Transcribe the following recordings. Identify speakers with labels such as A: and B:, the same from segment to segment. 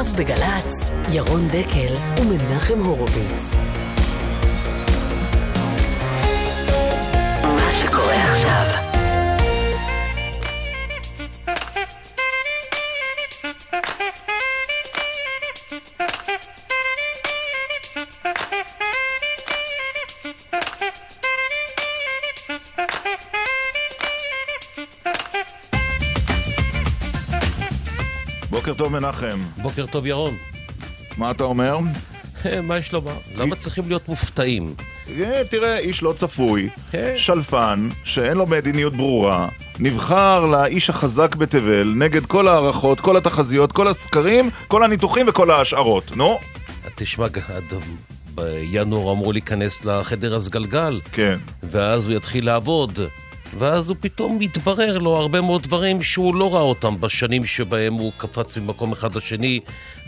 A: עכשיו בגל"צ, ירון דקל ומנחם הורוביץ. מה שקורה עכשיו
B: טוב מנחם.
C: בוקר טוב ירון.
B: מה אתה אומר?
C: אה, מה יש לומר? למה צריכים להיות מופתעים?
B: אה, תראה, איש לא צפוי, אה. שלפן, שאין לו מדיניות ברורה, נבחר לאיש החזק בתבל נגד כל ההערכות, כל התחזיות, כל הסקרים, כל הניתוחים וכל ההשערות. נו?
C: תשמע, בינואר אמור להיכנס לחדר הסגלגל.
B: כן.
C: ואז הוא יתחיל לעבוד. ואז הוא פתאום מתברר לו הרבה מאוד דברים שהוא לא ראה אותם בשנים שבהם הוא קפץ ממקום אחד לשני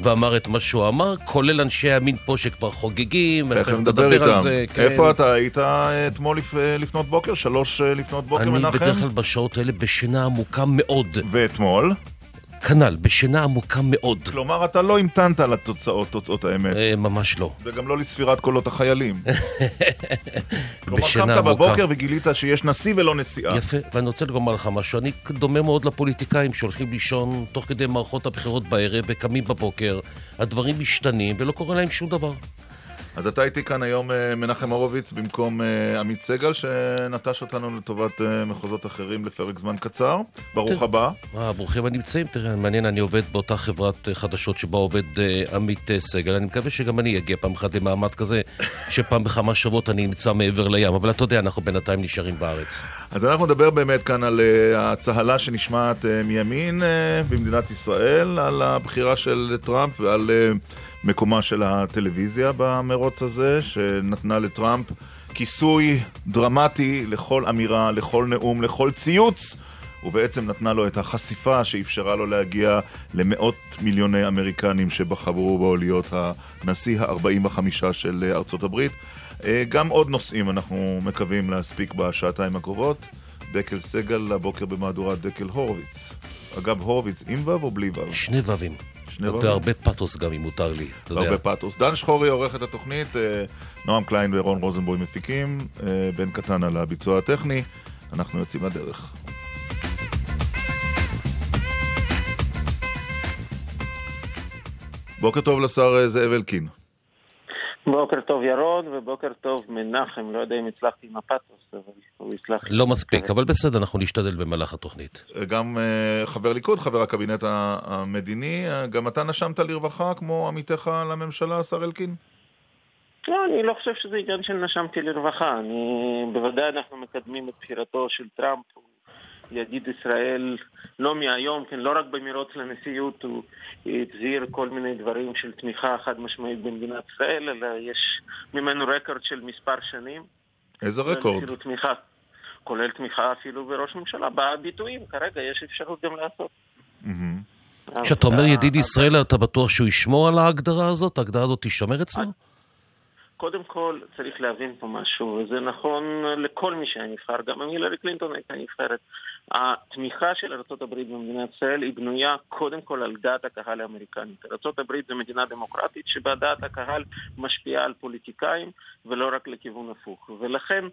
C: ואמר את מה שהוא אמר, כולל אנשי הימין פה שכבר חוגגים,
B: תכף נדבר איתם. זה, כן. איפה אתה היית אתמול לפנות בוקר? שלוש אה, לפנות בוקר,
C: אני
B: מנחם?
C: אני בדרך כלל בשעות האלה בשינה עמוקה מאוד.
B: ואתמול?
C: כנ"ל, בשינה עמוקה מאוד.
B: כלומר, אתה לא המתנת לתוצאות, תוצאות האמת.
C: אה, ממש לא.
B: וגם לא לספירת קולות החיילים. כלומר, קמת בבוקר וגילית שיש נשיא ולא נשיאה.
C: יפה, ואני רוצה לומר לך משהו, אני דומה מאוד לפוליטיקאים שהולכים לישון תוך כדי מערכות הבחירות בערב וקמים בבוקר, הדברים משתנים ולא קורה להם שום דבר.
B: אז אתה איתי כאן היום אה, מנחם הורוביץ במקום אה, עמית סגל, שנטש אותנו לטובת אה, מחוזות אחרים לפרק זמן קצר. ברוך הבא.
C: ברוכים הנמצאים. תראה, מעניין, אני עובד באותה חברת חדשות שבה עובד עמית סגל. אני מקווה שגם אני אגיע פעם אחת למעמד כזה, שפעם בכמה שבועות אני נמצא מעבר לים. אבל אתה יודע, אנחנו בינתיים נשארים בארץ.
B: אז אנחנו נדבר באמת כאן על הצהלה שנשמעת מימין במדינת ישראל, על הבחירה של טראמפ ועל... מקומה של הטלוויזיה במרוץ הזה, שנתנה לטראמפ כיסוי דרמטי לכל אמירה, לכל נאום, לכל ציוץ, ובעצם נתנה לו את החשיפה שאפשרה לו להגיע למאות מיליוני אמריקנים שבחרו בו להיות הנשיא ה-45 של ארצות הברית. אה, גם עוד נושאים אנחנו מקווים להספיק בשעתיים הקרובות. דקל סגל הבוקר במהדורת דקל הורוביץ. אגב, הורוביץ עם וו או בלי וו?
C: שני וווים. שני רבעים. והרבה פתוס גם, אם מותר לי, אתה
B: יודע. הרבה פתוס. דן שחורי עורך את התוכנית, אה, נועם קליין ורון רוזנבוי מפיקים, אה, בן קטן על הביצוע הטכני. אנחנו יוצאים לדרך. בוקר טוב לשר אה, זאב אלקין.
D: בוקר טוב ירון, ובוקר טוב מנחם, לא יודע אם הצלחתי עם הפתוס,
C: לא מספיק, אבל בסדר, אנחנו נשתדל במהלך התוכנית.
B: גם uh, חבר ליכוד, חבר הקבינט המדיני, גם אתה נשמת לרווחה כמו עמיתך לממשלה, השר אלקין?
D: לא, אני לא חושב שזה עניין של נשמתי לרווחה. אני, בוודאי אנחנו מקדמים את בחירתו של טראמפ, הוא ידיד ישראל לא מהיום, כן, לא רק במרוץ לנשיאות הוא הצהיר כל מיני דברים של תמיכה חד משמעית במדינת ישראל, אלא יש ממנו רקורד של מספר שנים.
B: איזה רקורד?
D: תמיכה, כולל תמיכה אפילו בראש ממשלה, בביטויים, כרגע יש אפשרות גם לעשות.
C: כשאתה אומר ידיד ישראל, אתה בטוח שהוא ישמור על ההגדרה הזאת? ההגדרה הזאת תישמר אצלו?
D: קודם כל צריך להבין פה משהו, וזה נכון לכל מי שהיה נבחר, גם אם הילרי קלינטון הייתה נבחרת. התמיכה של ארה"ב במדינת ישראל היא בנויה קודם כל על דעת הקהל האמריקנית. ארה"ב זו מדינה דמוקרטית שבה דעת הקהל משפיעה על פוליטיקאים ולא רק לכיוון הפוך. ולכן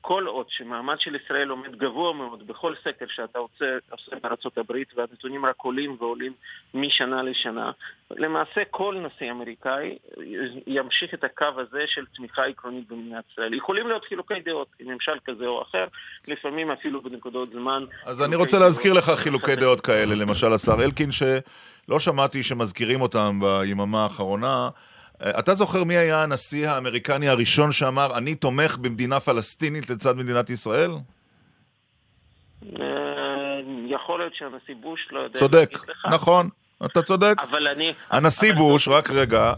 D: כל עוד שמעמד של ישראל עומד גבוה מאוד בכל סקר שאתה עושה, עושה בארה"ב והנתונים רק עולים ועולים משנה לשנה, למעשה כל נשיא אמריקאי ימשיך את הקו הזה של תמיכה עקרונית במדינת ישראל. יכולים להיות חילוקי דעות עם ממשל כזה או אחר, לפעמים אפילו בנקודות זמן.
B: אז אני רוצה להזכיר לך חילוקי דעות כאלה, למשל השר אלקין, שלא שמעתי שמזכירים אותם ביממה האחרונה. אתה זוכר מי היה הנשיא האמריקני הראשון שאמר, אני תומך במדינה פלסטינית לצד מדינת ישראל?
D: אה, יכול להיות שהנשיא בוש לא יודע...
B: צודק, נכון. אתה צודק.
D: אבל אני...
B: הנשיא אבל בוש, רק רגע,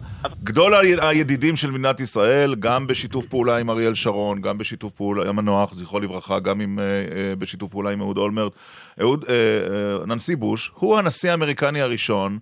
B: גדול הידידים של מדינת ישראל, גם בשיתוף פעולה עם אריאל שרון, גם בשיתוף פעולה עם המנוח, זכרו לברכה, גם עם, uh, uh, בשיתוף פעולה עם אהוד אולמרט. אהוד, uh, uh, הנשיא בוש הוא הנשיא האמריקני הראשון,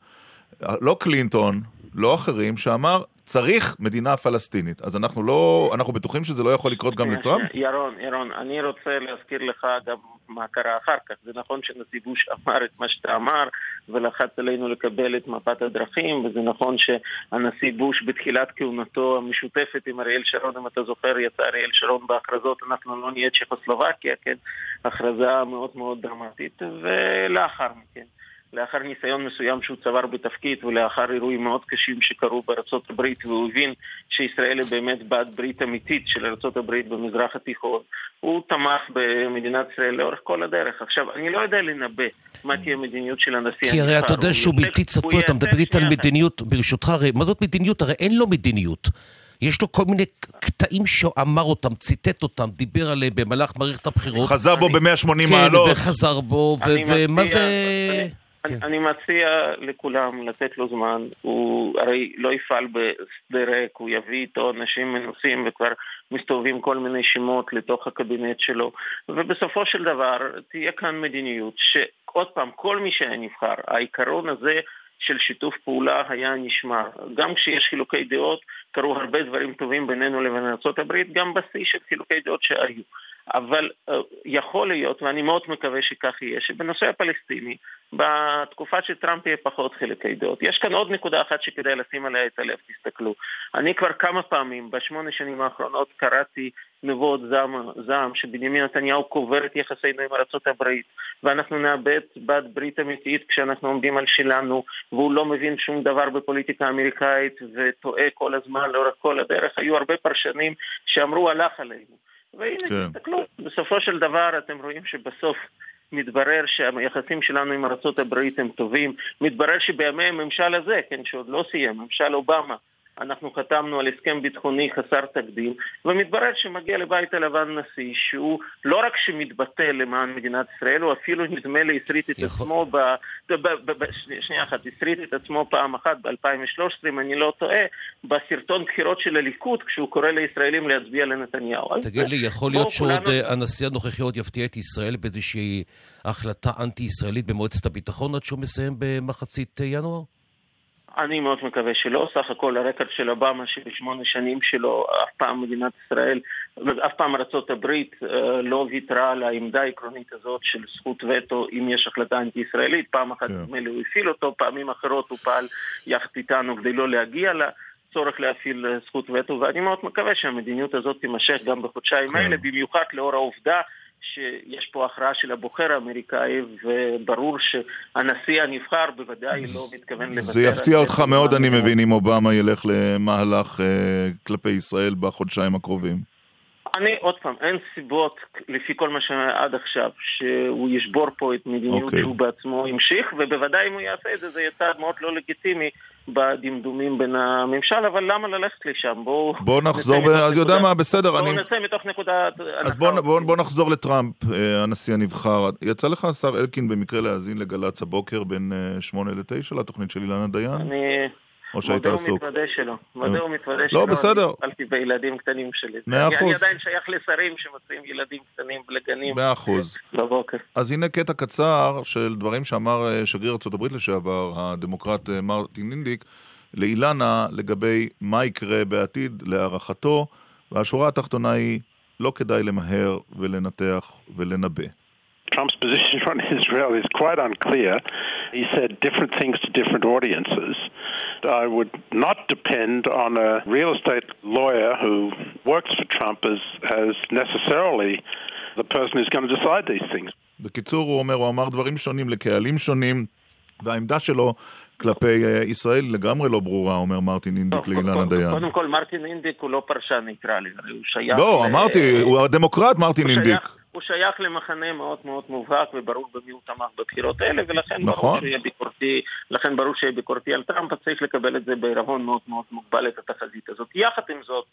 B: לא קלינטון, לא אחרים, שאמר, צריך מדינה פלסטינית. אז אנחנו לא, אנחנו בטוחים שזה לא יכול לקרות גם לטראמפ?
D: ירון, ירון, אני רוצה להזכיר לך גם מה קרה אחר כך. זה נכון שנשיא בוש אמר את מה שאתה אמר, ולחץ עלינו לקבל את מפת הדרכים, וזה נכון שהנשיא בוש בתחילת כהונתו המשותפת עם אריאל שרון, אם אתה זוכר, יצא אריאל שרון בהכרזות, אנחנו לא נהיה צ'כוסלובקיה, כן? הכרזה מאוד מאוד דרמטית, ולאחר מכן. לאחר ניסיון מסוים שהוא צבר בתפקיד ולאחר אירועים מאוד קשים שקרו בארצות הברית והוא הבין שישראל היא באמת בת ברית אמיתית של ארצות הברית במזרח התיכון, הוא תמך במדינת ישראל לאורך כל הדרך. עכשיו, אני לא יודע לנבא מה תהיה המדיניות של הנשיא
C: כי הרי אתה יודע שהוא בלתי צפוי, אתה מדבר איתי על מדיניות, ברשותך, הרי מה זאת מדיניות? הרי אין לו מדיניות. יש לו כל מיני קטעים שאמר אותם, ציטט אותם, דיבר עליהם במהלך מערכת הבחירות.
B: חזר בו ב-180
C: כן,
B: מעלות.
C: וחזר בו, ומה זה...
D: כן. אני מציע לכולם לתת לו זמן, הוא הרי לא יפעל בשדה ריק, הוא יביא איתו אנשים מנוסים וכבר מסתובבים כל מיני שמות לתוך הקבינט שלו, ובסופו של דבר תהיה כאן מדיניות שעוד פעם, כל מי שהיה נבחר, העיקרון הזה של שיתוף פעולה היה נשמר. גם כשיש חילוקי דעות, קרו הרבה דברים טובים בינינו לבין ארה"ב, גם בשיא של חילוקי דעות שהיו. אבל uh, יכול להיות, ואני מאוד מקווה שכך יהיה, שבנושא הפלסטיני, בתקופה של טראמפ יהיה פחות חילוקי דעות. יש כאן עוד נקודה אחת שכדאי לשים עליה את הלב, תסתכלו. אני כבר כמה פעמים בשמונה שנים האחרונות קראתי נבואות זעם, זעם שבנימין נתניהו קובר את יחסינו עם ארה"ב ואנחנו נאבד בת ברית אמיתית כשאנחנו עומדים על שלנו והוא לא מבין שום דבר בפוליטיקה האמריקאית וטועה כל הזמן לאורך כל הדרך. היו הרבה פרשנים שאמרו הלך עלינו. והנה, כן. תסתכלו, בסופו של דבר אתם רואים שבסוף מתברר שהיחסים שלנו עם ארה"ב הם טובים, מתברר שבימי הממשל הזה, כן, שעוד לא סיים, ממשל אובמה, אנחנו חתמנו על הסכם ביטחוני חסר תקדים, ומתברר שמגיע לבית הלבן נשיא שהוא לא רק שמתבטא למען מדינת ישראל, הוא אפילו נדמה לי הסריט את עצמו, ב, ב, ב, ב, שנייה אחת, הסריט את עצמו פעם אחת ב-2013, אם אני לא טועה, בסרטון בחירות של הליכוד, כשהוא קורא לישראלים להצביע לנתניהו.
C: תגיד לי, יכול להיות שעוד. אה, הנשיא הנוכחי עוד יפתיע את ישראל באיזושהי החלטה אנטי-ישראלית במועצת הביטחון עד שהוא מסיים במחצית אה, ינואר?
D: אני מאוד מקווה שלא. סך הכל הרקורד של אובמה שבשמונה שנים שלו אף פעם מדינת ישראל, אף פעם ארה"ב אה, לא ויתרה על העמדה העקרונית הזאת של זכות וטו אם יש החלטה אנטי-ישראלית. פעם אחת כן. נדמה לי הוא הפעיל אותו, פעמים אחרות הוא פעל יחד איתנו כדי לא להגיע לה. צורך להפעיל אה, זכות וטו, ואני מאוד מקווה שהמדיניות הזאת תימשך גם בחודשיים כן. האלה, במיוחד לאור העובדה שיש פה הכרעה של הבוחר האמריקאי, וברור שהנשיא הנבחר בוודאי לא מתכוון לוותר.
B: זה יפתיע אותך מאוד, אני מבין, אם אובמה ילך למהלך אה, כלפי ישראל בחודשיים הקרובים.
D: אני, עוד פעם, אין סיבות, לפי כל מה שהיה עד עכשיו, שהוא ישבור פה את מדיניות okay. אוקיי. שהוא בעצמו המשיך, ובוודאי אם הוא יעשה את זה, זה יהיה צעד מאוד לא לגיטימי בדמדומים בין הממשל, אבל למה ללכת לשם? בואו...
B: בוא נחזור, ב... אז יודע מה, בסדר,
D: בואו אני... נצא מתוך נקודה...
B: אז בואו בוא, בוא נחזור לטראמפ, אה, הנשיא הנבחר. יצא לך, השר אלקין, במקרה להאזין לגל"צ הבוקר בין 8 אה, ל-9 לתוכנית של אילנה דיין?
D: אני... או שהיית עסוק? מודה ומתוודה שלו. מודה אה. ומתוודה
B: שלו. לא, בסדר.
D: אני טיפלתי בילדים קטנים שלי.
B: מאה אחוז.
D: אני עדיין שייך לשרים שמוצאים ילדים קטנים לגנים.
B: מאה אחוז.
D: בבוקר.
B: אז הנה קטע קצר של דברים שאמר אה, שגריר ארה"ב לשעבר, הדמוקרט אה, מרטין אינדיק, לאילנה לגבי מה יקרה בעתיד, להערכתו, והשורה התחתונה היא, לא כדאי למהר ולנתח ולנבא.
E: Trump's position on Israel is quite unclear. He said different things to different audiences. I would not depend on a real estate lawyer who works for Trump as, as necessarily the person who's going to decide these things.
B: בקיצור, הוא אומר, הוא אמר דברים שונים לקהלים שונים, והעמדה שלו כלפי ישראל לגמרי לא ברורה, אומר מרטין אינדיק לאילנה דיין.
D: קודם כל, מרטין אינדיק הוא לא פרשן ניטרלי, הוא שייך...
B: לא, אמרתי, הוא הדמוקרט מרטין אינדיק.
D: הוא שייך למחנה מאוד מאוד מובהק וברור במי הוא תמך בבחירות האלה ולכן
B: נכון.
D: ברור שיהיה ביקורתי, לכן ברור שיהיה ביקורתי על טראמפ, צריך לקבל את זה בעירבון מאוד מאוד מוגבל את התחזית הזאת. יחד עם זאת,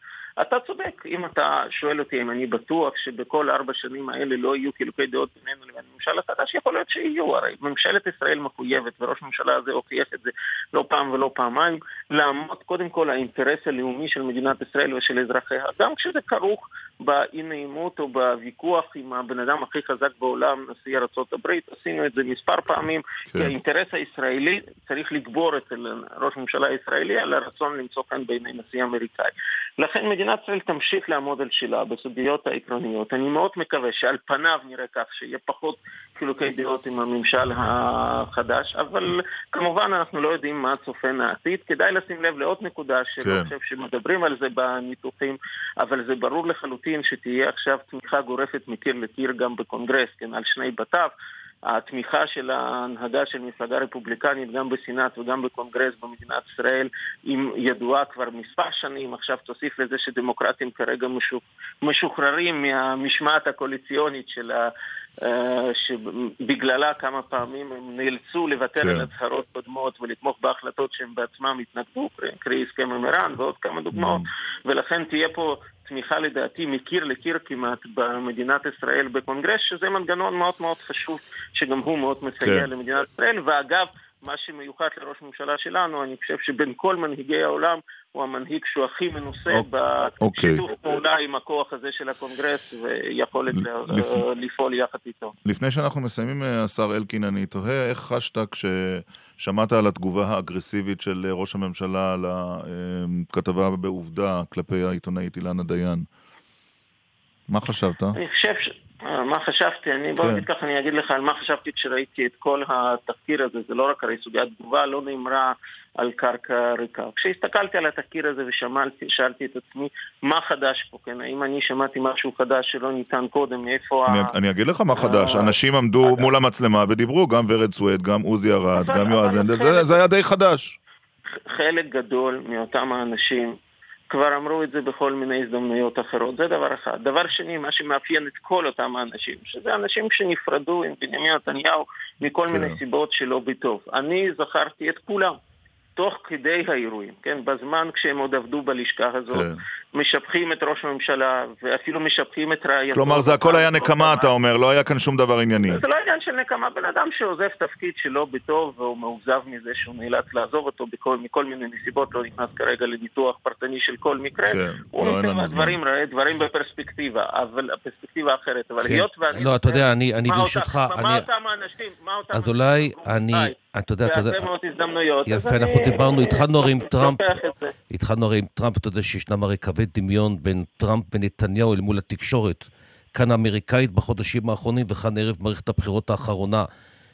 D: אתה צודק, אם אתה שואל אותי אם אני בטוח שבכל ארבע שנים האלה לא יהיו חילוקי דעות בינינו לבין הממשל החדש, יכול להיות שיהיו, הרי ממשלת ישראל מחויבת, וראש הממשלה הזה הוכיח את זה לא פעם ולא פעמיים, לעמוד קודם כל האינטרס הלאומי של מדינת ישראל ושל אזרחיה, גם כשזה כרוך באי נעימות או בוויכוח עם הבן אדם הכי חזק בעולם, נשיא ארה"ב, עשינו את זה מספר פעמים, כן. כי האינטרס הישראלי צריך לגבור אצל ראש ממשלה ישראלי על הרצון למצוא חן בעיני נשיא אמריקאי. לכן מדינת ישראל תמשיך לעמוד על שלה בסוגיות העקרוניות. אני מאוד מקווה שעל פניו נראה כך שיהיה פחות חילוקי דעות עם הממשל החדש, אבל כמובן אנחנו לא יודעים מה צופן העתיד. כדאי לשים לב לעוד נקודה שאני כן. חושב שמדברים על זה בניתוחים, אבל זה ברור לחלוטין שתהיה עכשיו תמיכה גורפת מקיר לקיר גם בקונגרס, כן, על שני בתיו. התמיכה של ההנהגה של מפלגה רפובליקנית גם בסנאט וגם בקונגרס במדינת ישראל היא ידועה כבר מספר שנים. עכשיו תוסיף לזה שדמוקרטים כרגע משוחררים מהמשמעת הקואליציונית של ה... אה, שבגללה כמה פעמים הם נאלצו לוותר כן. על הצהרות קודמות ולתמוך בהחלטות שהם בעצמם התנגדו, קרי הסכם עם איראן ועוד כמה דוגמאות, mm. ולכן תהיה פה תמיכה לדעתי מקיר לקיר כמעט במדינת ישראל בקונגרס, שזה מנגנון מאוד מאוד חשוב, שגם הוא מאוד מסייע כן. למדינת ישראל, ואגב, מה שמיוחד לראש ממשלה שלנו, אני חושב שבין כל מנהיגי העולם הוא המנהיג שהוא הכי מנוסה אוקיי. בשיתוף פעולה עם הכוח הזה של הקונגרס ויכולת לפ... לפעול יחד איתו.
B: לפני שאנחנו מסיימים, השר אלקין, אני תוהה איך חשת כששמעת על התגובה האגרסיבית של ראש הממשלה על הכתבה בעובדה כלפי העיתונאית אילנה דיין. מה חשבת?
D: אני חושב ש... אה, מה חשבתי? אני, בוא כן. נגיד ככה, אני אגיד לך על מה חשבתי כשראיתי את כל התחקיר הזה, זה לא רק הרי סוגיית תגובה, לא נאמרה על קרקע ריקה. כשהסתכלתי על התחקיר הזה ושאלתי שאלתי את עצמי, מה חדש פה, כן? האם אני שמעתי משהו חדש שלא ניתן קודם, מאיפה
B: אני, ה... אני אגיד לך מה חדש, אנשים עמדו מול המצלמה ודיברו, גם ורד סוויד, גם עוזי ארד, גם יועז הנדל, זה היה די חדש.
D: חלק גדול מאותם האנשים כבר אמרו את זה בכל מיני הזדמנויות אחרות, זה דבר אחד. דבר שני, מה שמאפיין את כל אותם האנשים, שזה אנשים שנפרדו עם בנימין נתניהו מכל כן. מיני סיבות שלא בטוב. אני זכרתי את כולם. תוך כדי האירועים, כן? בזמן כשהם עוד עבדו בלשכה הזאת, כן. משבחים את ראש הממשלה ואפילו משבחים את רעייתו.
B: כלומר, זה הכל היה נקמה, אתה אומר, לא היה כאן שום דבר ענייני.
D: זה לא עניין של נקמה, בן אדם שעוזב תפקיד שלא בטוב והוא מאוכזב מזה שהוא נאלץ לעזוב אותו בכל, מכל מיני נסיבות, לא נכנס כרגע לניתוח פרטני של כל מקרה, כן, הוא לא נותן דברים, דברים בפרספקטיבה, אבל הפרספקטיבה אחרת, אבל כן. היות ואני...
C: לא, אתה יודע, אני, אני
D: ברשותך... מה אותם האנשים, מה אותם...
C: אז אולי אני... אתה יודע, אתה יודע...
D: בהרבה מאוד הזדמנויות.
C: יפה, אנחנו דיברנו, התחלנו הרי עם טראמפ, התחלנו הרי עם טראמפ, אתה יודע שישנם הרי קווי דמיון בין טראמפ ונתניהו אל מול התקשורת. כאן האמריקאית בחודשים האחרונים, וכאן ערב מערכת הבחירות האחרונה.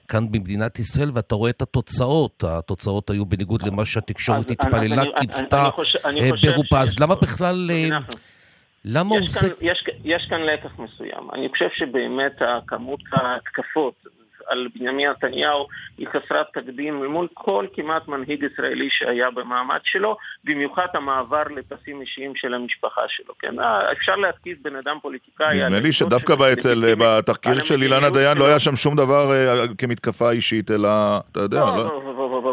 C: כאן במדינת ישראל, ואתה רואה את התוצאות. התוצאות היו בניגוד למה שהתקשורת התפללה, קיוותה אה, ברובה. אז למה בכלל... אה, למה הוא עושה...
D: יש כאן לקח מסוים. אני חושב שבאמת כמות ההתקפות על בנימין נתניהו היא חסרת תקדים מול כל כמעט מנהיג ישראלי שהיה במעמד שלו, במיוחד המעבר לפסים אישיים של המשפחה שלו. כן, אה, אפשר להתקיף בן אדם פוליטיקאי.
B: נדמה לי שדווקא באצל, בתחקיר של אילנה דיין לא היה שם שום דבר אה, כמתקפה אישית, אלא, אתה יודע, לא...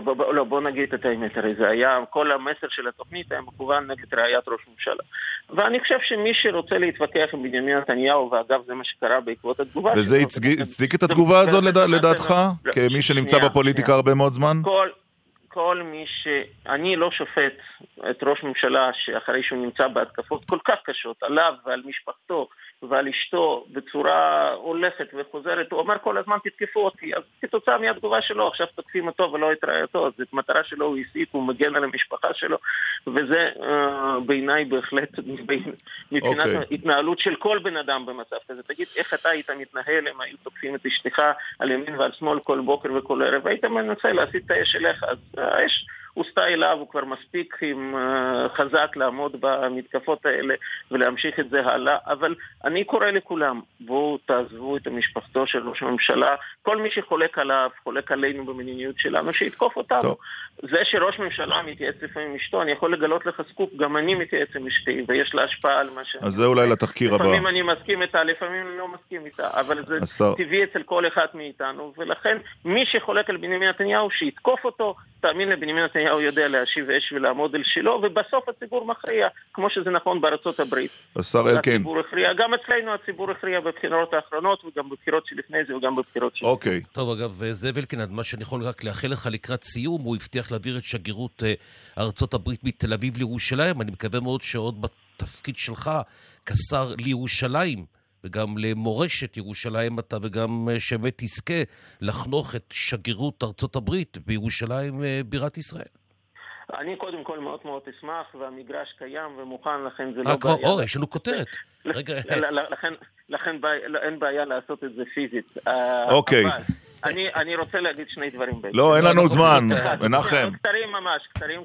D: לא, לא, בוא נגיד את האמת, הרי זה היה, כל המסר של התוכנית היה מכוון נגד רעיית ראש ממשלה. ואני חושב שמי שרוצה להתווכח עם בנימין נתניהו, ואגב זה מה שקרה בעקבות התגובה
B: שלו... וזה הצדיק את התגובה הזאת לדעתך? כמי שנמצא בפוליטיקה הרבה מאוד זמן?
D: כל מי ש... אני לא שופט את ראש ממשלה שאחרי שהוא נמצא בהתקפות כל כך קשות עליו ועל משפחתו ועל אשתו בצורה הולכת וחוזרת, הוא אומר כל הזמן תתקפו אותי, אז כתוצאה מהתגובה שלו עכשיו תוקפים אותו ולא את רעייתו, אז את מטרה שלו הוא הסיק, הוא מגן על המשפחה שלו, וזה uh, בעיניי בהחלט מבחינת okay. אוקיי. התנהלות של כל בן אדם במצב כזה. תגיד, איך אתה היית מתנהל אם היו תוקפים את אשתך על ימין ועל שמאל כל בוקר וכל ערב, היית מנסה להסיט את האש אליך, אז האש... Uh, הוסטה אליו, הוא כבר מספיק עם, uh, חזק לעמוד במתקפות האלה ולהמשיך את זה הלאה, אבל אני קורא לכולם, בואו תעזבו את המשפחתו של ראש הממשלה, כל מי שחולק עליו, חולק עלינו במדיניות שלנו, שיתקוף אותנו. טוב. זה שראש ממשלה מתייעץ לפעמים עם אשתו, אני יכול לגלות לך סקופ, גם אני מתייעץ עם אשתי, ויש לה השפעה על מה ש...
B: אז זה אולי לתחקיר הבא.
D: לפעמים אני מסכים איתה, לפעמים אני לא מסכים איתה, אבל זה השר... טבעי אצל כל אחד מאיתנו, ולכן מי שחולק על בנימין נתניהו, שיתקוף אותו, תאמין לי, בנימין נתניהו יודע להשיב אש ולעמוד על שלו, ובסוף הציבור מכריע, כמו שזה נכון בארצות הברית.
B: השר אלקין.
D: הציבור הכריע, גם אצלנו הציבור הכריע בבחירות האחרונות, וגם בבחירות שלפני זה, וגם בבחירות שלפני
B: אוקיי.
C: טוב, אגב, זאב אלקין, מה שאני יכול רק לאחל לך לקראת סיום, הוא הבטיח להעביר את שגרירות אה, ארצות הברית מתל אביב לירושלים. אני מקווה מאוד שעוד בתפקיד שלך, כשר לירושלים, וגם למורשת ירושלים אתה, וגם שבאמת תזכה לחנוך את שגרירות ארצות הברית בירושלים בירת ישראל.
D: אני קודם כל מאוד מאוד אשמח, והמגרש קיים ומוכן, לכן זה לא בעיה.
C: או, יש לנו כותרת. רגע.
D: לכן אין בעיה לעשות את זה פיזית.
B: אוקיי.
D: אני, אני רוצה להגיד שני דברים.
B: לא, אין לנו זמן, מנחם.
D: קצרים ממש, קצרים,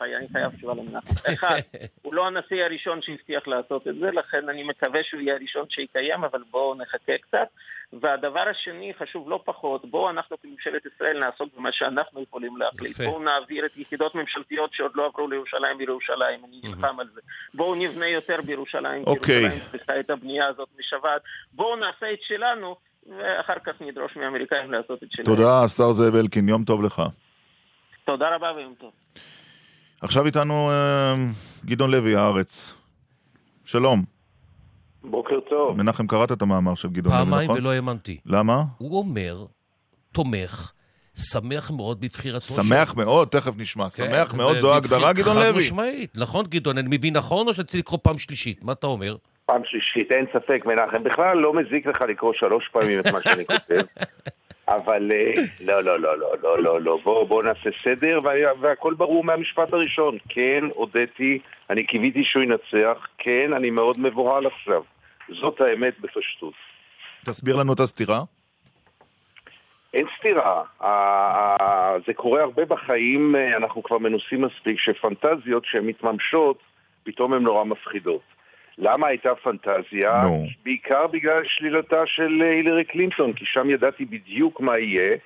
D: אני חייב תשובה למנחם. אחד, הוא לא הנשיא הראשון שהבטיח לעשות את זה, לכן אני מקווה שהוא יהיה הראשון שיקיים, אבל בואו נחכה קצת. והדבר השני, חשוב לא פחות, בואו אנחנו כממשלת ישראל נעסוק במה שאנחנו יכולים להחליט. בואו נעביר את יחידות ממשלתיות שעוד לא עברו לירושלים בירושלים, אני נלחם על זה. בואו נבנה יותר בירושלים, כי
B: אוקיי.
D: ירושלים צריכה את הבנייה הזאת משוועת. בואו נעשה את שלנו. ואחר כך נדרוש מהאמריקאים לעשות את שלהם.
B: תודה, השר זאב אלקין, יום טוב לך.
D: תודה רבה ויום טוב.
B: עכשיו איתנו אה, גדעון לוי, הארץ. שלום.
F: בוקר טוב.
B: מנחם, קראת את המאמר של גדעון לוי, נכון?
C: פעמיים ולא האמנתי.
B: למה?
C: הוא אומר, תומך, שמח מאוד בבחירתו
B: של... שמח מאוד, תכף נשמע. כן, שמח מאוד, זו ההגדרה, גדעון לוי.
C: חד משמעית. נכון, גדעון? אני מבין נכון, או שצריך לקרוא פעם שלישית? מה אתה אומר?
F: פעם שלישית, אין ספק, מנחם. בכלל לא מזיק לך לקרוא שלוש פעמים את מה שאני כותב. אבל לא, לא, לא, לא, לא, לא, לא. בוא, בוא נעשה סדר, והכל ברור מהמשפט הראשון. כן, הודיתי, אני קיוויתי שהוא ינצח, כן, אני מאוד מבוהל עכשיו. זאת האמת בפשטות.
B: תסביר לנו את הסתירה.
F: אין סתירה. זה קורה הרבה בחיים, אנחנו כבר מנוסים מספיק, שפנטזיות שהן מתממשות, פתאום הן נורא מפחידות. למה הייתה פנטזיה?
B: No.
F: בעיקר בגלל שלילתה של אה, הילרי קלינטון, כי שם ידעתי בדיוק מה יהיה.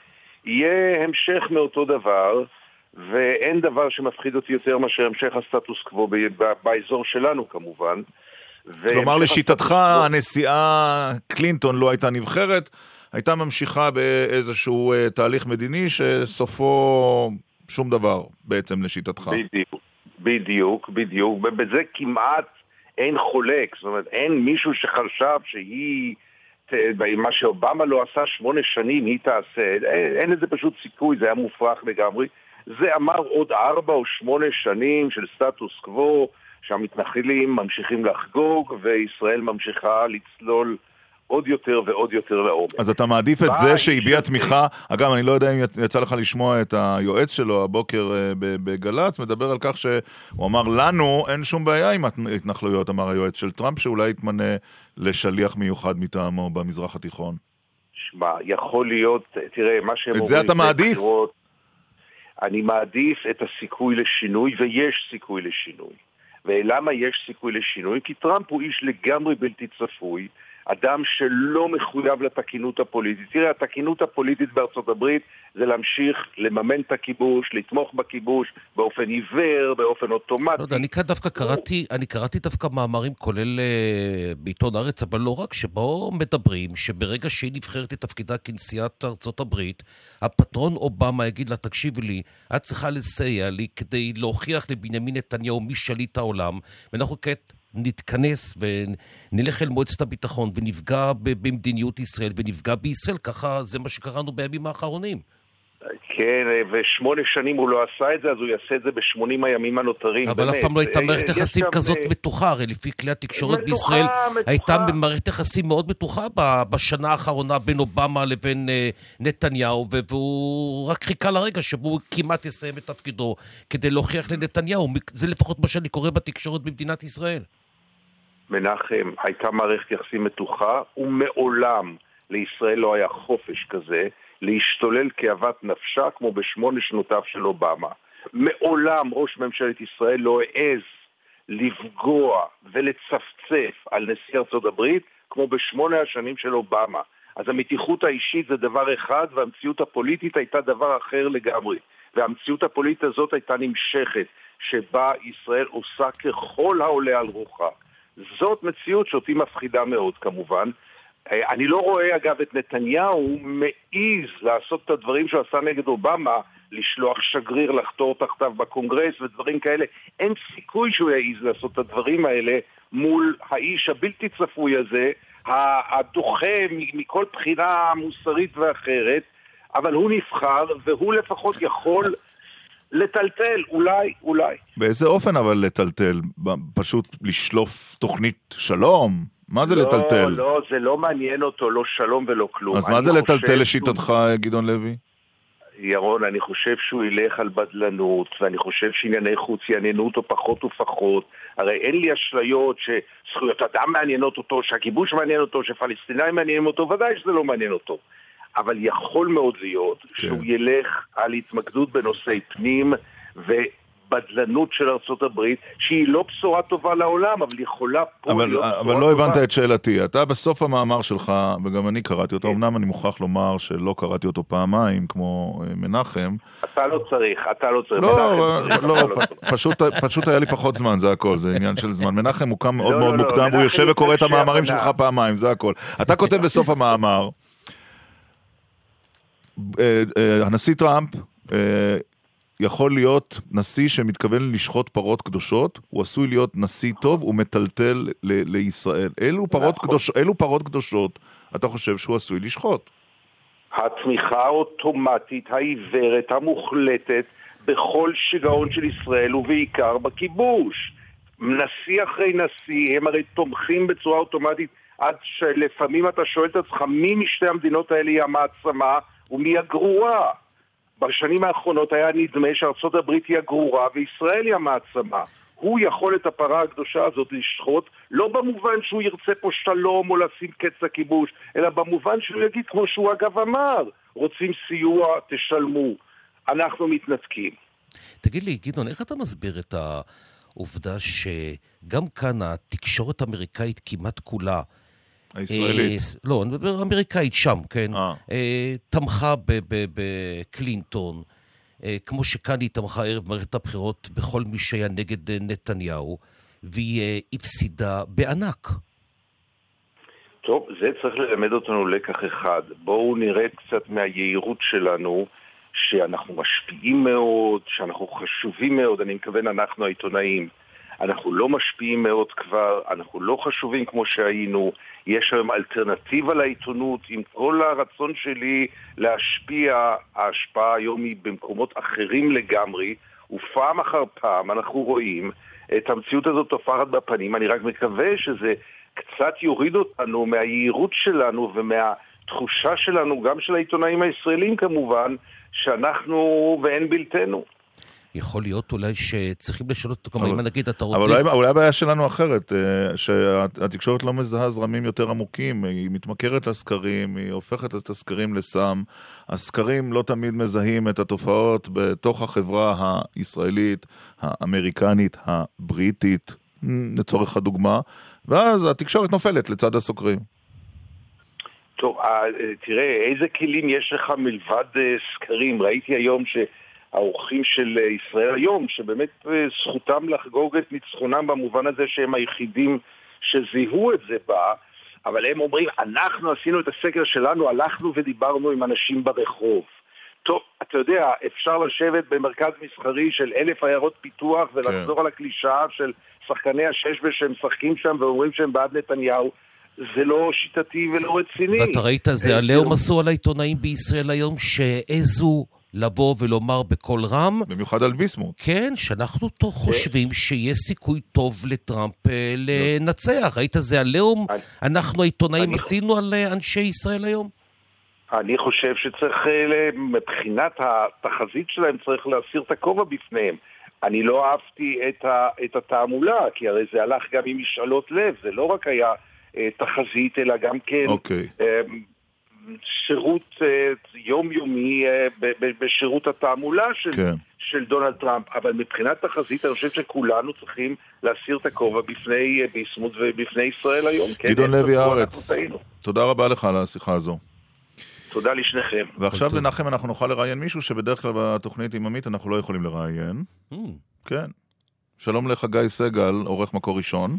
F: יהיה המשך מאותו דבר, ואין דבר שמפחיד אותי יותר מאשר המשך הסטטוס קוו באזור שלנו כמובן.
B: כלומר, לשיטתך הסטטוס... הנשיאה קלינטון לא הייתה נבחרת, הייתה ממשיכה באיזשהו uh, תהליך מדיני שסופו שום דבר בעצם לשיטתך.
F: בדיוק, בדיוק, בדיוק, ובזה כמעט אין חולק, זאת אומרת, אין מישהו שחשב שהיא, מה שאובמה לא עשה שמונה שנים, היא תעשה, אין, אין לזה פשוט סיכוי, זה היה מופרך לגמרי. זה אמר עוד ארבע או שמונה שנים של סטטוס קוו, שהמתנחלים ממשיכים לחגוג וישראל ממשיכה לצלול עוד יותר ועוד יותר לעומק.
B: אז אתה מעדיף את זה שהביע תמיכה, אגב, אני לא יודע אם יצא לך לשמוע את היועץ שלו הבוקר אה, בגל"צ, מדבר על כך שהוא אמר, לנו אין שום בעיה עם התנחלויות, אמר היועץ של טראמפ, שאולי יתמנה לשליח מיוחד מטעמו במזרח התיכון.
F: שמע, יכול להיות, תראה, מה שהם
B: אומרים... את זה אתה מעדיף?
F: אני מעדיף את הסיכוי לשינוי, ויש סיכוי לשינוי. ולמה יש סיכוי לשינוי? כי טראמפ הוא איש לגמרי בלתי צפוי. אדם שלא מחויב לתקינות הפוליטית. תראה, התקינות הפוליטית בארצות הברית זה להמשיך לממן את הכיבוש, לתמוך בכיבוש באופן עיוור, באופן אוטומטי. לא
C: יודע, אני כאן דווקא קראתי, אני קראתי דווקא מאמרים, כולל uh, בעיתון הארץ, אבל לא רק, שבו מדברים שברגע שהיא נבחרת לתפקידה כנשיאת ארצות הברית, הפטרון אובמה יגיד לה, תקשיבי לי, את צריכה לסייע לי כדי להוכיח לבנימין נתניהו מי שליט העולם, ואנחנו כעת... נתכנס ונלך אל מועצת הביטחון ונפגע במדיניות ישראל ונפגע בישראל, ככה זה מה שקראנו בימים האחרונים.
F: כן, ושמונה שנים הוא לא עשה את זה, אז הוא יעשה את זה בשמונים הימים הנותרים.
C: אבל אף פעם לא הייתה מערכת יחסים כזאת אה, מתוחה, הרי לפי כלי התקשורת בישראל הייתה מערכת יחסים מאוד מתוחה בשנה האחרונה בין אובמה לבין אה, נתניהו, והוא רק חיכה לרגע שבו הוא כמעט יסיים את תפקידו כדי להוכיח לנתניהו. זה לפחות מה שאני קורא בתקשורת במדינת ישראל.
F: מנחם, הייתה מערכת יחסים מתוחה, ומעולם לישראל לא היה חופש כזה להשתולל כאוות נפשה כמו בשמונה שנותיו של אובמה. מעולם ראש ממשלת ישראל לא העז לפגוע ולצפצף על נשיא ארצות הברית כמו בשמונה השנים של אובמה. אז המתיחות האישית זה דבר אחד והמציאות הפוליטית הייתה דבר אחר לגמרי. והמציאות הפוליטית הזאת הייתה נמשכת, שבה ישראל עושה ככל העולה על רוחה. זאת מציאות שאותי מפחידה מאוד כמובן. אה, אני לא רואה אגב את נתניהו מעז לעשות את הדברים שהוא עשה נגד אובמה, לשלוח שגריר לחתור תחתיו בקונגרס ודברים כאלה. אין סיכוי שהוא יעז לעשות את הדברים האלה מול האיש הבלתי צפוי הזה, הדוחה מכל בחינה מוסרית ואחרת, אבל הוא נבחר והוא לפחות יכול לטלטל, אולי, אולי.
B: באיזה אופן אבל לטלטל? פשוט לשלוף תוכנית שלום? מה זה
F: לא,
B: לטלטל?
F: לא, זה לא מעניין אותו, לא שלום ולא כלום.
B: אז מה זה
F: חושב
B: לטלטל
F: שהוא-
B: לשיטתך, גדעון לוי?
F: ירון, אני חושב שהוא ילך על בדלנות, ואני חושב שענייני חוץ יעניינו אותו פחות ופחות. הרי אין לי אשליות שזכויות אדם מעניינות אותו, שהכיבוש מעניין אותו, שפלסטינאים מעניינים אותו, ודאי שזה לא מעניין אותו. אבל יכול מאוד להיות
B: כן.
F: שהוא ילך על התמקדות בנושאי פנים ובדלנות של ארצות הברית, שהיא לא בשורה טובה לעולם, אבל יכולה פה
B: אבל,
F: להיות
B: אבל
F: בשורה
B: לא הבנת
F: טובה.
B: את שאלתי. אתה בסוף המאמר שלך, וגם אני קראתי אותו, אמנם אני מוכרח לומר שלא קראתי אותו פעמיים, כמו אה, מנחם.
F: אתה לא צריך, אתה לא צריך.
B: לא,
F: צריך,
B: לא,
F: לא.
B: פשוט, פשוט היה לי פחות זמן, זה הכל, זה עניין של זמן. מנחם הוא קם מאוד
F: לא,
B: מאוד
F: לא, לא,
B: מוקדם, והוא יושב וקורא את המאמרים. שלך פעמיים, זה הכל. אתה כותב בסוף המאמר, אה, אה, הנשיא טראמפ אה, יכול להיות נשיא שמתכוון לשחוט פרות קדושות, הוא עשוי להיות נשיא טוב, הוא מטלטל ל- לישראל. אילו פרות,
F: נכון.
B: קדוש, אילו פרות קדושות אתה חושב שהוא עשוי לשחוט?
F: התמיכה האוטומטית, העיוורת, המוחלטת, בכל שיגעון של ישראל, ובעיקר בכיבוש. נשיא אחרי נשיא, הם הרי תומכים בצורה אוטומטית, עד שלפעמים אתה שואל את עצמך מי משתי המדינות האלה היא המעצמה ומי הגרורה. בשנים האחרונות היה נדמה שארצות הברית היא הגרורה וישראל היא המעצמה. הוא יכול את הפרה הקדושה הזאת לשחוט, לא במובן שהוא ירצה פה שלום או לשים קץ לכיבוש, אלא במובן שהוא יגיד, כמו שהוא אגב אמר, רוצים סיוע, תשלמו. אנחנו מתנתקים.
C: תגיד לי, גדעון, איך אתה מסביר את העובדה שגם כאן התקשורת האמריקאית כמעט כולה...
B: הישראלית.
C: אה, לא, אני מדבר אמריקאית שם, כן?
B: אה.
C: אה, תמכה בקלינטון, אה, כמו שכאן היא תמכה ערב מערכת הבחירות בכל מי שהיה נגד אה, נתניהו, והיא אה, הפסידה בענק.
F: טוב, זה צריך ללמד אותנו לקח אחד. בואו נרד קצת מהיהירות שלנו, שאנחנו משפיעים מאוד, שאנחנו חשובים מאוד, אני מתכוון אנחנו העיתונאים. אנחנו לא משפיעים מאוד כבר, אנחנו לא חשובים כמו שהיינו, יש היום אלטרנטיבה לעיתונות, עם כל הרצון שלי להשפיע, ההשפעה היום היא במקומות אחרים לגמרי, ופעם אחר פעם אנחנו רואים את המציאות הזאת טופחת בפנים, אני רק מקווה שזה קצת יוריד אותנו מהיהירות שלנו ומהתחושה שלנו, גם של העיתונאים הישראלים כמובן, שאנחנו ואין בלתנו.
C: יכול להיות אולי שצריכים לשנות אותו,
B: אבל-
C: כלומר, אם נגיד אתה רוצה...
B: אבל אולי, אולי הבעיה שלנו אחרת, אה, שהתקשורת לא מזהה זרמים יותר עמוקים, היא מתמכרת לסקרים, היא הופכת את הסקרים לסם. הסקרים לא תמיד מזהים את התופעות בתוך החברה הישראלית, האמריקנית, הבריטית, לצורך הדוגמה, ואז התקשורת נופלת לצד הסוקרים.
F: טוב, אה, תראה, איזה כלים יש לך מלבד אה, סקרים? ראיתי היום שהאורחים של אה, ישראל היום, שבאמת אה, זכותם לחגוג את ניצחונם במובן הזה שהם היחידים שזיהו את זה בה, אבל הם אומרים, אנחנו עשינו את הסקר שלנו, הלכנו ודיברנו עם אנשים ברחוב. טוב, אתה יודע, אפשר לשבת במרכז מסחרי של אלף עיירות פיתוח ולחזור על הקלישאה של שחקני השש שהם משחקים שם ואומרים שהם בעד נתניהו. זה לא שיטתי ולא רציני.
C: ואתה ראית, זה
F: אה,
C: עליהום
F: תראו,
C: עשו על העיתונאים בישראל היום, שהעזו לבוא ולומר בקול רם,
B: במיוחד על ביסמוט.
C: כן, שאנחנו to- חושבים שיש סיכוי טוב לטראמפ אה, לנצח. ראית, זה עליהום
F: אני-
C: אנחנו העיתונאים
F: אני-
C: עשינו על אה, אנשי ישראל היום?
F: אני חושב שצריך, אה, מבחינת התחזית שלהם, צריך להסיר את הכובע בפניהם. אני לא אהבתי את, ה, את התעמולה, כי הרי זה הלך גם עם משאלות לב, זה לא רק היה אה, תחזית, אלא גם כן
B: אוקיי.
F: אה, שירות אה, יומיומי אה, בשירות התעמולה של,
B: כן.
F: של דונלד טראמפ. אבל מבחינת תחזית, אני חושב שכולנו צריכים להסיר את הכובע בפני אה, ביסמוט ובפני ישראל היום. כן,
B: גדעון
F: אין
B: לוי הארץ. תודה רבה לך על השיחה הזו.
F: תודה לשניכם.
B: ועכשיו. מנחם אנחנו נוכל לראיין מישהו שבדרך כלל בתוכנית עם עמית אנחנו לא יכולים לראיין.
C: Hmm,
B: כן. שלום לחגי סגל, עורך מקור ראשון,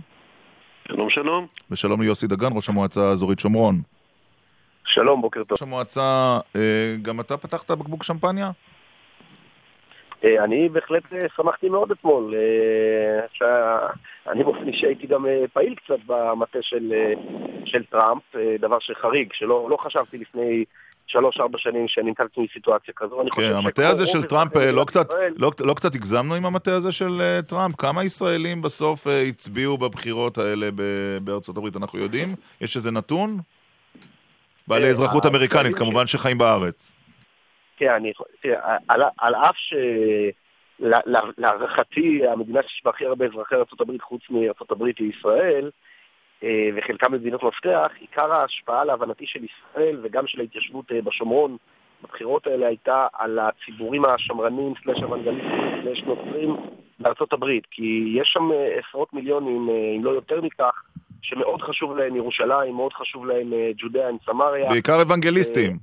G: שלום שלום.
B: ושלום ליוסי דגן, ראש המועצה האזורית שומרון.
G: שלום, בוקר טוב.
B: ראש המועצה, אה, גם אתה פתחת בקבוק שמפניה?
H: אה, אני בהחלט שמחתי מאוד אתמול. אני באופן אישי הייתי גם פעיל קצת במטה של, של טראמפ, דבר שחריג, שלא לא חשבתי לפני שלוש-ארבע שנים שאני נתקלתי מסיטואציה כזו.
B: כן, המטה הזה של טראמפ, לא קצת, לא, לא קצת הגזמנו עם המטה הזה של טראמפ? כמה ישראלים בסוף הצביעו בבחירות האלה בארצות הברית, אנחנו יודעים? יש איזה נתון? בעלי אזרחות אמריקנית, כמובן שחיים בארץ.
H: כן, אני, על, על אף ש... להערכתי, המדינה שיש בה הכי הרבה אזרחי ארה"ב חוץ מארה"ב היא ישראל, אה, וחלקם מדינות מפתח, עיקר ההשפעה להבנתי של ישראל וגם של ההתיישבות אה, בשומרון בבחירות האלה הייתה על הציבורים השמרנים, סלאש אוונגליסטים, סלאש נוצרים בארצות הברית, כי יש שם אה, עשרות מיליונים, אם לא יותר מכך, שמאוד חשוב להם ירושלים, מאוד חשוב להם ג'ודאה עם סמריה.
B: בעיקר אוונגליסטים.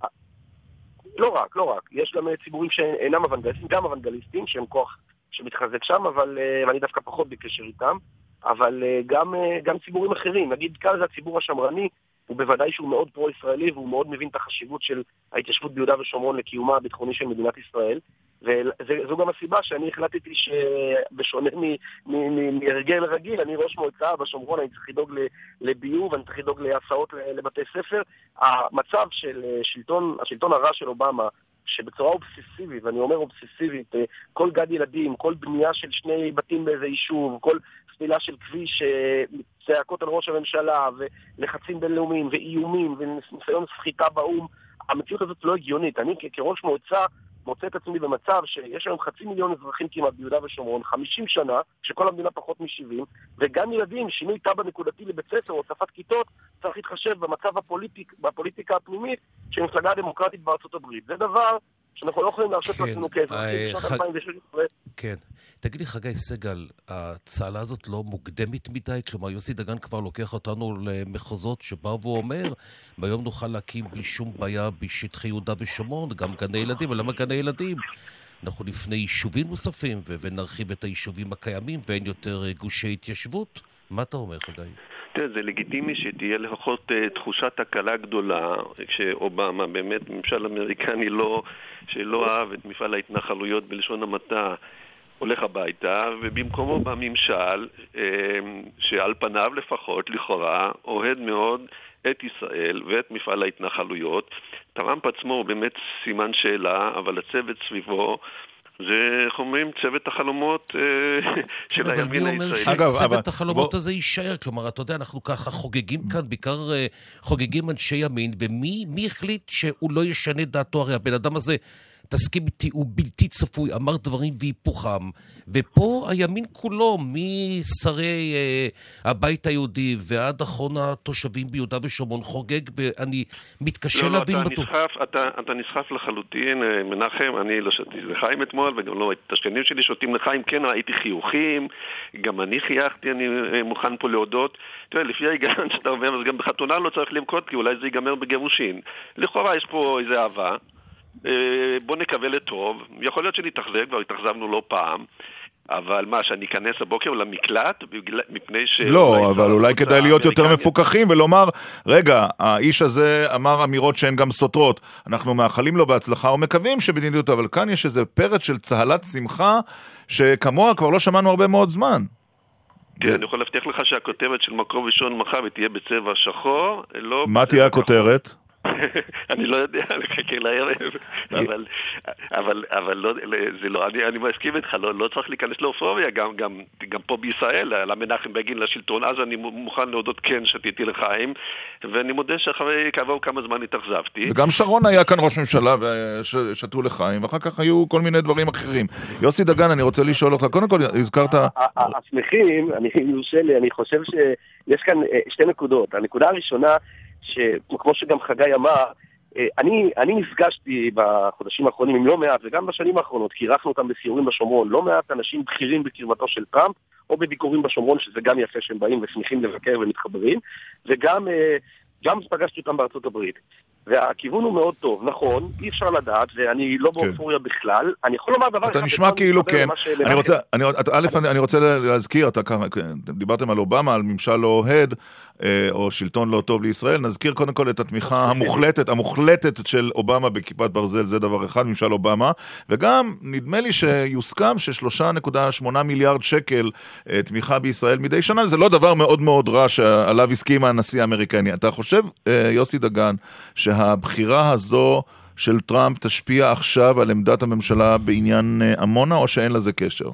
H: לא רק, לא רק. יש גם ציבורים שאינם אוונגליסטים, גם אוונגליסטים, שהם כוח שמתחזק שם, אבל אני דווקא פחות בקשר איתם. אבל אה, גם, אה, גם ציבורים אחרים, נגיד כאן זה הציבור השמרני, הוא בוודאי שהוא מאוד פרו-ישראלי והוא מאוד מבין את החשיבות של ההתיישבות ביהודה ושומרון לקיומה הביטחוני של מדינת ישראל. וזו גם הסיבה שאני החלטתי שבשונה מהרגל רגיל, אני ראש מועצה בשומרון, אני צריך לדאוג לביוב, אני צריך לדאוג להסעות לבתי ספר. המצב של אה, שלטון, השלטון הרע של אובמה, שבצורה אובססיבית, ואני אומר אובססיבית, כל גד ילדים, כל בנייה של שני בתים באיזה יישוב, כל סלילה של כביש, אה, צעקות על ראש הממשלה, ולחצים בינלאומיים, ואיומים, וניסיון סחיטה באו"ם, המציאות הזאת לא הגיונית. אני כראש מועצה מוצא את עצמי במצב שיש היום חצי מיליון אזרחים כמעט ביהודה ושומרון, 50 שנה, שכל המדינה פחות מ-70, וגם ילדים, שינוי תב"ע נקודתי לבית ספר הוספת כיתות, צריך להתחשב במצב הפוליטיק, בפוליטיקה הפנימית של מפלגה הדמוקרטית בארצות הברית. זה דבר שאנחנו לא יכולים להרשות כן, לעצמנו כאזרחים אה, בשנת 2016.
C: כן. תגיד לי, חגי סגל, הצהלה הזאת לא מוקדמת מדי? כלומר, יוסי דגן כבר לוקח אותנו למחוזות שבא ואומר, ביום נוכל להקים בלי שום בעיה בשטחי יהודה ושומרון, גם גני ילדים, ולמה גני ילדים? אנחנו לפני יישובים נוספים, ונרחיב את היישובים הקיימים, ואין יותר גושי התיישבות. מה אתה אומר, חגי?
G: תראה, זה לגיטימי שתהיה לפחות uh, תחושת הקלה גדולה כשאובמה, באמת ממשל אמריקני לא, שלא אהב את מפעל ההתנחלויות בלשון המעטה, הולך הביתה, ובמקומו בא ממשל uh, שעל פניו לפחות, לכאורה, אוהד מאוד את ישראל ואת מפעל ההתנחלויות. טראמפ עצמו הוא באמת סימן שאלה, אבל הצוות סביבו זה, איך אומרים, צוות החלומות אה, של הימין הישראלי.
C: אבל מי אומר שצוות החלומות הזה יישאר? כלומר, אתה יודע, אנחנו ככה חוגגים כאן, בעיקר אה, חוגגים אנשי ימין, ומי החליט שהוא לא ישנה דעתו? הרי הבן אדם הזה... תסכים איתי, הוא בלתי צפוי, אמר דברים והיפוכם. ופה הימין כולו, משרי אה, הבית היהודי ועד אחרון התושבים ביהודה ושומרון, חוגג, ואני מתקשה
G: לא,
C: להבין
G: לא, אתה נסחף, אתה, אתה נסחף לחלוטין, אה, מנחם, אני לא שתיתי לחיים אתמול, וגם לא את השכנים שלי שותים לחיים, כן ראיתי חיוכים, גם אני חייכתי, אני אה, מוכן פה להודות. תראה, לפי ההיגיון שאתה אומר, אז גם בחתונה לא צריך למכות, כי אולי זה ייגמר בגירושין. לכאורה יש פה איזה אהבה. אה, בוא נקווה לטוב, יכול להיות שנתאכזב, כבר התאכזבנו לא פעם. אבל מה, שאני אכנס הבוקר למקלט? מפני ש...
B: לא, אבל אולי כדאי להיות יותר מפוקחים ולומר, רגע, האיש הזה אמר אמירות שהן גם סותרות. אנחנו מאחלים לו בהצלחה ומקווים שבדיוק, אבל כאן יש איזה פרץ של צהלת שמחה שכמוה כבר לא שמענו הרבה מאוד זמן.
G: כן, אני יכול להבטיח לך שהכותרת של מקום ראשון מחר תהיה בצבע שחור, לא...
B: מה תהיה הכותרת?
G: אני לא יודע, לחכה לערב, אבל, אבל, אבל לא, זה לא, אני, אני מסכים איתך, לא, לא צריך להיכנס לאופוריה, גם, גם, גם פה בישראל, עלה מנחם בגין לשלטון, אז אני מוכן להודות כן שתיתי לחיים, ואני מודה שאחרי כעבור כמה זמן התאכזבתי.
B: וגם שרון היה כאן ראש ממשלה ושתו לחיים, ואחר כך היו כל מיני דברים אחרים. יוסי דגן, אני רוצה לשאול אותך, קודם כל הזכרת...
H: השמחים, אני יורשה לי, אני חושב שיש כאן אה, שתי נקודות. הנקודה הראשונה, שכמו שגם חגי אמר, אה, אני, אני נפגשתי בחודשים האחרונים עם לא מעט, וגם בשנים האחרונות, כי אירחנו אותם בסיורים בשומרון, לא מעט אנשים בכירים בקרבתו של טראמפ, או בביקורים בשומרון, שזה גם יפה שהם באים ושמחים לבקר ומתחברים, וגם אה, גם פגשתי אותם בארצות הברית. והכיוון הוא מאוד טוב, נכון, אי אפשר לדעת, ואני לא
B: כן.
H: באופוריה בכלל. אני יכול לומר דבר אחד...
B: אתה נשמע כאילו כן. אני רוצה, אני, א', אני, אני רוצה להזכיר, אתה ככה, כן, דיברתם על אובמה, על ממשל לא אוהד, אה, או שלטון לא טוב לישראל. נזכיר קודם כל את התמיכה המוחלטת, המוחלטת של אובמה בכיפת ברזל, זה דבר אחד, ממשל אובמה. וגם, נדמה לי שיוסכם ש-3.8 מיליארד שקל אה, תמיכה בישראל מדי שנה, זה לא דבר מאוד מאוד רע שעליו הסכים הנשיא האמריקני. אתה חושב, אה, יוסי דגן, שהבחירה הזו... של טראמפ תשפיע עכשיו על עמדת הממשלה בעניין אה, עמונה, או שאין לזה קשר?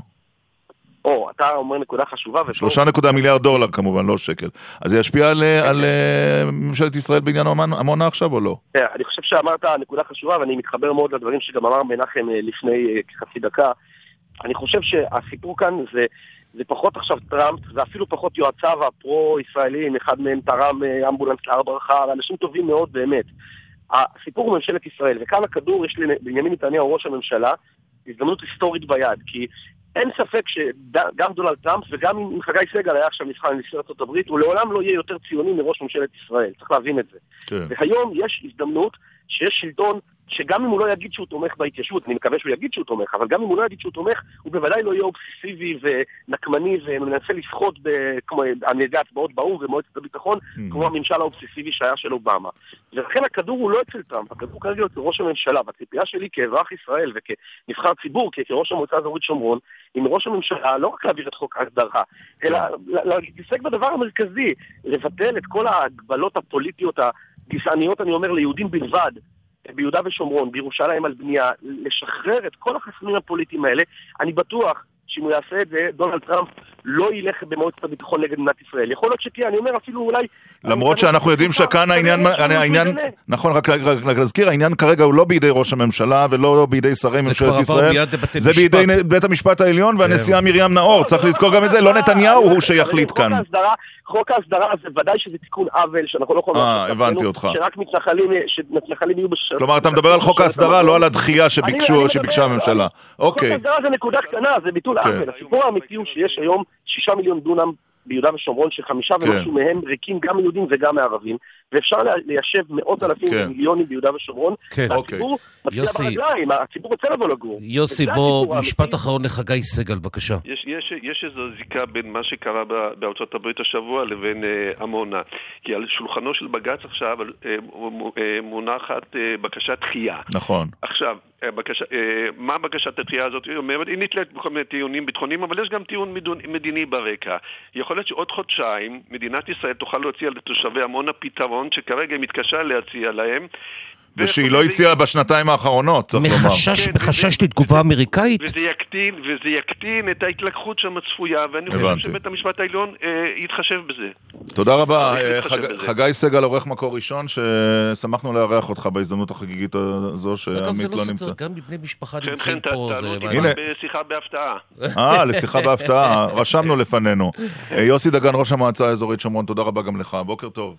H: או, אתה אומר נקודה חשובה.
B: שלושה נקודה מיליארד דולר כמובן, לא שקל. אז זה ישפיע על, אה, על אה, ממשלת ישראל בעניין עמונה- עכשיו או לא?
H: תראה, אני חושב שאמרת נקודה חשובה, ואני מתחבר מאוד לדברים שגם אמר מנחם לפני אה, חצי דקה. אני חושב שהסיפור כאן זה, זה פחות עכשיו טראמפ, זה אפילו פחות יועציו הפרו-ישראלים, אחד מהם תרם אה, אמבולנס להר ברכה, אנשים טובים מאוד באמת. הסיפור הוא ממשלת ישראל, וכאן הכדור יש לבנימין נתניהו, ראש הממשלה, הזדמנות היסטורית ביד, כי אין ספק שגם דונלד טראמפ וגם אם חגי סגל היה עכשיו נבחר לנשיא הברית, הוא לעולם לא יהיה יותר ציוני מראש ממשלת ישראל, צריך להבין את זה.
B: כן.
H: והיום יש הזדמנות שיש שלטון שגם אם הוא לא יגיד שהוא תומך בהתיישבות, אני מקווה שהוא יגיד שהוא תומך, אבל גם אם הוא לא יגיד שהוא תומך, הוא בוודאי לא יהיה אובססיבי ונקמני ומנסה לסחוט ב- כמו על ידי הצבעות באו"ם ומועצת הביטחון,
B: Mm.
H: כמו הממשל האובססיבי שהיה של אובמה. ולכן הכדור הוא לא אצל טראמפ, הכדור כרגע אצל ראש הממשלה, והציפייה שלי כאזרח ישראל וכנבחר ציבור, כראש המועצה האזורית שומרון, היא מראש הממשלה לא רק להעביר את חוק ההסדרה, אלא ל- להתעסק בדבר המרכזי, לבטל את כל ההגבלות הפוליטיות הגזעניות, אני אומר, ליהודים בלבד, ביהודה ושומרון, בירושלים על בנייה, לשחרר את כל החסמים הפוליטיים האלה. אני בטוח שאם הוא יעשה את זה, דונלד טראמפ לא ילך במועצת הביטחון נגד מדינת ישראל. יכול להיות שתהיה, אני אומר אפילו אולי...
B: למרות שאנחנו יודעים שכאן העניין, העניין, נכון, רק רק- רק להזכיר, העניין כרגע הוא לא בידי ראש הממשלה ולא בידי שרי ממשלת ישראל, זה. בידי בית המשפט העליון והנשיאה מרים נאור, צריך לזכור גם את זה, לא נתניהו הוא שיחליט כאן.
H: חוק ההסדרה, חוק ההסדרה זה ודאי שזה תיקון עוול, שאנחנו לא יכולים...
B: אה, הבנתי אותך.
H: שרק מתנחלים, שמתנחלים יהיו בשלטון.
B: כלומר, אתה מדבר על חוק ההסדרה, לא על הדחייה שביקשו, שביקשה הממשלה.
H: חוק
B: אוקיי,
H: ההסדרה זה נקודה קטנה, זה ביטול
B: כן.
H: עוול. הסיפור האמיתי הוא שיש היום שישה מיליון דונם ביהודה ושומרון, שחמישה
B: כן.
H: ומשהו מהם ריקים גם מיהודים וגם מערבים, ואפשר ליישב מאות אלפים
B: כן.
H: ומיליונים ביהודה ושומרון,
C: כן.
H: והציבור מצביע
C: יוסי.
H: ברגליים, הציבור רוצה לבוא לגור.
C: יוסי, בוא, משפט
H: האמיתי.
C: אחרון לחגי סגל, בבקשה.
G: יש, יש, יש איזו זיקה בין מה שקרה בארצות הברית השבוע לבין אה, עמונה. כי על שולחנו של בג"ץ עכשיו אה, אה, מונחת אה, בקשת דחייה.
B: נכון.
G: עכשיו, אה, בקשה, אה, מה בקשת הדחייה הזאת? היא אומרת, היא נתלית בכל מיני טיעונים ביטחוניים, אבל יש גם טיעון מדיני ברקע. יכול להיות שעוד חודשיים מדינת ישראל תוכל להציע לתושבי עמונה פתרון שכרגע היא מתקשה להציע להם.
B: ושהיא לא הציעה בשנתיים האחרונות, צריך לומר.
C: מחשש,
G: כן,
C: מחשש לתגובה אמריקאית?
G: וזה יקטין, וזה יקטין את ההתלקחות שם הצפויה, ואני חושב. שבית המשפט העליון אה, יתחשב בזה.
B: תודה רבה, אה,
G: להתחשב
B: חג-
G: בזה.
B: חגי סגל, עורך מקור ראשון, ששמחנו לארח אותך בהזדמנות החגיגית הזו
C: זה
B: שעמית
C: לא
B: לא נמצא.
C: גם מבני משפחה
G: חן
C: נמצאים
G: חן, ת-
C: פה,
G: תעלו
C: זה
G: אותי בשיחה בהפתעה.
B: אה, לשיחה בהפתעה, רשמנו לפנינו. אה, יוסי דגן, ראש המועצה האזורית שומרון, תודה רבה גם לך, בוקר טוב.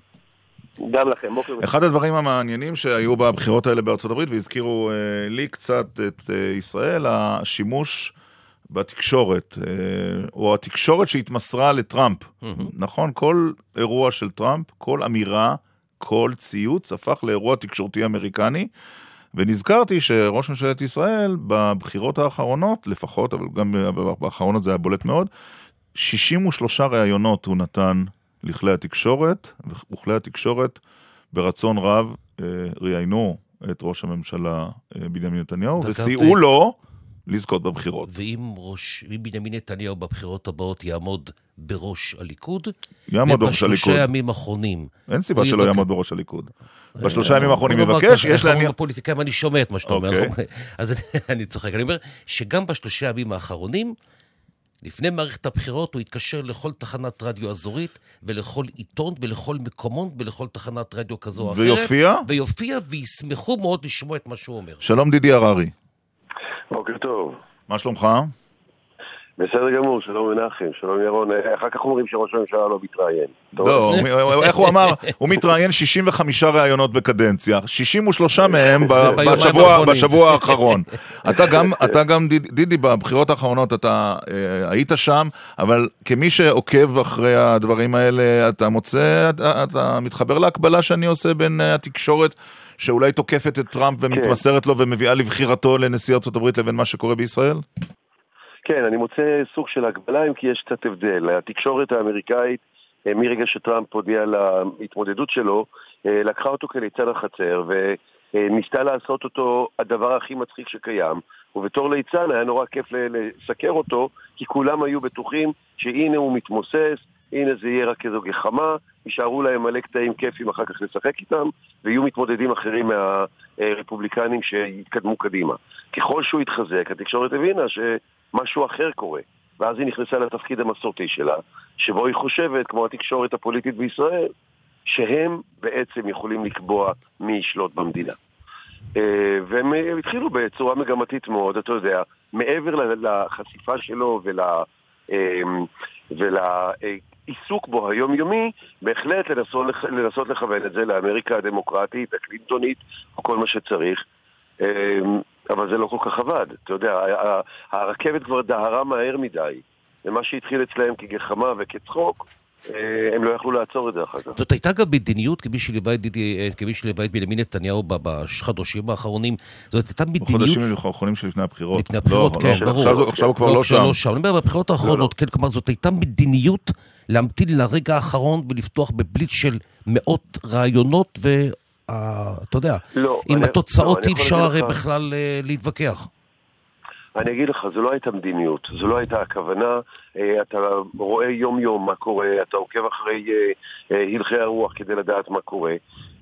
H: גם לכם, בוקר טוב.
B: אחד הדברים המעניינים שהיו בבחירות האלה בארצות הברית, והזכירו אה, לי קצת את אה, ישראל, השימוש בתקשורת, אה, או התקשורת שהתמסרה לטראמפ. נכון? כל אירוע של טראמפ, כל אמירה, כל ציוץ, הפך לאירוע תקשורתי אמריקני. ונזכרתי שראש ממשלת ישראל בבחירות האחרונות, לפחות, אבל גם באחרונות זה היה בולט מאוד, 63 ראיונות הוא נתן לכלי התקשורת, וכלי התקשורת ברצון רב אה, ראיינו את ראש הממשלה אה, בנימין נתניהו, וסייעו לו לזכות בבחירות.
C: ואם ראש, אם בנימין נתניהו בבחירות הבאות יעמוד בראש הליכוד,
B: יעמוד בראש הליכוד.
C: ובשלושה ימים האחרונים...
B: אין סיבה שלא. יעמוד בראש הליכוד. בשלושה ימים האחרונים יבקש,
C: ככה,
B: יש להניח...
C: הפוליטיקאים, אני שומע את מה שאתה אומר.
B: אוקיי.
C: אז אני צוחק. אני אומר שגם בשלושה ימים האחרונים, לפני מערכת הבחירות, הוא התקשר לכל תחנת רדיו אזורית, ולכל עיתון, ולכל מקומון, ולכל תחנת רדיו כזו או אחרת.
B: ויופיע?
C: ויופיע, וישמחו מאוד לשמוע את מה שהוא אומר.
B: שלום דידי הררי,
I: בוקר טוב.
B: מה שלומך?
I: בסדר גמור, שלום מנחם, שלום ירון. אחר כך אומרים שראש הממשלה לא מתראיין.
B: לא, איך הוא אמר? הוא מתראיין 65 ראיונות בקדנציה, 63 מהם בשבוע- האחרון. אתה גם, אתה גם, דיד- דידי, בבחירות האחרונות אתה אה, היית שם, אבל כמי שעוקב אחרי הדברים האלה, אתה מוצא, אתה, מתחבר להקבלה שאני עושה בין אה, התקשורת שאולי תוקפת את טראמפ ומתמסרת לו ומביאה לבחירתו לנשיא הברית לבין מה שקורה בישראל?
I: כן, אני מוצא סוג של הגבלה אם כי יש קצת הבדל. התקשורת האמריקאית, אה, מרגע שטראמפ הודיע על ההתמודדות שלו, אה, לקחה אותו כליצן החצר וניסתה לעשות אותו הדבר הכי מצחיק שקיים. ובתור ליצן היה נורא כיף לסקר אותו, כי כולם היו בטוחים שהנה הוא מתמוסס, הנה זה יהיה רק איזו גחמה, יישארו להם מלא קטעים כיפים אחר כך לשחק איתם, ויהיו מתמודדים אחרים מהרפובליקנים שיתקדמו קדימה. ככל שהוא התחזק, התקשורת הבינה שמשהו אחר קורה. ואז היא נכנסה לתפקיד המסורתי שלה, שבו היא חושבת, כמו התקשורת הפוליטית בישראל, שהם בעצם יכולים לקבוע מי ישלוט במדינה. אה, והם התחילו בצורה מגמתית מאוד, אתה יודע, מעבר לחשיפה שלו ול... אה, ולעיסוק בו היומיומי, בהחלט לנסות, לנסות לכוון את זה לאמריקה הדמוקרטית, הקלינטונית, כל מה שצריך. אבל זה לא כל כך עבד. אתה יודע, הרכבת כבר דהרה מהר מדי, ומה שהתחיל אצלהם כגחמה וכצחוק, אה, הם לא יכלו לעצור את זה אחר כך.
C: זאת הייתה גם מדיניות, כמי שליווה את, אה, כמי שליווה את בנימין נתניהו בחודשים האחרונים, זאת הייתה מדיניות...
B: בחודשים האחרונים שלפני הבחירות.
C: לפני הבחירות,
B: לא,
C: כן,
B: לא,
C: ברור.
B: עכשיו, עכשיו הוא כבר
C: לא,
B: לא שם.
C: לא שם. אני אומר, בבחירות האחרונות, כן, כלומר, זאת הייתה מדיניות להמתין לרגע האחרון ולפתוח בבליץ של מאות רעיונות, ואתה יודע,
I: לא,
C: עם
I: אני-
C: התוצאות
I: לא,
C: אי
I: יכול
C: אפשר הרי
I: לך-
C: בכלל אה, להתווכח.
I: אני אגיד לך, זו לא הייתה מדיניות, זו לא הייתה הכוונה. אה, אתה רואה יום-יום מה קורה, אתה עוקב אחרי אה, הלכי הרוח כדי לדעת מה קורה,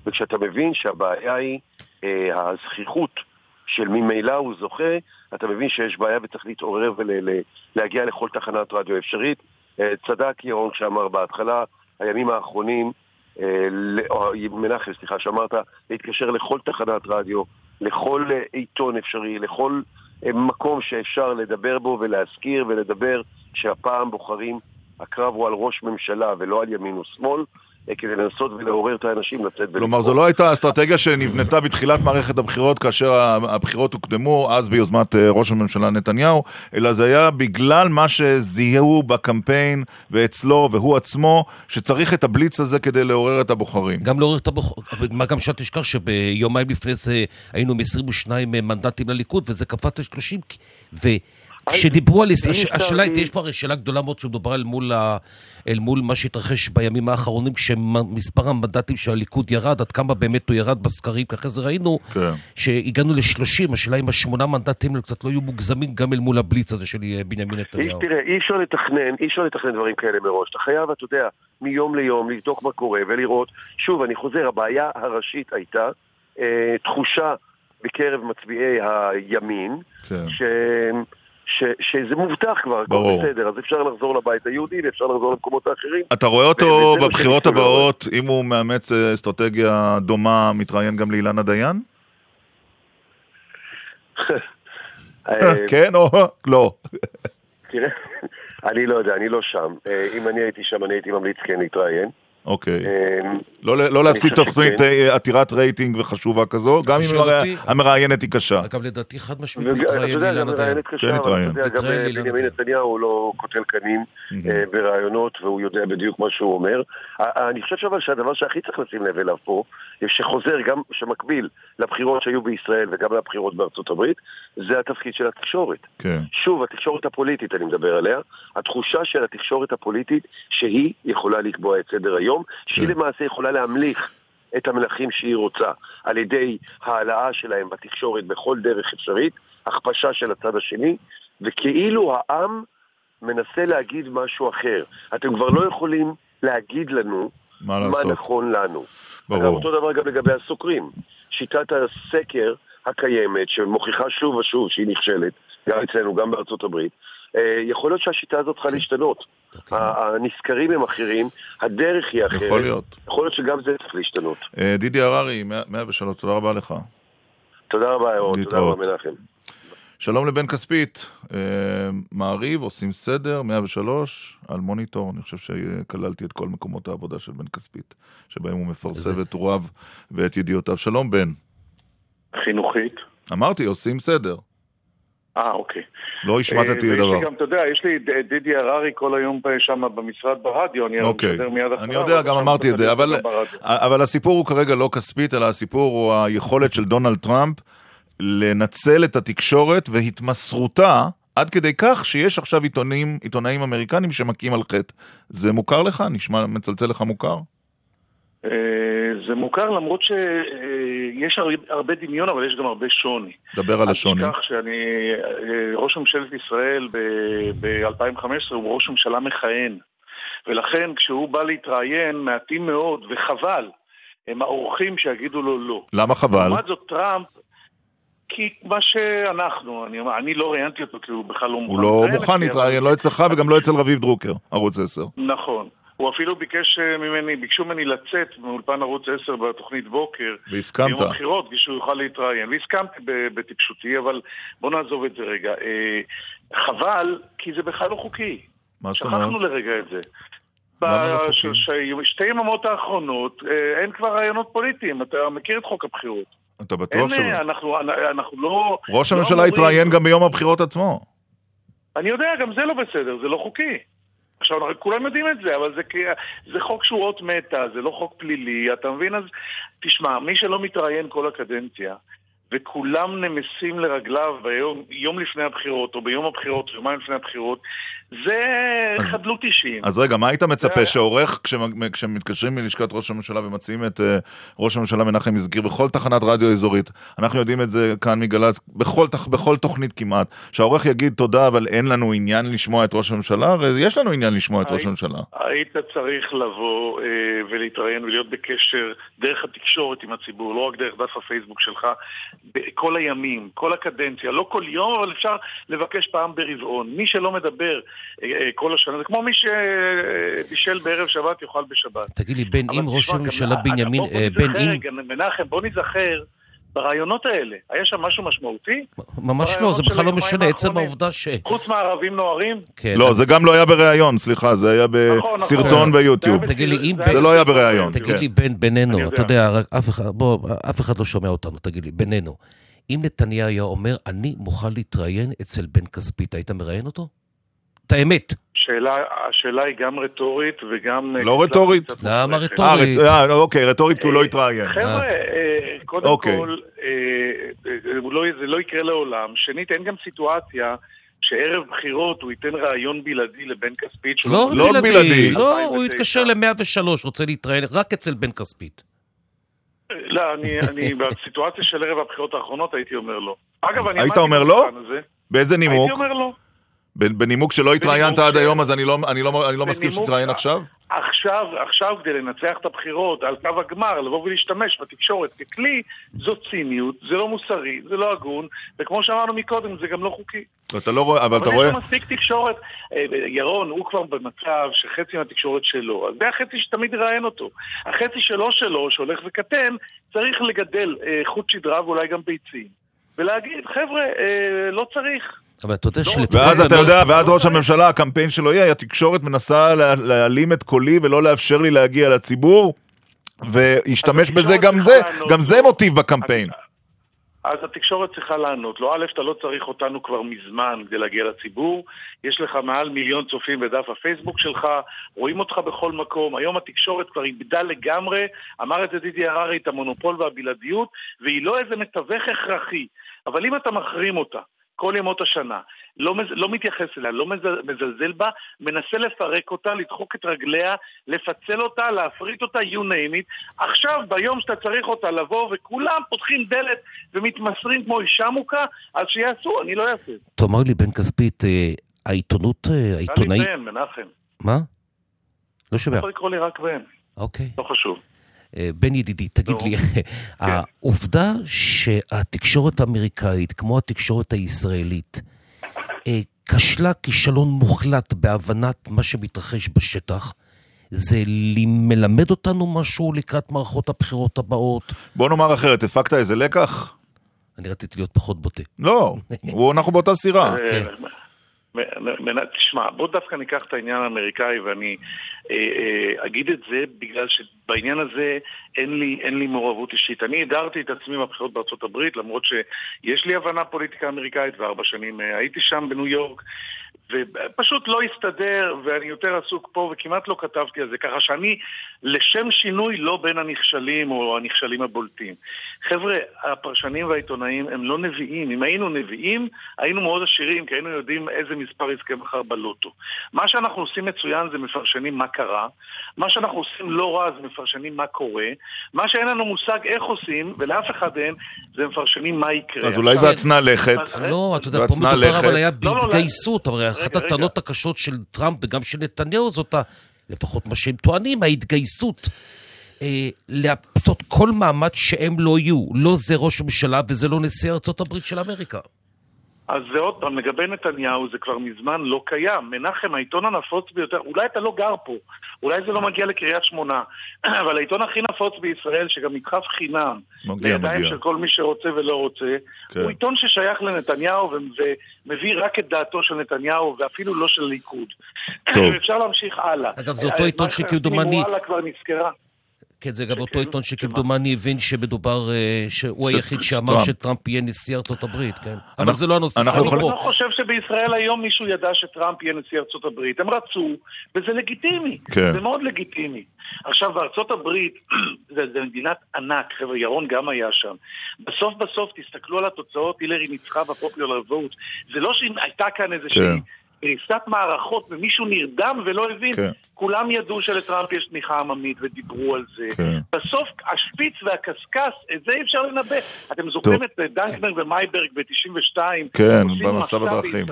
I: וכשאתה מבין שהבעיה היא הזכיחות של ממילא הוא זוכה, אתה מבין שיש בעיה וצריך להתעורר ולהגיע לכל תחנת רדיו אפשרית. צדק ירון כשאמר בהתחלה, הימים האחרונים, או, מנחם, סליחה, שאמרת, להתקשר לכל תחנת רדיו, לכל אה, עיתון אפשרי, לכל אה, מקום שאפשר לדבר בו ולהזכיר ולדבר שהפעם בוחרים, הקרב הוא על ראש ממשלה ולא על ימין ושמאל, אה, כדי לנסות ולעורר את האנשים לצאת
B: כלומר, זו לא הייתה אסטרטגיה שנבנתה בתחילת מערכת הבחירות, כאשר הבחירות הוקדמו, אז ביוזמת אה, ראש הממשלה נתניהו, אלא זה היה בגלל מה שזיהו בקמפיין ואצלו והוא עצמו, שצריך את הבליץ הזה כדי לעורר את הבוחרים.
C: גם לעורר את הבחור, מה גם שאל תשכח שביומיים לפני זה היינו עם 22 מנדטים לליכוד, וזה קפץ ל-30, וכשדיברו על... הש- השאלה היא, יש פה הרי שאלה גדולה מאוד שמדובר אל מול, ה, אל מול מה שהתרחש בימים האחרונים, כשמספר המנדטים של הליכוד ירד, עד כמה באמת הוא ירד בסקרים, כי אחרי זה ראינו
B: כן.
C: שהגענו ל-30, השאלה אם השמונה מנדטים האלה קצת לא יהיו מוגזמים גם אל מול הבליץ הזה של אה, בנימין נתניהו.
I: תראה, אי אפשר לתכנן, אי אפשר לתכנן דברים כאלה מראש. אתה חייב, אתה יודע, מיום ליום לבדוק מה קורה ולראות. שוב, אני חוזר, הבעיה הראשית הייתה אה, תחושה בקרב מצביעי הימין,
B: כן.
I: ש... ש... שזה מובטח כבר, הכל. בסדר, אז אפשר לחזור לבית היהודי ואפשר לחזור למקומות האחרים.
B: אתה רואה אותו
I: מה
B: בבחירות הבאות, אם הוא מאמץ אה, אסטרטגיה דומה, מתראיין גם לאילנה דיין?
I: אה,
B: כן או לא?
I: תראה, אני לא יודע, אני לא שם. אה, אם אני הייתי שם, אני הייתי ממליץ כן להתראיין.
B: אוקיי.
I: אה,
B: לא לא להפסיד תוכנית. אה, עתירת רייטינג וחשובה כזו, גם אם המראיינת היא קשה.
C: אגב, לדעתי חד משמעית
I: גם
C: לאילנה דיין.
B: כן, התראיין.
I: יודע, גם
C: התראיין
I: בנימין. נתניהו לא קוטל קנים אה, ברעיונות, והוא יודע בדיוק מה שהוא אומר. אני חושב אבל שהדבר שהכי צריך לשים לב אליו פה, שחוזר גם, שמקביל לבחירות שהיו בישראל וגם לבחירות בארצות הברית, זה התפקיד של התקשורת.
B: כן.
I: שוב, התקשורת הפוליטית, אני מדבר עליה, התחושה של התקשורת הפוליטית שהיא יכולה לקבוע את סדר היום, שהיא
B: כן.
I: למעשה יכולה להמליך את המלכים שהיא רוצה, על ידי העלאה שלהם בתקשורת בכל דרך אפשרית, הכפשה של הצד השני, וכאילו העם מנסה להגיד משהו אחר. אתם כבר לא יכולים להגיד לנו
B: מה
I: מה
B: לעשות?
I: נכון לנו.
B: ברור.
I: אגב, אותו דבר גם לגבי הסוקרים. שיטת הסקר הקיימת, שמוכיחה שוב ושוב שהיא נכשלת, גם אצלנו, גם בארצות הברית, אה, יכול להיות שהשיטה הזאת צריכה להשתנות.
C: אוקיי.
I: ה- הנזכרים הם אחרים, הדרך היא אחרת.
B: יכול להיות.
I: יכול להיות שגם זה צריך להשתנות.
B: אה, דידי הררי, 103, תודה רבה לך.
I: תודה רבה, ירון. תודה. רבה, מנחם.
B: שלום לבן כספית, אה, מעריב, עושים סדר, 103, על מוניטור, אני חושב שכללתי את כל מקומות העבודה של בן כספית, שבהם הוא מפרסם את טוריו ואת ידיעותיו. שלום בן.
J: חינוכית.
B: אמרתי, עושים סדר.
J: אה, אוקיי.
B: לא השמטתי
J: אה,
B: דבר.
J: ויש לי גם, אתה יודע, יש לי דידי הררי כל היום שם במשרד ברדיו, אני
B: אוקיי.
J: משדר מיד אחריו.
B: אני יודע, גם אמרתי את זה, אבל. אבל הסיפור הוא כרגע לא כספית, אלא הסיפור הוא היכולת של דונלד טראמפ לנצל את התקשורת והתמסרותה עד כדי כך שיש עכשיו עיתונים, עיתונאים אמריקנים שמכים על חטא. זה מוכר לך? נשמע מצלצל לך מוכר?
J: אה, זה מוכר למרות שיש הרבה דמיון, אבל יש גם הרבה שוני.
B: דבר על השוני.
J: אל תשכח שאני, אה, ראש ממשלת ישראל ב-2015 הוא ראש ממשלה מכהן. ולכן כשהוא בא להתראיין, מעטים מאוד, וחבל, הם האורחים שיגידו לו לא.
B: למה חבל?
J: לעומת זאת טראמפ, כי מה שאנחנו, אני, אני לא ראיינתי אותו כי הוא בכלל לא מוכן.
B: הוא לא מוכן להתראיין, לא אצלך וגם לא אצל רביב דרוקר, ערוץ 10.
J: נכון. הוא אפילו ביקש אה, ממני, ביקשו ממני לצאת מאולפן ערוץ 10 בתוכנית בוקר.
B: והסכמת.
J: ביום הבחירות, כדי שהוא יוכל להתראיין. והסכמתי בטיפשותי, אבל בוא נעזוב את זה רגע. אה, חבל, כי זה בכלל לא חוקי.
B: מה זאת אומרת?
J: שכחנו לרגע את זה.
B: לא?
J: בשתי יממות האחרונות אה, אין כבר רעיונות פוליטיים. אתה מכיר את חוק הבחירות.
B: אתה בטוח?
J: אה, אנחנו, אנחנו לא...
B: ראש
J: לא
B: הממשלה התראיין גם ביום הבחירות עצמו.
J: אני יודע, גם זה לא בסדר, זה לא חוקי. עכשיו, כולם יודעים את זה, אבל זה, זה חוק שהוא אות מתה, זה לא חוק פלילי, אתה מבין? אז תשמע, מי שלא מתראיין כל הקדנציה, וכולם נמסים לרגליו ביום יום לפני הבחירות, או ביום הבחירות, יומיים לפני הבחירות, זה
B: אז-
J: חדלות אישים.
B: אז רגע, מה היית מצפה
J: זה-
B: שעורך, כשמ- כשמתקשרים מלשכת ראש הממשלה ומציעים את אה, ראש הממשלה מנחם הזכיר בכל תחנת רדיו אזורית, אנחנו יודעים את זה כאן מגל"צ, בכל, בכל תוכנית כמעט, שהעורך יגיד תודה, אבל אין לנו עניין לשמוע את ראש הממשלה, הרי יש לנו עניין לשמוע את ראש
J: היית-
B: הממשלה.
J: היית צריך לבוא אה, ולהתראיין ולהיות בקשר דרך התקשורת עם הציבור, לא רק דרך דף הפייסבוק שלך, כל הימים, כל הקדנציה, לא כל יום, אבל אפשר לבקש פעם ברבעון. מי שלא מדבר אה, אה, כל השנה, זה כמו מי שבישל בערב שבת יאכל בשבת.
C: תגיד לי, בן,
J: אבל
C: אם ראש הממשלה בנימין,
J: בוא-
C: אה,
J: נזכר
C: אם...
J: רגע, מנחם, בוא נזכר ברעיונות האלה. היה שם משהו משמעותי?
C: ממש לא, זה בכלל לא משנה, עצם. העובדה ש...
J: חוץ מערבים נוהרים?
C: כן,
B: לא, זה גם לא היה בריאיון, סליחה, זה היה
J: נכון,
B: בסרטון
J: נכון.
B: ביוטיוב.
C: תגיד לי, אם...
B: זה לא היה בריאיון.
C: תגיד
B: כן.
C: לי, בן, בינינו. אתה יודע, אף אחד לא שומע אותנו, תגיד לי, בינינו. אם נתניהו היה אומר, אני מוכן להתראיין אצל בן כספית, היית מראיין אותו? את האמת.
J: שאלה, השאלה היא גם רטורית וגם... אה,
B: לא רטורית?
C: למה.
B: אה,
C: רטורית?
B: רט- אה, אוקיי, רטורית כי הוא לא
J: אה,
B: התראיין.
J: חבר'ה, אה, קודם
B: אוקיי.
J: כל, אה, אה, לא- זה לא יקרה לעולם. שנית, אין גם סיטואציה שערב בחירות הוא ייתן ראיון בלעדי לבן כספית. שהוא
C: לא
B: לא
C: בלעדי.
B: בלעדי.
C: לא, הוא
J: 2009.
C: התקשר ל-103, רוצה להתראיין רק אצל בן כספית.
J: לא, אני, אני בסיטואציה של ערב הבחירות האחרונות הייתי אומר לא. אגב, אני
B: היית אומר לא? באיזה נימוק?
J: הייתי אומר לא.
B: בנימוק שלא התראיינת עד היום, אז אני לא- אני לא אני לא מסכים שתתראיין עכשיו?
J: עכשיו, עכשיו כדי לנצח את הבחירות על קו הגמר, לבוא ולהשתמש בתקשורת ככלי, זו ציניות, זה לא מוסרי, זה לא הגון, וכמו שאמרנו מקודם, זה גם לא חוקי.
B: אתה לא רואה, אבל אתה
J: אבל
B: רואה...
J: יש לו מספיק תקשורת. אה, ירון, הוא כבר במצב שחצי מהתקשורת שלו, אז זה החצי שתמיד יראיין אותו. החצי שלו שלו, שהולך וקטן, צריך לגדל אה, חוט שדרה ואולי גם ביצים. ולהגיד, חבר'ה, אה, לא צריך.
C: אבל אתה יודע
J: לא,
C: שלפחות...
B: ואז אתה יודע, ואז ראש הממשלה, הקמפיין שלו יהיה, התקשורת מנסה לה- להעלים את קולי ולא לאפשר לי להגיע לציבור, וישתמש
J: אז
B: בזה גם זה, גם זה. מוטיב בקמפיין.
J: אז התקשורת צריכה לענות לו. א', אתה לא צריך אותנו כבר מזמן כדי להגיע לציבור. יש לך מעל מיליון צופים בדף הפייסבוק שלך, רואים אותך בכל מקום. היום התקשורת כבר איבדה לגמרי, אמר את זה דידי הררי, את המונופול והבלעדיות, והיא לא איזה מתווך הכרחי. אבל אם אתה מחרים אותה כל ימות השנה, לא, מז... לא מתייחס אליה, לא מז... מזלזל בה, מנסה לפרק אותה, לדחוק את רגליה, לפצל אותה, להפריט אותה, you name it. עכשיו, ביום שאתה צריך אותה לבוא וכולם פותחים דלת ומתמסרים כמו אישה מוכה, אז שיעשו, אני לא אעשה.
C: תאמר לי, בן כספית, אה, העיתונות, אה, העיתונאי...
J: טלי בן, מנחם.
C: מה? לא שומע.
J: יכול לקרוא לי רק בן,
C: אוקיי.
J: לא חשוב.
C: אה, בן ידידי, תגיד. לי, העובדה שהתקשורת האמריקאית, כמו התקשורת הישראלית, אה, כשלה כישלון מוחלט בהבנת מה שמתרחש בשטח, זה מלמד אותנו משהו לקראת מערכות הבחירות הבאות?
B: בוא נאמר אחרת, הפקת איזה לקח?
C: אני רציתי להיות פחות בוטה.
B: לא, אנחנו באותה סירה.
J: תשמע, בוא דווקא ניקח את העניין האמריקאי ואני אה, אה, אגיד את זה בגלל שבעניין הזה אין לי, אין לי מעורבות אישית. אני הדרתי את עצמי מהבחירות בארצות הברית למרות שיש לי הבנה פוליטיקה אמריקאית וארבע שנים אה, הייתי שם בניו יורק ופשוט לא הסתדר, ואני יותר עסוק פה, וכמעט לא כתבתי על זה, ככה שאני לשם שינוי לא בין הנכשלים או הנכשלים הבולטים. חבר'ה, הפרשנים והעיתונאים הם לא נביאים. אם היינו נביאים, היינו מאוד עשירים, כי היינו יודעים איזה מספר יזכה מחר בלוטו. מה שאנחנו עושים מצוין זה מפרשנים מה קרה, מה שאנחנו עושים לא רע זה מפרשנים מה קורה, מה שאין לנו מושג איך עושים, ולאף אחד אין, זה מפרשנים מה יקרה.
B: אז אולי והצנע לכת.
C: לא, אתה יודע, פה מדובר אבל היה לא, לא, בהתגייסות, הרי אחת הטענות הקשות של טראמפ וגם של נתניהו זאת, לפחות מה שהם טוענים, ההתגייסות. אה, לעשות כל מאמץ שהם לא יהיו. לא זה ראש הממשלה וזה לא נשיא ארצות הברית של אמריקה.
J: אז זה עוד פעם, לגבי נתניהו זה כבר מזמן לא קיים. מנחם, העיתון הנפוץ ביותר, אולי אתה לא גר פה, אולי זה לא מגיע לקריית שמונה, אבל העיתון הכי נפוץ בישראל, שגם נדחף חינם,
B: מגיע, לידיים
J: של כל מי שרוצה ולא רוצה, כן. הוא עיתון ששייך לנתניהו ומביא רק את דעתו של נתניהו ואפילו לא של ליכוד. טוב. אפשר להמשיך הלאה.
C: אגב, זה אותו עיתון שכמדומני...
J: כבר נזכרה.
C: כן, זה גם אותו עיתון שכמדומני הבין שמדובר, אה, שהוא היחיד שאמר שטראמפ יהיה נשיא ארצות הברית, כן. אבל זה לא הנושא
J: שלנו פה. אני לא חושב שבישראל היום מישהו ידע שטראמפ יהיה נשיא ארצות הברית. הם רצו, וזה לגיטימי. כן. זה מאוד לגיטימי. עכשיו, בארצות הברית, זה מדינת ענק, חבר'ה, ירון גם היה שם. בסוף בסוף, תסתכלו על התוצאות, הילרי ניצחה ב popular vote. זה לא שהייתה כאן איזושהי... קריסת מערכות ומישהו נרדם ולא הבין. כן. כולם ידעו שלטראמפ יש תמיכה עממית ודיברו על זה. כן. בסוף השפיץ והקשקש, את זה אי אפשר לנבא. אתם זוכרים טוב. את דנקנר ומייברג ב-92?
B: כן, במסע בדרכים.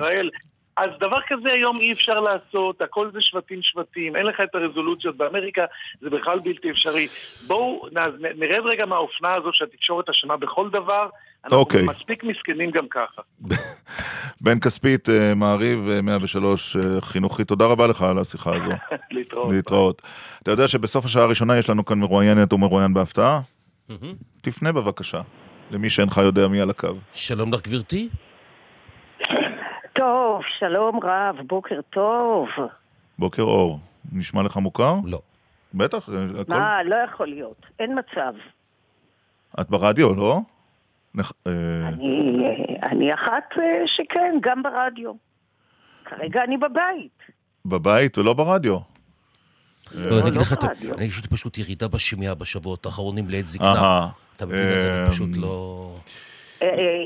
J: אז דבר כזה היום אי אפשר לעשות, הכל זה שבטים שבטים, אין לך את הרזולוציות, באמריקה זה בכלל בלתי אפשרי. בואו נרד רגע מהאופנה הזו שהתקשורת אשמה בכל דבר, אנחנו okay. אוקיי. מספיק מסכנים גם ככה.
B: בן כספית, אה, מעריב 103 אה, אה, חינוכי, תודה רבה לך על השיחה הזו.
J: להתראות.
B: להתראות. אתה יודע שבסוף השעה הראשונה יש לנו כאן מרואיינת ומרואיין בהפתעה? תפנה בבקשה, למי שאינך יודע מי על הקו.
C: שלום לך גברתי.
K: טוב, שלום רב, בוקר טוב.
B: בוקר אור. נשמע לך מוכר?
C: לא.
B: בטח.
K: הכל... מה, לא יכול להיות. אין מצב.
B: את ברדיו, לא?
K: אה, אני, אני אחת אה, שכן, גם ברדיו. כרגע אני בבית.
B: בבית ולא ברדיו?
C: לא, אני אגיד לך, אני יש לי פשוט ירידה בשמיעה בשבועות האחרונים לעת זקנה. אתה מבין, זה אה, פשוט לא...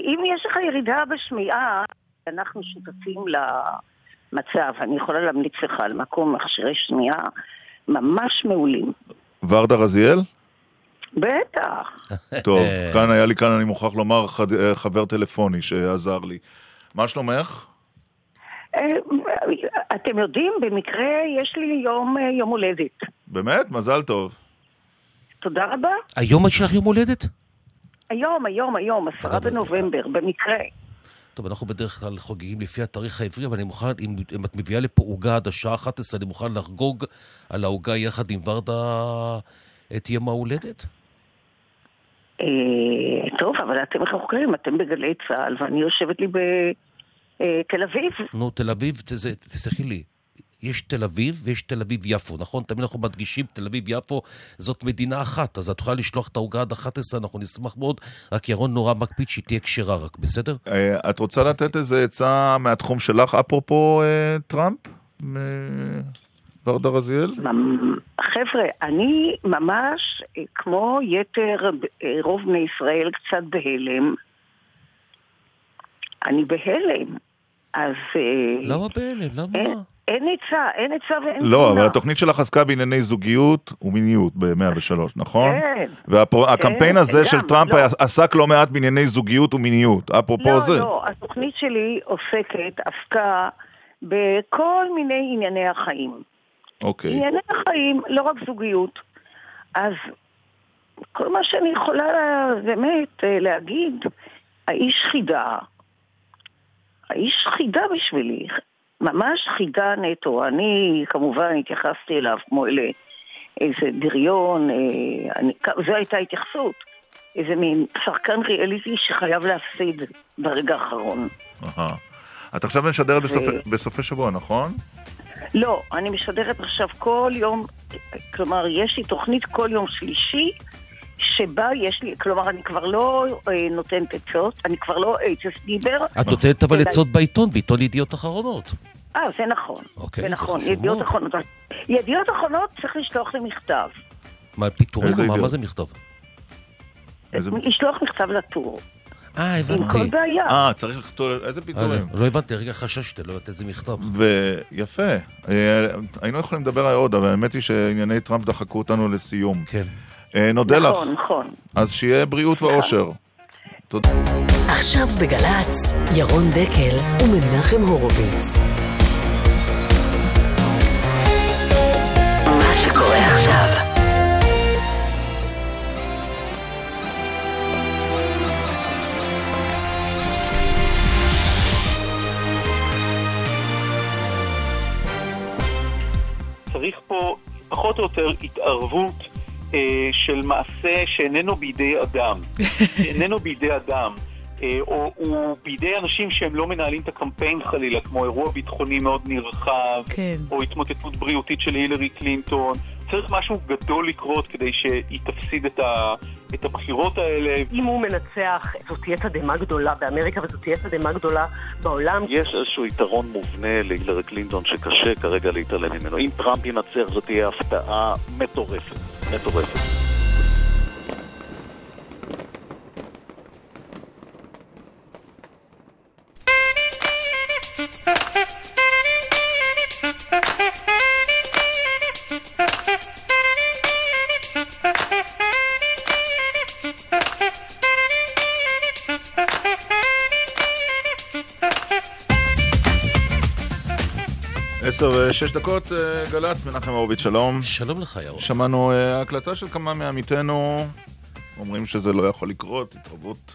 K: אם יש לך ירידה בשמיעה, אנחנו שותפים למצב. אני יכולה להמליץ לך על מקום מכשירי שמיעה ממש מעולים.
B: ורדה רזיאל?
K: בטח.
B: טוב, כאן היה לי כאן, אני מוכרח לומר, חבר טלפוני שעזר לי. מה שלומך?
K: אה, אתם יודעים, במקרה יש לי יום, אה, יום הולדת.
B: באמת? מזל טוב.
K: תודה רבה.
C: היום יש לך יום הולדת?
K: היום, היום, היום, עשרה בנובמבר, במקרה.
C: טוב, אנחנו בדרך כלל חוגגים לפי התאריך העברי, אבל אני מוכן, אם, אם את מביאה לפה עוגה עד השעה 11, אני מוכן לחגוג על העוגה יחד עם ורדה את יום ההולדת.
K: אה, טוב, אבל אתם חוקרים, אתם בגלי צה"ל, ואני יושבת לי בתל אביב.
C: נו, תל אביב, תסלחי לי. יש תל אביב ויש תל אביב-יפו, נכון? תמיד אנחנו מדגישים, תל אביב-יפו זאת מדינה אחת, אז את יכולה לשלוח את העוגה עד 11, אנחנו נשמח מאוד, רק ירון נורא מקפיד שהיא תהיה כשרה רק, בסדר?
B: אה, את רוצה לתת איזה עצה מהתחום שלך, אפרופו אה, טראמפ? ורדה רזיאל?
K: חבר'ה, אני ממש, אה, כמו יתר רוב בני ישראל, קצת בהלם. אני בהלם. אז...
C: למה בהלם? למה?
K: אין היצע, אין היצע ואין תמונה.
B: לא, אבל התוכנית שלך עסקה בענייני זוגיות ומיניות ב-103, נכון?
K: כן.
B: והקמפיין הזה של טראמפ לא. עסק לא מעט בענייני זוגיות ומיניות, אפרופו
K: לא,
B: זה.
K: לא, לא, התוכנית שלי עוסקת, עסקה בכל מיני ענייני החיים.
B: אוקיי.
K: ענייני החיים, לא רק זוגיות. אז כל מה שאני יכולה באמת אה, להגיד, האיש חידה. האיש חידה בשבילי. ממש חידה נטו. אני כמובן התייחסתי אליו כמו אלה, איזה בריון, אה, אני, זו הייתה התייחסות. איזה מין שחקן ריאליטי שחייב להפסיד ברגע האחרון.
B: את עכשיו משדרת בסופי- בסופי שבוע, נכון?
K: לא, אני משדרת עכשיו כל יום, כלומר, יש לי תוכנית כל יום שלישי, שבה יש לי, כלומר, אני כבר לא אה, נותנת עצות, אני כבר לא אייצס דיבר.
C: את נותנת אבל עצות בעיתון, בעיתון ידיעות אחרונות.
K: אה, זה נכון.
C: אוקיי,
K: זה נכון, ידיעות. אחרונות. ידיעות אחרונות צריך לשלוח לי מכתב.
C: מה, פיטורים? מה-? זה מכתב?
K: לשלוח מכתב לטור.
C: אה,
K: עם כל
C: הבנתי.
K: בעיה.
B: אה, צריך לכתוב, איזה פיטורים?
C: אה, לא הבנתי, רגע חששתי, לא יודעת איזה מכתב.
B: ויפה. אה, היינו יכולים לדבר עוד, אבל האמת היא שענייני טראמפ דחקו אותנו לסיום.
C: כן.
B: אה, נודה לך.
K: נכון, נכון.
B: אז שיהיה בריאות ואושר. תודה.
A: עכשיו בגל"צ, ירון דקל ומנחם הורוביץ. מה שקורה עכשיו.
J: פחות או יותר התערבות אה, של מעשה שאיננו בידי אדם. איננו בידי אדם. אה, או הוא בידי אנשים שהם לא מנהלים את הקמפיין חלילה, כמו אירוע ביטחוני מאוד נרחב,
L: כן.
J: או התמוטטות בריאותית של הילרי קלינטון. צריך משהו גדול לקרות כדי שהיא תפסיד את, ה, את הבחירות האלה.
M: אם הוא מנצח, זאת תהיה תדהמה גדולה באמריקה וזאת תהיה תדהמה גדולה בעולם.
N: יש איזשהו יתרון מובנה להילרי קלינטון שקשה כרגע להתעלם ממנו. אם טראמפ ינצח זאת תהיה הפתעה מטורפת. מטורפת.
B: עשר ושש דקות, אה, גל"צ, מנחם הורוביץ, שלום.
C: שלום לך, ירון.
B: שמענו אה, הקלטה של כמה מעמיתינו, אומרים שזה לא יכול לקרות, התערבות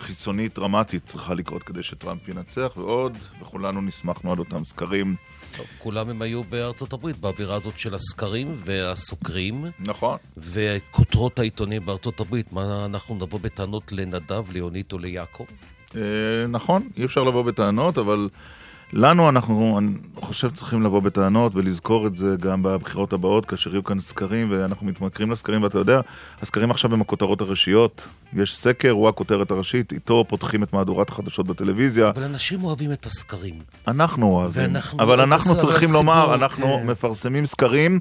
B: חיצונית דרמטית צריכה לקרות כדי שטראמפ ינצח, ועוד, וכולנו נשמח מאוד אותם סקרים.
C: טוב, כולם הם היו בארצות הברית, באווירה הזאת של הסקרים והסוקרים.
B: נכון.
C: וכותרות העיתונים בארצות הברית, מה אנחנו נבוא בטענות לנדב, ליונית או ליעקב?
B: אה, נכון, אי אפשר לבוא בטענות, אבל לנו אנחנו, אני חושב, צריכים לבוא בטענות ולזכור את זה גם בבחירות הבאות, כאשר יהיו כאן סקרים, ואנחנו מתמכרים לסקרים, ואתה יודע, הסקרים עכשיו הם הכותרות הראשיות. יש סקר, הוא הכותרת הראשית, איתו פותחים את מהדורת החדשות בטלוויזיה.
C: אבל אנשים אוהבים את הסקרים.
B: אנחנו אוהבים, אבל
C: לא
B: אנחנו צריכים לומר, אנחנו
C: כן.
B: מפרסמים סקרים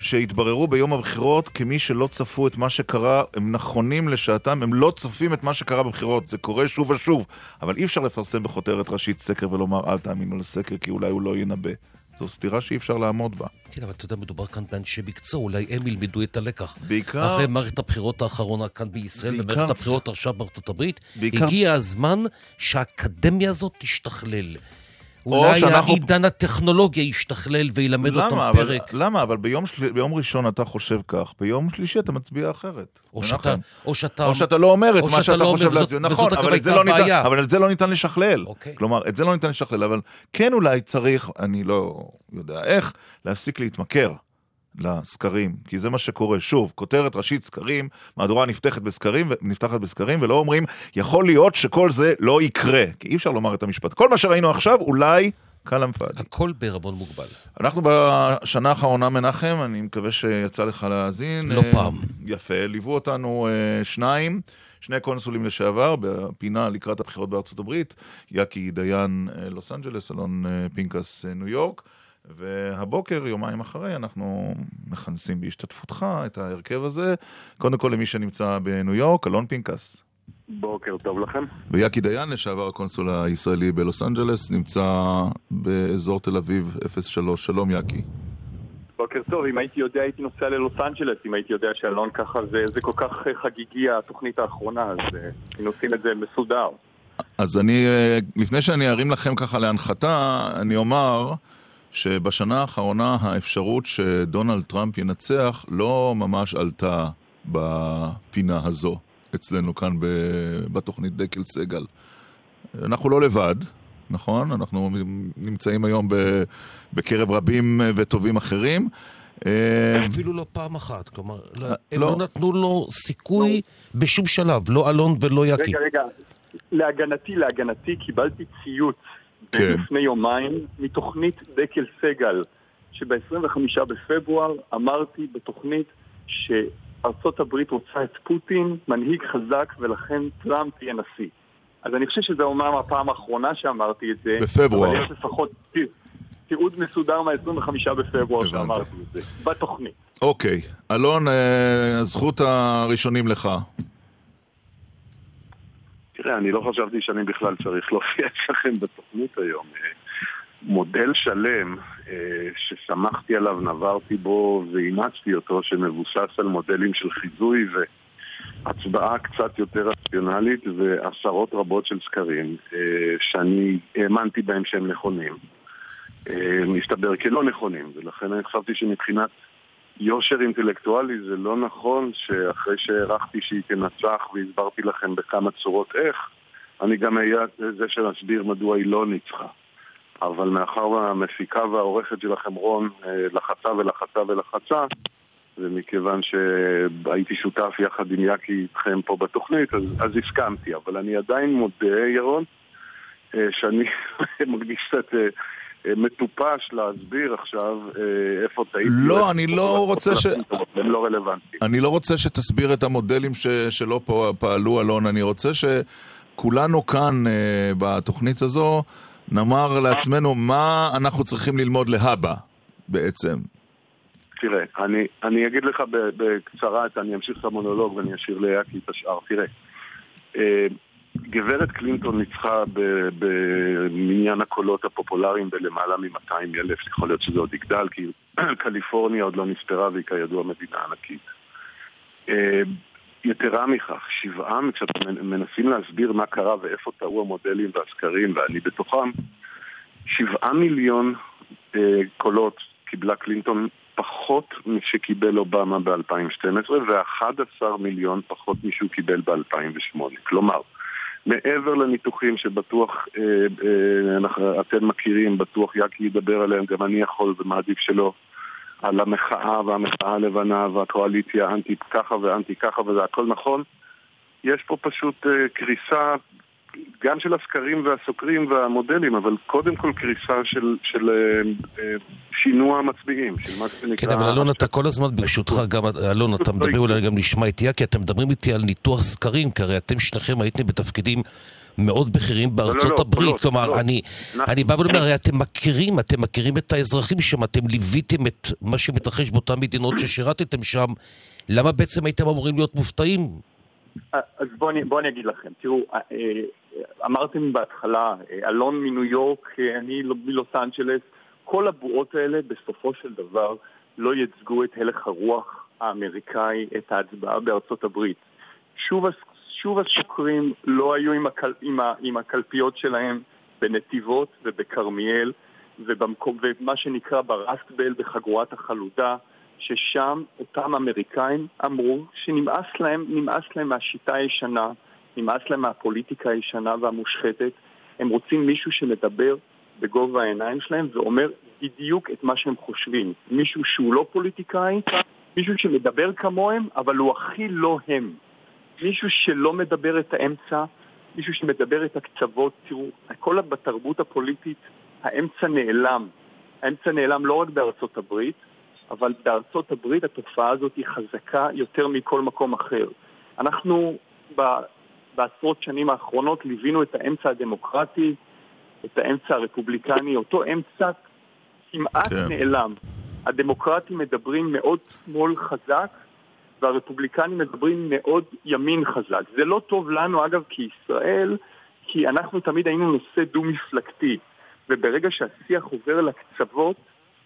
B: שהתבררו ביום הבחירות כמי שלא צפו את מה שקרה, הם נכונים לשעתם, הם לא צופים את מה שקרה בבחירות, זה קורה שוב ושוב, אבל אי אפשר לפרסם בכותרת ראשית סקר ולומר אל תאמינו לסקר כי אולי הוא לא ינבא. זו סתירה שאי אפשר לעמוד בה.
C: כן, אבל אתה יודע, מדובר כאן באנשי מקצוע, אולי הם ילמדו את הלקח.
B: בעיקר-
C: אחרי מערכת הבחירות האחרונה כאן בישראל,
B: בעיקר-
C: ומערכת הבחירות עכשיו בארצות הברית,
B: בעיקר-
C: הגיע הזמן שהאקדמיה הזאת תשתכלל.
B: או
C: אולי
B: שאנחנו-
C: העידן הטכנולוגיה ישתכלל וילמד אותם
B: למה? אבל,
C: פרק.
B: למה? אבל ביום, של... ביום ראשון אתה חושב כך, ביום שלישי אתה מצביע אחרת.
C: או. שאתה, או שאתה...
B: או שאתה לא אומר את מה
C: שאתה
B: שאתה
C: לא
B: חושב להצביע. נכון, אבל את, לא ניתן. אבל את זה לא ניתן לשכלל.
C: אוקיי.
B: כלומר, את זה לא ניתן לשכלל, אבל כן אולי צריך, אני לא יודע איך, להפסיק להתמכר לסקרים, כי זה מה שקורה. שוב, כותרת ראשית סקרים, מהדורה נפתחת בסקרים, נפתחת בסקרים, ולא אומרים, יכול להיות שכל זה לא יקרה. כי אי אפשר לומר את המשפט. כל מה שראינו עכשיו, אולי... כלאם פאדי.
C: הכל בערבון מוגבל.
B: אנחנו בשנה האחרונה, מנחם, אני מקווה שיצא לך להאזין.
C: לא
B: אה,
C: פעם.
B: יפה, ליוו אותנו אה, שניים, שני קונסולים לשעבר, בפינה לקראת הבחירות בארצות הברית, יאקי דיין אה, לוס אנג'לס, אלון פינקס ניו יורק. והבוקר, יומיים אחרי, אנחנו מכנסים בהשתתפותך את ההרכב הזה. קודם כל למי שנמצא בניו יורק, אלון פינקס.
O: בוקר טוב לכם.
B: ויאקי דיין, לשעבר הקונסול הישראלי בלוס אנג'לס, נמצא באזור תל אביב 03. שלום יאקי.
O: בוקר טוב, אם הייתי יודע הייתי נוסע ללוס אנג'לס, אם הייתי יודע שאלון ככה זה, זה כל כך אה, חגיגי התוכנית האחרונה, אז אה, היינו עושים את זה מסודר.
B: אז אני, אה, לפני שאני ארים לכם ככה להנחתה, אני אומר שבשנה האחרונה האפשרות שדונלד טראמפ ינצח לא ממש עלתה בפינה הזו, אצלנו כאן ב- בתוכנית דקל סגל. אנחנו לא לבד, נכון? אנחנו נמצאים היום ב- בקרב רבים וטובים אחרים. אה,
C: אפילו לא פעם אחת, כלומר, לא,
B: אה,
C: הם
B: לא.
C: לא נתנו לו סיכוי בשום שלב, לא אלון ולא יאקי.
O: רגע, רגע, להגנתי, להגנתי, קיבלתי ציוץ
B: כן.
O: לפני יומיים מתוכנית דקל סגל, שב-25 בפברואר אמרתי בתוכנית שארצות הברית רוצה את פוטין, מנהיג חזק, ולכן טראמפ יהיה נשיא. אז אני חושב שזו אומנם הפעם האחרונה שאמרתי את זה.
B: בפברואר.
O: אבל יש לפחות תיעוד מסודר מה-25 בפברואר שאמרתי את זה, בתוכנית.
B: אוקיי. אלון, אה, זכות הראשונים לך.
E: תראה, אני לא חשבתי שאני בכלל צריך להופיע אצלכם בתוכנית היום. אה, מודל שלם אה, ששמחתי עליו, נברתי בו ואימצתי אותו, שמבוסס על מודלים של חיזוי והצבעה קצת יותר רציונלית ועשרות רבות של סקרים, אה, שאני האמנתי בהם שהם נכונים. מסתבר כלא נכונים, ולכן אני חשבתי שמבחינת יושר אינטלקטואלי זה לא נכון שאחרי שהערכתי שהיא תנצח והסברתי לכם בכמה צורות איך, אני גם אהיה זה שנסביר מדוע היא לא ניצחה. אבל מאחר והמפיקה והעורכת שלכם, רון, אה, לחצה ולחצה ולחצה, ומכיוון שהייתי שותף יחד עם יאקי איתכם פה בתוכנית, אז, אז הסכמתי. אבל אני עדיין מודה, ירון, אה, שאני מרגיש קצת אה, מטופש להסביר עכשיו איפה טעיתי.
B: לא, אני לא רוצה ש...
E: הם לא רלוונטיים.
B: אני לא רוצה שתסביר את המודלים ש... שלא פעלו, אלון. אני רוצה שכולנו כאן בתוכנית הזו נאמר לעצמנו מה אנחנו צריכים ללמוד להבא בעצם.
E: תראה, אני, אני אגיד לך בקצרה, אני אמשיך את המונולוג ואני אשאיר ליאקי את השאר. תראה, אה, גברת קלינטון ניצחה במניין הקולות הפופולריים בלמעלה מ-200 אלף, יכול להיות שזה עוד יגדל, כי קליפורניה עוד לא נספרה והיא כידוע מדינה ענקית. אה, יתרה מכך, שבעה, כשאתם מנסים להסביר מה קרה ואיפה טעו המודלים והסקרים, ואני בתוכם, שבעה מיליון אה, קולות קיבלה קלינטון פחות משקיבל אובמה ב-2012, ו-11 מיליון פחות משהוא קיבל ב-2008. כלומר, מעבר לניתוחים שבטוח אה, אה, אתם מכירים, בטוח יאקי ידבר עליהם, גם אני יכול ומעדיף שלא. על המחאה והמחאה הלבנה והקואליציה אנטי ככה ואנטי ככה וזה הכל נכון. יש פה פשוט uh, קריסה גם של הסקרים והסוקרים והמודלים, אבל קודם כל קריסה של, של uh, uh, שינוע המצביעים, של מה שנקרא...
C: כן, אבל אלון, אתה כל הזמן, ברשותך, גם, אלון, אתה מדבר, אולי גם נשמע איתי, כי אתם מדברים איתי על ניתוח סקרים, כי הרי אתם שניכם הייתם בתפקידים מאוד בכירים בארצות
E: לא, לא,
C: הברית.
E: לא,
C: כלומר,
E: לא.
C: אני,
E: אנחנו-
C: אני בא ואומר, הרי אתם מכירים, אתם מכירים את האזרחים שם, אתם ליוויתם את מה שמתרחש באותן מדינות ששירתתם שם, למה בעצם הייתם אמורים להיות מופתעים?
O: אז בואו אני, בוא אני אגיד לכם, תראו, אה, אה, אמרתם בהתחלה, אה, אלון מניו יורק, אה, אני לא- מלוס אנג'לס, כל הבועות האלה בסופו של דבר לא ייצגו את הלך הרוח האמריקאי, את ההצבעה בארצות הברית. שוב, שוב הסוקרים לא היו עם, הקל, עם, ה, עם הקלפיות שלהם בנתיבות ובכרמיאל ובמקום, ומה שנקרא ברסטבל בחגורת החלודה, ששם אותם אמריקאים אמרו שנמאס להם, להם מהשיטה הישנה, נמאס להם מהפוליטיקה הישנה והמושחתת. הם רוצים מישהו שמדבר בגובה העיניים שלהם ואומר בדיוק את מה שהם חושבים. מישהו שהוא לא פוליטיקאי, מישהו שמדבר כמוהם, אבל הוא הכי לא הם. מישהו שלא מדבר את האמצע, מישהו שמדבר את הקצוות. תראו, הכל בתרבות הפוליטית, האמצע נעלם. האמצע נעלם לא רק בארצות הברית, אבל בארצות הברית התופעה הזאת היא חזקה יותר מכל מקום אחר. אנחנו בעשרות שנים האחרונות ליווינו את האמצע הדמוקרטי, את האמצע הרפובליקני, אותו אמצע כמעט
B: כן.
O: נעלם. הדמוקרטים מדברים מאוד שמאל חזק, והרפובליקנים מדברים מאוד ימין חזק. זה לא טוב לנו, אגב, כישראל, כי אנחנו תמיד היינו נושא דו-מפלגתי, וברגע שהשיח עובר לקצוות,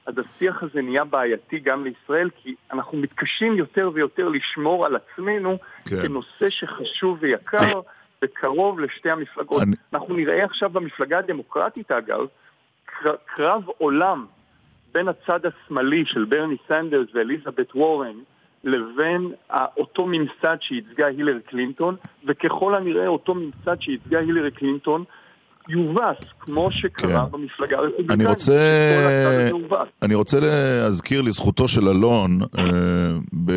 O: אז השיח הזה נהיה בעייתי גם לישראל, כי אנחנו מתקשים יותר ויותר לשמור על עצמנו
B: כן.
O: כנושא שחשוב ויקר וקרוב לשתי המפלגות.
B: אני-
O: אנחנו נראה עכשיו במפלגה הדמוקרטית, אגב, קר- קרב עולם בין הצד השמאלי של ברני סנדרס ואליזבת וורן לבין אותו ממסד שייצגה הילרי קלינטון, וככל הנראה אותו ממסד שייצגה הילרי קלינטון יובס, כמו שקרה
B: כן.
O: במפלגה הרפובליקנית.
B: אני רוצה. אני רוצה להזכיר לזכותו של אלון, אה, ב...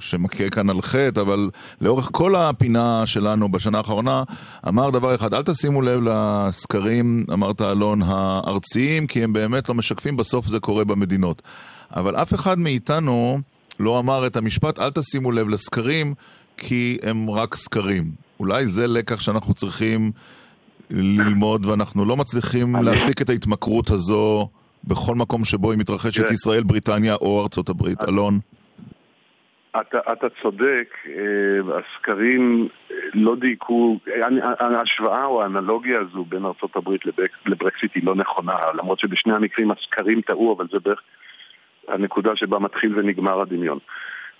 B: שמכה כאן על חטא, אבל לאורך כל הפינה שלנו בשנה האחרונה, אמר דבר אחד, אל תשימו לב לסקרים, אמרת אלון, הארציים, כי הם באמת לא משקפים, בסוף זה קורה במדינות. אבל אף אחד מאיתנו לא אמר את המשפט, אל תשימו לב לסקרים, כי הם רק סקרים. אולי זה לקח שאנחנו צריכים ללמוד, ואנחנו לא מצליחים להפסיק את ההתמכרות הזו בכל מקום שבו היא מתרחשת. ישראל, בריטניה או ארצות הברית. אלון?
E: אתה, אתה צודק, אה, הסקרים אה, לא דייקו, אה, ההשוואה או האנלוגיה הזו בין ארה"ב לברק- לברקסיט היא לא נכונה, למרות שבשני המקרים הסקרים טעו, אבל זה בערך הנקודה שבה מתחיל ונגמר הדמיון.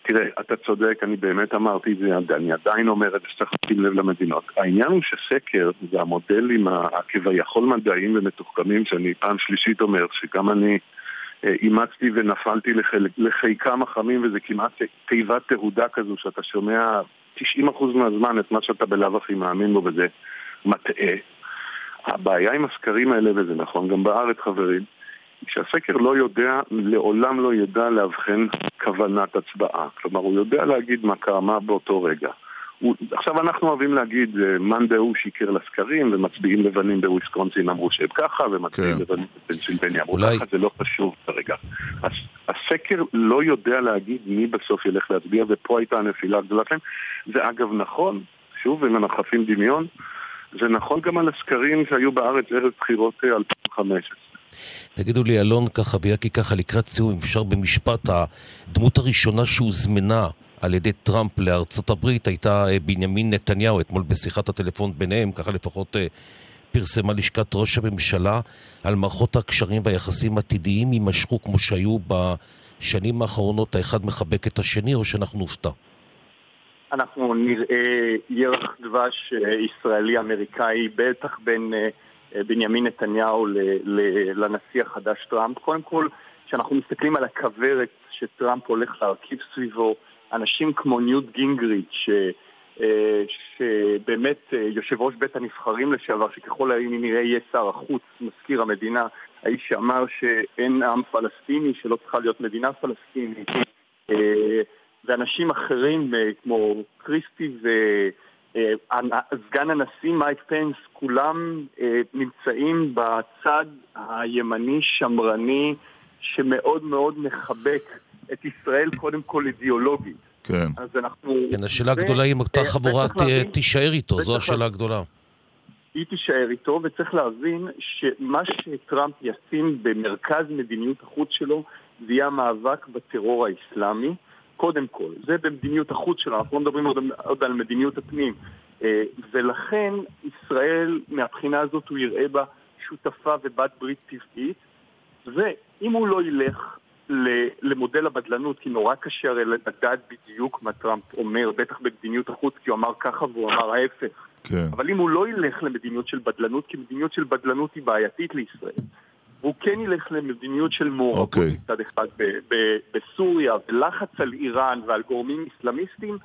E: תראה, אתה צודק, אני באמת אמרתי את זה, אני עדיין אומר את זה שצריך לשים לב למדינות. העניין הוא שסקר זה המודלים הכביכול מדעיים ומתוחכמים שאני פעם שלישית אומר, שגם אני אה, אימצתי ונפלתי לחלק- לחיקם החמים וזה כמעט תיבת תהודה כזו שאתה שומע 90% מהזמן את מה שאתה בלאו הכי מאמין בו וזה מטעה. הבעיה עם הסקרים האלה, וזה נכון גם בארץ חברים, שהסקר לא יודע, לעולם לא ידע לאבחן כוונת הצבעה. כלומר, הוא יודע להגיד מה קרה באותו רגע. הוא, עכשיו אנחנו אוהבים להגיד, אה, מאן דהוא שיקר לסקרים, ומצביעים לבנים בוויסקונסין אמרו שהם ככה, ומצביעים
B: כן.
E: לבנים בפנסילבניה אמרו
C: אולי-
E: ככה, זה לא חשוב כרגע. הס, הסקר לא יודע להגיד מי בסוף ילך להצביע, ופה הייתה הנפילה הגדולה שלהם. זה אגב נכון, שוב, אם אנחנו חפים דמיון, זה נכון גם על הסקרים שהיו בארץ ערב בחירות אה, 2015.
C: תגידו לי, אלון ככה ויקי ככה, לקראת סיום, אם אפשר במשפט, הדמות הראשונה שהוזמנה על ידי טראמפ לארצות הברית הייתה אה, בנימין נתניהו, אתמול בשיחת הטלפון ביניהם, ככה לפחות אה, פרסמה לשכת ראש הממשלה, על מערכות הקשרים והיחסים העתידיים יימשכו כמו שהיו בשנים האחרונות, האחד מחבק את השני, או שאנחנו נופתע?
O: אנחנו נראה ירח דבש אה, ישראלי-אמריקאי, בטח בין בנימין נתניהו לנשיא החדש טראמפ. קודם כל, כשאנחנו מסתכלים על הכוורת שטראמפ הולך להרכיב סביבו, אנשים כמו ניוט גינגריץ', ש- אה, שבאמת אה, יושב ראש בית הנבחרים לשעבר, שככל הנראה יהיה שר החוץ, מזכיר המדינה, האיש שאמר שאין עם פלסטיני, שלא צריכה להיות מדינה פלסטינית. אה, ואנשים אחרים אה, כמו קריסטי וסגן הנשיא מייק פנס, כולם אה, נמצאים בצד הימני-שמרני שמאוד מאוד מחבק את ישראל קודם כל אידיאולוגית.
B: כן.
O: אז אנחנו...
C: כן, השאלה הגדולה היא אם אותה
O: אה,
C: חבורה תישאר איתו, זו השאלה הגדולה.
O: היא תישאר איתו, וצריך להבין שמה שטראמפ ישים במרכז מדיניות החוץ שלו זה יהיה המאבק בטרור האסלאמי, קודם כל. זה במדיניות החוץ שלו, אנחנו לא מדברים עוד, עוד על מדיניות הפנים. אה, ולכן ישראל, מהבחינה הזאת, הוא יראה בה שותפה ובת ברית טבעית, ואם הוא לא ילך למודל הבדלנות, כי נורא קשה הרי לדעת בדיוק מה טראמפ אומר, בטח במדיניות החוץ, כי הוא אמר ככה והוא אמר ההפך.
B: כן.
O: אבל אם הוא לא ילך למדיניות של בדלנות, כי מדיניות של בדלנות היא בעייתית לישראל, והוא כן ילך למדיניות של מעורבות
B: אוקיי.
O: מצד אחד ב- ב- בסוריה, ולחץ על איראן ועל גורמים אסלאמיסטים,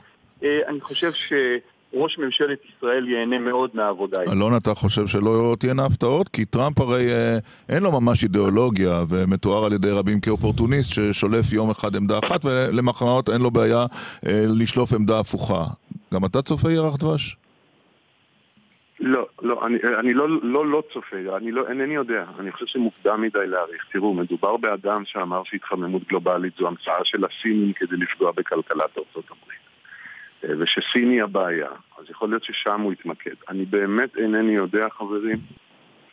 O: אה, אני חושב שראש ממשלת ישראל ייהנה מאוד מהעבודה הזאת.
B: אלון, אתה חושב שלא תהיינה הפתעות? כי טראמפ הרי אה, אין לו ממש אידיאולוגיה, ומתואר על ידי רבים כאופורטוניסט ששולף יום אחד עמדה אחת, ולמחרת אין לו בעיה אה, לשלוף עמדה הפוכה. גם אתה צופה ירח דבש?
E: לא, לא, אני, אני לא, לא, לא צופה, אני לא, אינני יודע, אני חושב שמוקדם מדי להעריך. תראו, מדובר באדם שאמר שהתחממות גלובלית זו המצאה של הסינים כדי לפגוע בכלכלת ארצות הברית. אה, ושסין היא הבעיה, אז יכול להיות ששם הוא יתמקד. אני באמת אינני יודע, חברים,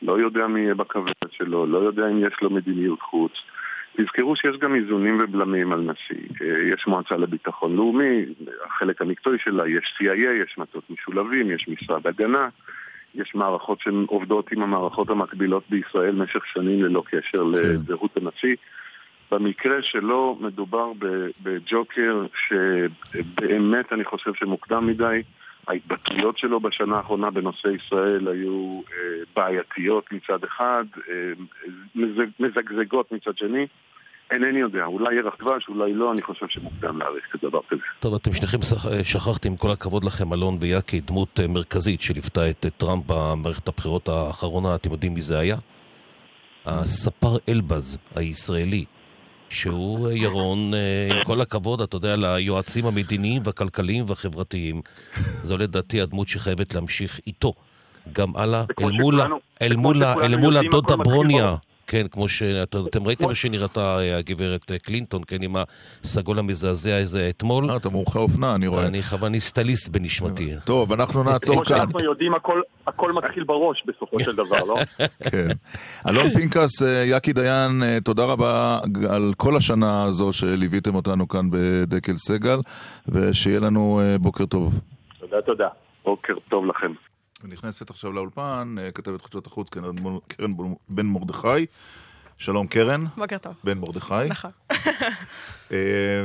E: לא יודע מי יהיה בכוורת שלו, לא יודע אם יש לו מדיניות חוץ. תזכרו שיש גם איזונים ובלמים על נשיא. אה, יש מועצה לביטחון לאומי, החלק המקצועי שלה, יש CIA, יש מטות משולבים, יש משרד הגנה, יש מערכות שעובדות עם המערכות המקבילות בישראל במשך שנים ללא קשר לזהות הנשיא. במקרה שלו מדובר בג'וקר שבאמת אני חושב שמוקדם מדי. ההתבטאויות שלו בשנה האחרונה בנושא ישראל היו אה, בעייתיות מצד אחד, אה, מזג- מזגזגות מצד שני.
L: אינני יודע, אולי ירח דבש, אולי לא, אני חושב שמוקדם להעריך את הדבר כזה.
C: טוב, אתם שניכם שכחתם, עם כל הכבוד לכם, אלון ויאקי, דמות אה, מרכזית שליוותה את טראמפ במערכת הבחירות האחרונה, אתם יודעים מי זה היה? הספר אלבז הישראלי, שהוא אה, ירון, אה, עם כל הכבוד, אתה יודע, ליועצים המדיניים והכלכליים והחברתיים. זו לדעתי הדמות שחייבת להמשיך איתו. גם הלאה, אל מול הדודה ברוניה. כן, כמו שאתם ראיתם איך שנראתה אה, הגברת אה, קלינטון, כן, עם הסגול המזעזע הזה אתמול.
B: אה, אתה מומחה אופנה, אני רואה.
C: אני חווניסטליסט בנשמתי.
B: טוב, אנחנו נעצור כאן. כמו
O: שאנחנו יודעים, הכל מתחיל בראש בסופו של דבר, לא?
B: כן. אלון פינקס, יאקי דיין, תודה רבה על כל השנה הזו שליוויתם אותנו כאן בדקל סגל, ושיהיה לנו בוקר טוב.
L: תודה, תודה. בוקר טוב לכם.
B: ונכנסת עכשיו לאולפן, אה, כתבת חדשות החוץ, קרן בן מרדכי. שלום קרן.
P: בוקר טוב.
B: בן מרדכי.
P: נכון.
B: אה,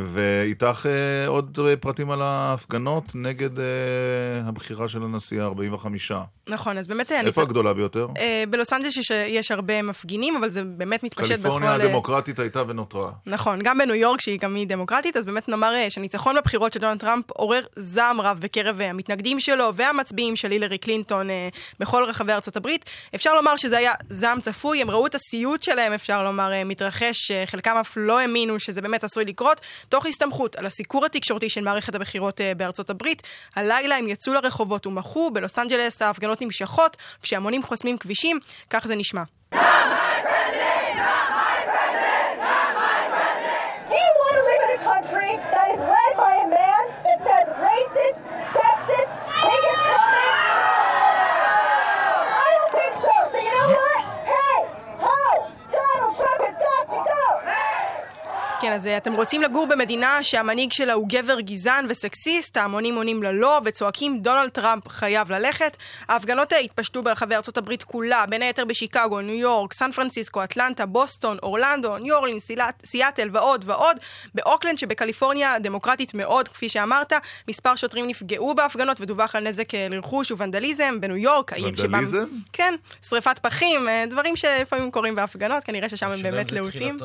B: ואיתך אה, עוד פרטים על ההפגנות נגד הבחירה של הנשיא ה-45.
P: נכון, אז באמת...
B: איפה הגדולה ביותר?
P: בלוס אנג'לס יש הרבה מפגינים, אבל זה באמת מתפשט בכל...
B: קליפורניה הדמוקרטית הייתה ונותרה.
P: נכון, גם בניו יורק, שהיא גם היא דמוקרטית, אז באמת נאמר שניצחון בבחירות של דונלד טראמפ עורר זעם רב בקרב המתנגדים שלו והמצביעים של הילרי קלינטון בכל רחבי ארצות הברית. אפשר לומר שזה היה זעם צפוי, הם ראו את הסיוט שלהם, אפשר לומר, מתרחש, חלקם אף לא האמינו שזה באמת עשוי לקרות, תוך הסתמכות על הסיקור התקשורתי של מערכת הבחירות בארצות הברית. הלילה הם יצאו לרחובות ומחו, בלוס אנג'לס ההפגנות נמשכות, כשהמונים חוסמים כבישים, כך זה נשמע. כן, אז אתם רוצים לגור במדינה שהמנהיג שלה הוא גבר גזען וסקסיסט, ההמונים עונים ללא וצועקים דונלד טראמפ חייב ללכת. ההפגנות התפשטו ברחבי ארצות הברית כולה, בין היתר בשיקגו, ניו יורק, סן פרנסיסקו, אטלנטה, בוסטון, אורלנדו, ניו אורלינס, סיאטל ועוד ועוד. באוקלנד שבקליפורניה דמוקרטית מאוד, כפי שאמרת, מספר שוטרים נפגעו בהפגנות ודווח על נזק לרכוש וונדליזם. בניו יורק.
B: ונדליזם?
P: כן, שריפת פחים, דברים שלפעמים קורים בהפגנות, כנראה ששם הם באמת להוטים.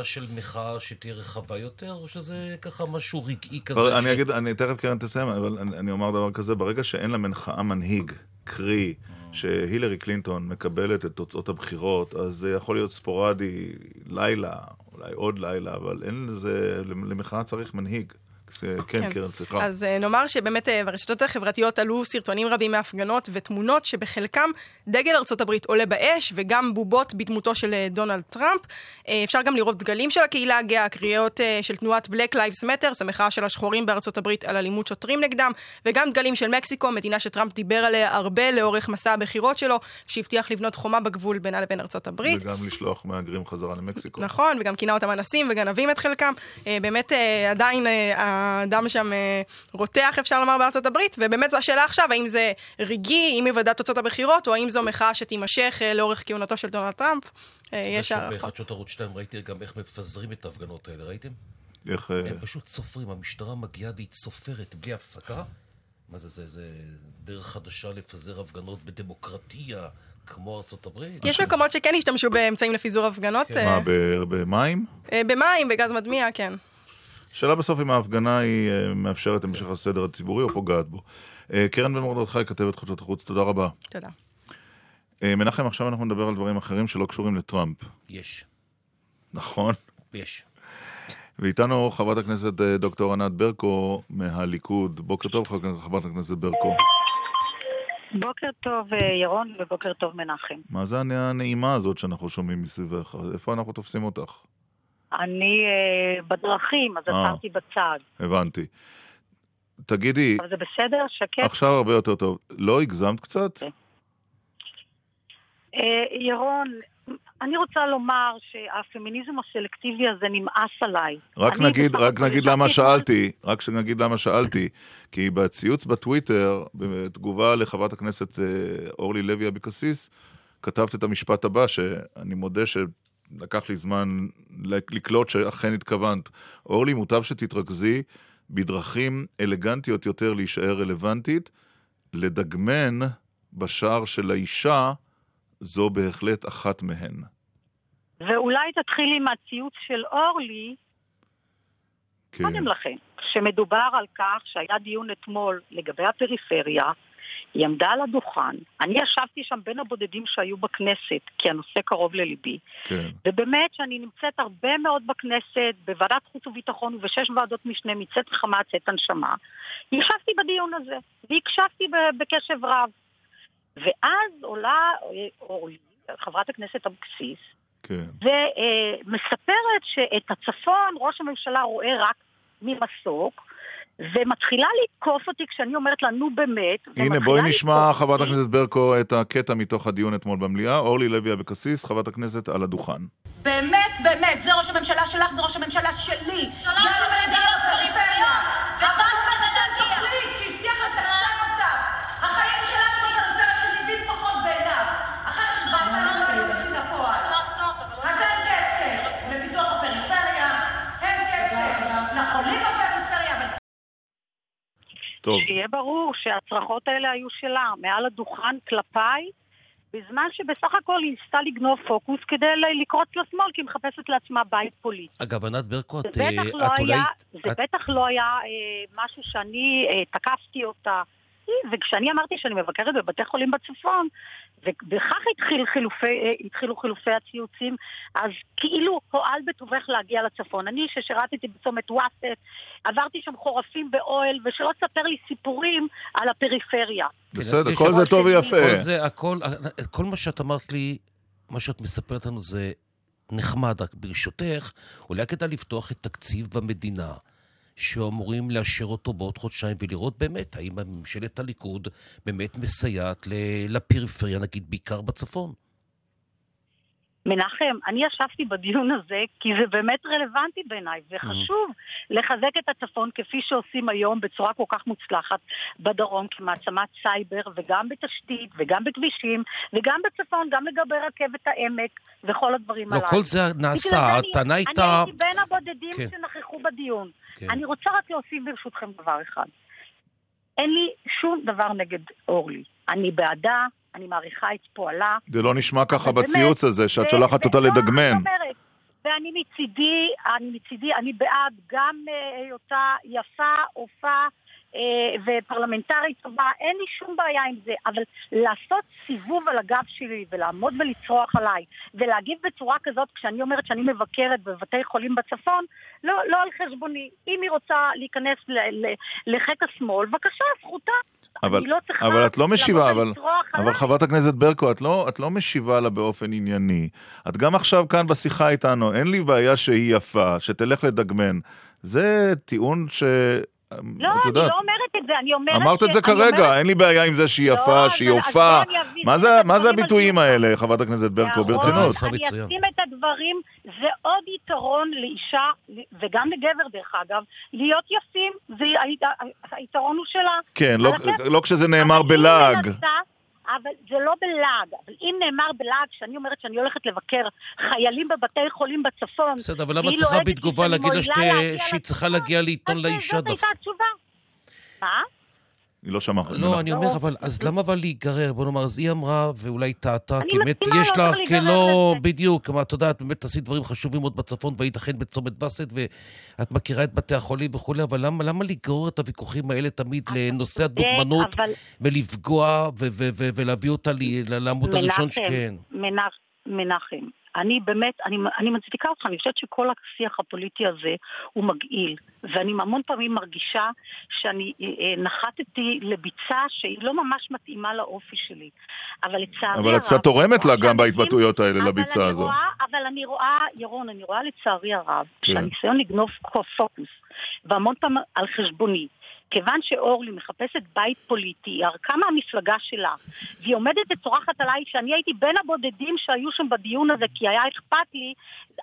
C: רחבה יותר, או שזה ככה משהו רגעי כזה?
B: אני ש... אגיד, אני תכף קרן תסיים, אבל אני, אני אומר דבר כזה, ברגע שאין למחאה מנהיג, קרי, שהילרי קלינטון מקבלת את תוצאות הבחירות, אז זה יכול להיות ספורדי, לילה, אולי עוד לילה, אבל אין לזה, למחאה צריך מנהיג. כן, כן, קרן, סליחה.
P: אז אה, נאמר שבאמת אה, ברשתות החברתיות עלו סרטונים רבים מהפגנות ותמונות שבחלקם דגל הברית עולה באש וגם בובות בדמותו של אה, דונלד טראמפ. אפשר גם לראות דגלים של הקהילה הגאה, קריאות של תנועת Black Lives Matter, המחאה של השחורים בארצות הברית על אלימות שוטרים נגדם, וגם דגלים של מקסיקו, מדינה שטראמפ דיבר עליה הרבה לאורך מסע הבחירות שלו, שהבטיח לבנות חומה בגבול בינה לבין ארצות הברית.
B: וגם לשלוח מהגרים חזרה למקסיקו.
P: נכון, וגם כינה אותם אנסים וגנבים את חלקם. באמת עדיין הדם שם אה, רותח, אפשר לומר, בארצות הברית, ובאמת זו השאלה עכשיו, האם זה רגעי עם היוודע תוצאות הבחירות, או האם זו מחאה שתימשך אה, לאורך כהונתו של דונלד טראמפ. אה, יש הערכות.
C: בחדשות ערוץ 2 ראיתי גם איך מפזרים את ההפגנות האלה, ראיתם?
B: איך...
C: הם פשוט סופרים, המשטרה מגיעה והיא צופרת בלי הפסקה. מה זה, זה, זה דרך חדשה לפזר הפגנות בדמוקרטיה. כמו ארצות הברית.
P: יש מקומות שכן השתמשו באמצעים לפיזור הפגנות.
B: כן. מה, במים?
P: במים, בגז מדמיע, כן.
B: השאלה בסוף אם ההפגנה היא אה, מאפשרת המשך הסדר הציבורי או פוגעת בו. אה, קרן בן מרדכי, כתבת חדשות החוץ, תודה רבה.
P: תודה.
B: אה, מנחם, עכשיו אנחנו נדבר על דברים אחרים שלא קשורים לטראמפ.
C: יש.
B: נכון?
C: יש.
B: ואיתנו חברת הכנסת דוקטור ענת ברקו מהליכוד. בוקר טוב, חברת הכנסת ברקו.
Q: בוקר טוב ירון ובוקר טוב מנחם.
B: מה זה הנעימה הזאת שאנחנו שומעים מסביבך? איפה אנחנו תופסים אותך?
Q: אני uh, בדרכים, אז אה. עצרתי בצד.
B: הבנתי. תגידי...
Q: אבל זה בסדר? שקט?
B: עכשיו הרבה יותר טוב. לא הגזמת קצת? Okay.
Q: Uh, ירון, אני רוצה לומר שהפמיניזם הסלקטיבי הזה נמאס עליי.
B: רק נגיד, רק נגיד למה שאלתי, רק נגיד למה שאלתי, כי בציוץ בטוויטר, בתגובה לחברת הכנסת אורלי לוי אבקסיס, כתבת את המשפט הבא, שאני מודה ש... לקח לי זמן לקלוט שאכן התכוונת. אורלי, מוטב שתתרכזי בדרכים אלגנטיות יותר להישאר רלוונטית, לדגמן בשער של האישה, זו בהחלט אחת מהן.
Q: ואולי תתחילי עם הציוץ של אורלי,
B: כן.
Q: קודם לכן, כשמדובר על כך שהיה דיון אתמול לגבי הפריפריה, היא עמדה על הדוכן, אני ישבתי שם בין הבודדים שהיו בכנסת, כי הנושא קרוב לליבי,
B: כן.
Q: ובאמת שאני נמצאת הרבה מאוד בכנסת, בוועדת חוץ וביטחון ובשש ועדות משנה, מצאת חמה צאת הנשמה. ישבתי בדיון הזה, והקשבתי בקשב רב. ואז עולה אה, אורלי, חברת הכנסת אבקסיס,
B: כן.
Q: ומספרת שאת הצפון ראש הממשלה רואה רק ממסוק, ומתחילה לתקוף אותי כשאני אומרת לה, נו באמת.
B: הנה, בואי נשמע, חברת. הכנסת ברקו, את הקטע מתוך הדיון אתמול במליאה. אורלי לוי אבקסיס, חברת הכנסת על הדוכן.
R: באמת, באמת, זה ראש הממשלה שלך, זה ראש הממשלה שלי. שלך שמדבר בפריפריה. אבל נתן תוכנית שהבטיח לתקצב אותה. החיים שלנו בפריפריה שנראים פחות בעיניו. אחר כך בעצם לא היו יוצאים לפועל. אז אין כסף לפיתוח הפריפריה, אין כסף לחולים בפריפריה, אבל
B: טוב.
Q: שיהיה ברור שהצרחות האלה היו שלה, מעל הדוכן כלפיי, בזמן שבסך הכל היא ניסתה לגנוב פוקוס כדי לקרוץ לשמאל, כי היא מחפשת לעצמה בית פוליטי.
C: אגב, ענת ברקו, את, אה,
Q: לא
C: את אולי...
Q: זה
C: את-
Q: בטח לא היה אה, משהו שאני אה, תקפתי אותה. וכשאני אמרתי שאני מבקרת בבתי חולים בצפון, ובכך התחיל חילופי, אה, התחילו חילופי הציוצים, אז כאילו הואל בטובך להגיע לצפון. אני ששירתתי בצומת וואסט, עברתי שם חורפים באוהל, ושלא תספר לי סיפורים על הפריפריה.
B: בסדר,
C: יש-
B: כל זה טוב ויפה.
C: כל זה, הכל, כל מה שאת אמרת לי, מה שאת מספרת לנו זה נחמד, רק ברשותך, אולי כדאי לפתוח את תקציב המדינה. שאמורים לאשר אותו בעוד חודשיים ולראות באמת האם ממשלת הליכוד באמת מסייעת לפריפריה, נגיד בעיקר בצפון.
Q: מנחם, אני ישבתי בדיון הזה כי זה באמת רלוונטי בעיניי, וחשוב לחזק את הצפון כפי שעושים היום בצורה כל כך מוצלחת בדרום כמעצמת סייבר, וגם בתשתית, וגם בכבישים, וגם בצפון, גם לגבי רכבת העמק, וכל הדברים
C: לא,
Q: הללו.
C: כל זה נעשה, הטענה הייתה...
Q: אני הייתי בין הבודדים
C: כן.
Q: שנכחו בדיון.
C: כן.
Q: אני רוצה רק להוסיף ברשותכם דבר אחד. אין לי שום דבר נגד אורלי. אני בעדה, אני מעריכה את פועלה.
B: זה לא נשמע ככה בציוץ הזה, שאת שולחת אותה
Q: לא,
B: לדגמן.
Q: ואני מצידי, אני מצידי, אני בעד גם אה, היותה יפה, עופה אה, ופרלמנטרית טובה, אין לי שום בעיה עם זה, אבל לעשות סיבוב על הגב שלי ולעמוד ולצרוח עליי ולהגיב בצורה כזאת כשאני אומרת שאני מבקרת בבתי חולים בצפון, לא, לא על חשבוני. אם היא רוצה להיכנס לחיק השמאל, בבקשה, זכותה.
B: אבל,
Q: אני לא צריכה
B: אבל את לא משיבה, אבל, אבל. חברת הכנסת ברקו, את לא, את לא משיבה לה באופן ענייני. את גם עכשיו כאן בשיחה איתנו, אין לי בעיה שהיא יפה, שתלך לדגמן. זה טיעון ש...
Q: לא,
B: את
Q: אני
B: יודעת,
Q: לא אומרת את זה, אני אומרת...
B: אמרת את זה
Q: ש- אני
B: כרגע,
Q: אומרת-
B: אין לי בעיה עם זה שהיא
Q: לא,
B: יפה, שהיא
Q: אני אביא
B: מה
Q: את
B: זה, מה זה הביטויים האלה, חברת הכנסת ברקו, ברצינות?
Q: אני אשים את הדברים, זה עוד יתרון לאישה, וגם לגבר דרך אגב, להיות יפים, זה היתרון הוא שלה.
B: כן, לא. לא כשזה נאמר בלעג.
Q: מנסה- אבל זה לא בלעג, אבל אם נאמר בלעג, שאני אומרת שאני הולכת לבקר חיילים בבתי חולים בצפון,
C: בסדר, אבל למה צריכה בתגובה להגיד לה
Q: להגיע
C: שהיא צריכה להגיע לעיתון לאישה
Q: זאת
C: דווקא?
Q: הייתה התשובה. מה?
B: היא לא שמעה.
C: לא, אני אומר, אבל אז למה אבל להיגרר? בוא נאמר, אז היא אמרה, ואולי טעתה, כי באמת יש לך, כי לא. בדיוק, כמה את יודעת, באמת עשית דברים חשובים מאוד בצפון, והיית אכן בצומת וסת, ואת מכירה את בתי החולים וכולי, אבל למה למה לגרור את הוויכוחים האלה תמיד לנושא הדוגמנות, ולפגוע, ולהביא אותה לעמוד הראשון שכן?
Q: מנח, מנחם, אני באמת, אני, אני מצדיקה אותך, אני חושבת שכל השיח הפוליטי הזה הוא מגעיל, ואני המון פעמים מרגישה שאני אה, אה, נחתתי לביצה שהיא לא ממש מתאימה לאופי שלי. אבל לצערי הרב...
B: אבל את קצת תורמת לה גם בהתבטאויות האלה, לביצה
Q: אני
B: הזו.
Q: רואה, אבל אני רואה, ירון, אני רואה לצערי הרב,
B: כן.
Q: שהניסיון לגנוב פוקוס, והמון פעם על חשבוני, כיוון שאורלי מחפשת בית פוליטי, היא ערכה מהמפלגה שלה, והיא עומדת וצורחת עליי שאני הייתי בין הבודדים שהיו שם בדיון הזה, כי היה אכפת לי,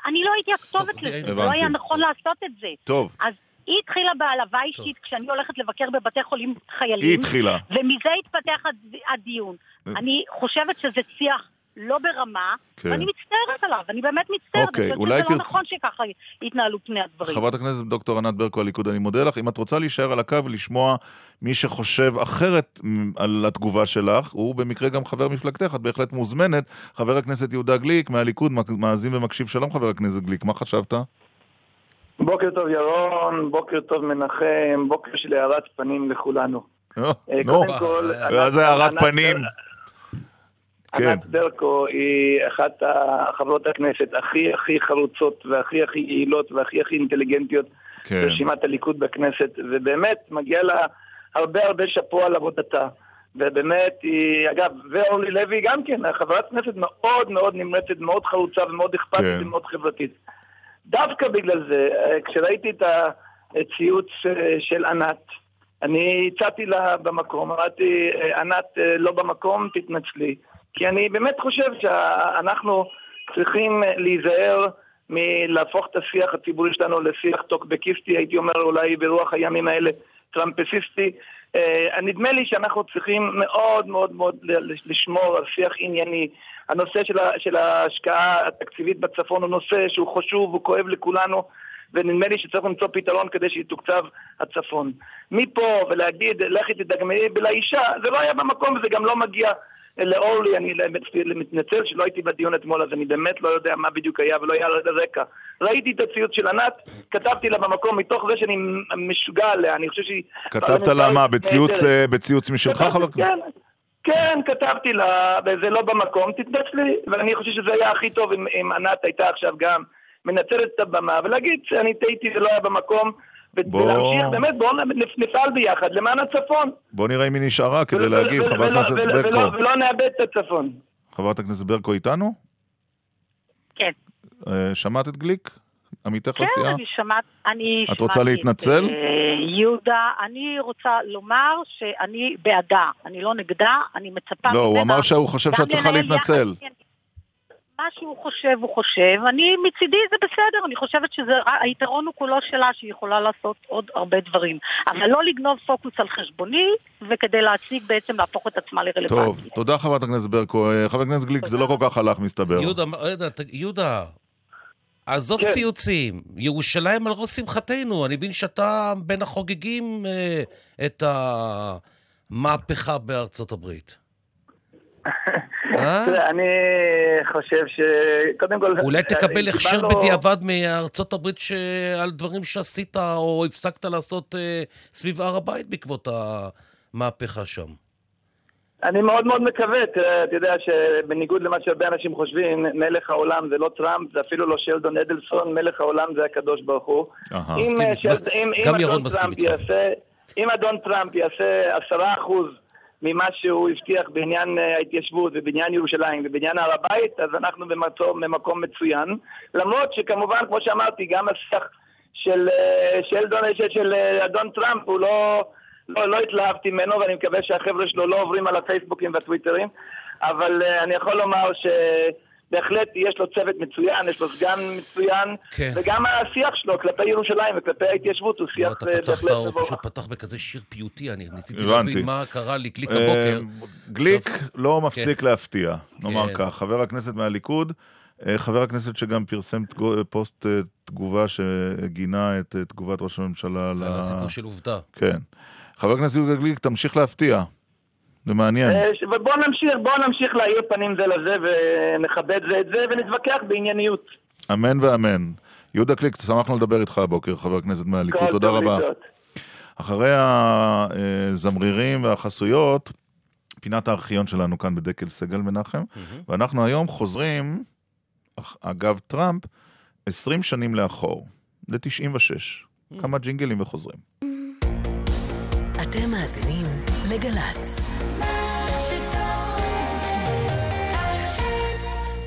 Q: אני לא הייתי הכתובת לזה. לא היה נכון לעשות את זה.
B: טוב.
Q: אז היא התחילה בהעלבה אישית כשאני הולכת לבקר בבתי חולים חיילים.
B: היא התחילה.
Q: ומזה התפתח הד- הדיון. אני חושבת שזה שיח לא ברמה,
B: כן.
Q: ואני מצטערת עליו, אני באמת מצטערת.
B: אוקיי,
Q: אני חושבת שזה לא
B: תרצ-
Q: נכון שככה יתנהלו פני הדברים.
B: חברת הכנסת דוקטור ענת ברקו, הליכוד, אני מודה לך. אם את רוצה להישאר על הקו ולשמוע מי שחושב אחרת על התגובה שלך, הוא במקרה גם חבר מפלגתך, את בהחלט מוזמנת. חבר הכנסת יהודה גליק מהליכוד, מאזין ומקשיב. שלום, חבר הכנסת גליק, מה חשבת?
S: בוקר טוב ירון, בוקר טוב מנחם, בוקר של הארת פנים לכולנו.
B: נו,
S: אה,
B: נו, זה הארת
S: ענת-
B: פנים. כן.
S: ענת ברקו היא אחת החברות הכנסת הכי הכי חרוצות והכי הכי יעילות והכי הכי אינטליגנטיות
B: כן.
S: ברשימת הליכוד בכנסת, ובאמת מגיע לה הרבה הרבה שאפו על עבודתה. ובאמת, היא, אגב, ואורלי לוי גם כן, חברת כנסת מאוד מאוד נמרצת, מאוד חרוצה ומאוד אכפתית
B: כן.
S: ומאוד חברתית. דווקא בגלל זה, אה, כשראיתי את הציוץ אה, של ענת, אני הצעתי לה במקום, אמרתי, אה, ענת לא במקום, תתנצלי. כי אני באמת חושב שאנחנו צריכים להיזהר מלהפוך את השיח הציבורי שלנו לשיח טוקבקיסטי, הייתי אומר אולי ברוח הימים האלה טראמפסיסטי. אה, נדמה לי שאנחנו צריכים מאוד מאוד מאוד לשמור על שיח ענייני. הנושא של, של ההשקעה התקציבית בצפון הוא נושא שהוא חשוב, הוא כואב לכולנו. ונדמה לי שצריך למצוא פתרון כדי שיתוקצב הצפון. מפה ולהגיד, לכי תדגמי לאישה, זה לא היה במקום וזה גם לא מגיע לאורלי, אני מתנצל שלא הייתי בדיון אתמול, אז אני באמת לא יודע מה בדיוק היה ולא היה רקע. ראיתי את הציוץ של ענת, כתבתי לה במקום מתוך זה שאני משוגע עליה, אני חושב שהיא...
B: כתבת לה מה, בציוץ. אה, בציוץ משלך, חבר?
S: כן, כן, כתבתי לה, וזה לא במקום, תתנצלי, ואני חושב שזה היה הכי טוב אם, ענת הייתה עכשיו גם מנצלת את הבמה, ולהגיד שאני טעיתי זה לא היה במקום. ולהמשיך, באמת, בואו נפ- נפעל ביחד למען הצפון.
B: בוא נראה אם היא נשארה כדי להגיב, חברת הכנסת ברקו.
S: ולא נאבד את הצפון.
B: חברת הכנסת ברקו איתנו?
Q: כן.
B: אה, שמעת את גליק? עמיתך
Q: כן,
B: לסיעה?
Q: אני שמעת, אני
B: את רוצה להתנצל?
Q: את, אה, יהודה, אני רוצה לומר שאני בעדה, אני לא נגדה, אני מצפה
B: לא, הוא אמר שהוא חושב שאת צריכה להתנצל.
Q: יחד- מה שהוא חושב, הוא חושב. אני, מצידי זה בסדר, אני חושבת שהיתרון הוא כולו שלה, שהיא יכולה לעשות עוד הרבה דברים. אבל לא לגנוב פוקוס על חשבוני, וכדי להציג בעצם להפוך את עצמה לרלוונטית.
B: טוב, תודה חברת הכנסת ברקו. אה, חבר הכנסת גליק, זה לא כל כך הלך מסתבר.
C: יהודה, יהודה, עזוב
B: כן.
C: ציוצים, ירושלים על ראש שמחתנו. אני מבין שאתה בין החוגגים אה, את המהפכה בארצות הברית. אה?
S: אני חושב שקודם כל...
C: אולי תקבל הכשר בדיעבד מארצות הברית ש- על דברים שעשית או הפסקת לעשות אה, סביב הר הבית בעקבות המהפכה שם.
S: אני מאוד מאוד מקווה, תראה, אתה יודע שבניגוד למה שהרבה אנשים חושבים, מלך העולם זה לא טראמפ, זה אפילו לא שלדון אדלסון, מלך העולם זה הקדוש ברוך הוא. אה, אם אדון טראמפ יעשה עשרה אחוז ממה שהוא הבטיח בעניין אה, ההתיישבות ובעניין ירושלים ובעניין הר הבית, אז אנחנו במקום, במקום מצוין. למרות שכמובן, כמו שאמרתי, גם של, אה, שלדון, של, של אה, אדון טראמפ הוא לא, לא, לא התלהבתי ממנו ואני מקווה שהחבר'ה שלו לא עוברים על הפייסבוקים והטוויטרים אבל אני יכול לומר שבהחלט יש לו צוות מצוין, יש לו סגן מצוין
C: כן.
S: וגם השיח שלו כלפי ירושלים וכלפי ההתיישבות הוא שיח
C: אתה
S: אה,
C: פתחת,
S: בהחלט
C: הוא
S: מבורך.
C: פשוט פתח בכזה שיר פיוטי, אני ניסיתי. להבין מה קרה לי, קליק
B: אה,
C: הבוקר.
B: גליק לא
C: כן.
B: מפסיק להפתיע, נאמר
C: כן.
B: כך. חבר הכנסת מהליכוד, אה, חבר הכנסת שגם פרסם תגו- פוסט תגובה שגינה את תגובת ראש הממשלה על
C: הסיפור של עובדה.
B: כן. חבר הכנסת יהודה גליק, תמשיך להפתיע. זה מעניין.
S: אה, ש- ובואו נמשיך, בואו נמשיך להאיר פנים זה לזה ונכבד זה את זה ונתווכח בענייניות.
B: אמן ואמן. יהודה גליק, שמחנו לדבר איתך הבוקר, חבר הכנסת מהליכוד, תודה
S: טוב
B: רבה. אחרי הזמרירים והחסויות, פינת הארכיון שלנו כאן בדקל סגל מנחם, ואנחנו היום חוזרים, אגב טראמפ, 20 שנים לאחור, ל-96. כמה ג'ינגלים וחוזרים.
A: אתם מאזינים לגל"צ.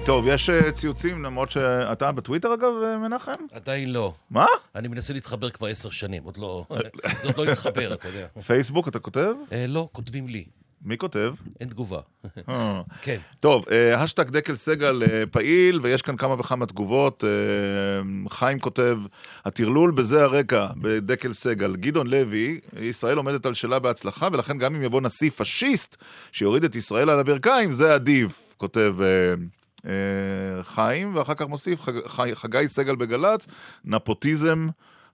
B: טוב, יש אה, ציוצים, למרות שאתה בטוויטר אגב, אה, מנחם?
C: עדיין לא.
B: מה?
C: אני מנסה להתחבר כבר עשר שנים, עוד לא... זה עוד לא התחבר, אתה יודע.
B: פייסבוק אתה כותב?
C: אה, לא, כותבים לי.
B: מי כותב?
C: אין תגובה.
B: אה.
C: כן.
B: טוב, אה, השטג דקל סגל אה, פעיל, ויש כאן כמה וכמה תגובות. אה, חיים כותב, הטרלול בזה הרקע, בדקל סגל. גדעון לוי, ישראל עומדת על שלה בהצלחה, ולכן גם אם יבוא נשיא פשיסט שיוריד את ישראל על הברכיים, זה עדיף, כותב אה, אה, חיים, ואחר כך מוסיף חגי סגל בגל"צ, נפוטיזם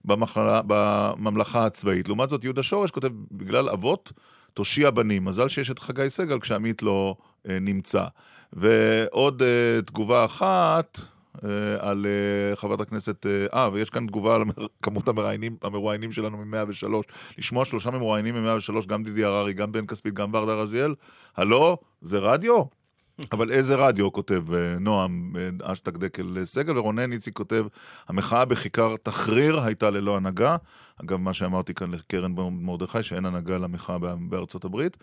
B: במחלה, בממלכה הצבאית. לעומת זאת, יהודה שורש כותב, בגלל אבות, תושיע בנים. מזל שיש את חגי סגל כשעמית לא אה, נמצא. ועוד אה, תגובה אחת, אה, על אה, חברת הכנסת... אה, אה, ויש כאן תגובה על כמות המראיינים, המרואיינים שלנו מ-103. לשמוע שלושה מרואיינים מ-103, גם דידי הררי, גם בן כספית, גם ורדה רזיאל. הלו, זה רדיו? אבל איזה רדיו, כותב אה, נועם, אה, האשטג דקל אה, סגל, ורונן איציק כותב, המחאה בכיכר תחריר הייתה ללא הנהגה. אגב, מה שאמרתי כאן לקרן מרדכי, שאין הנהגה למחאה בא- בארצות הברית.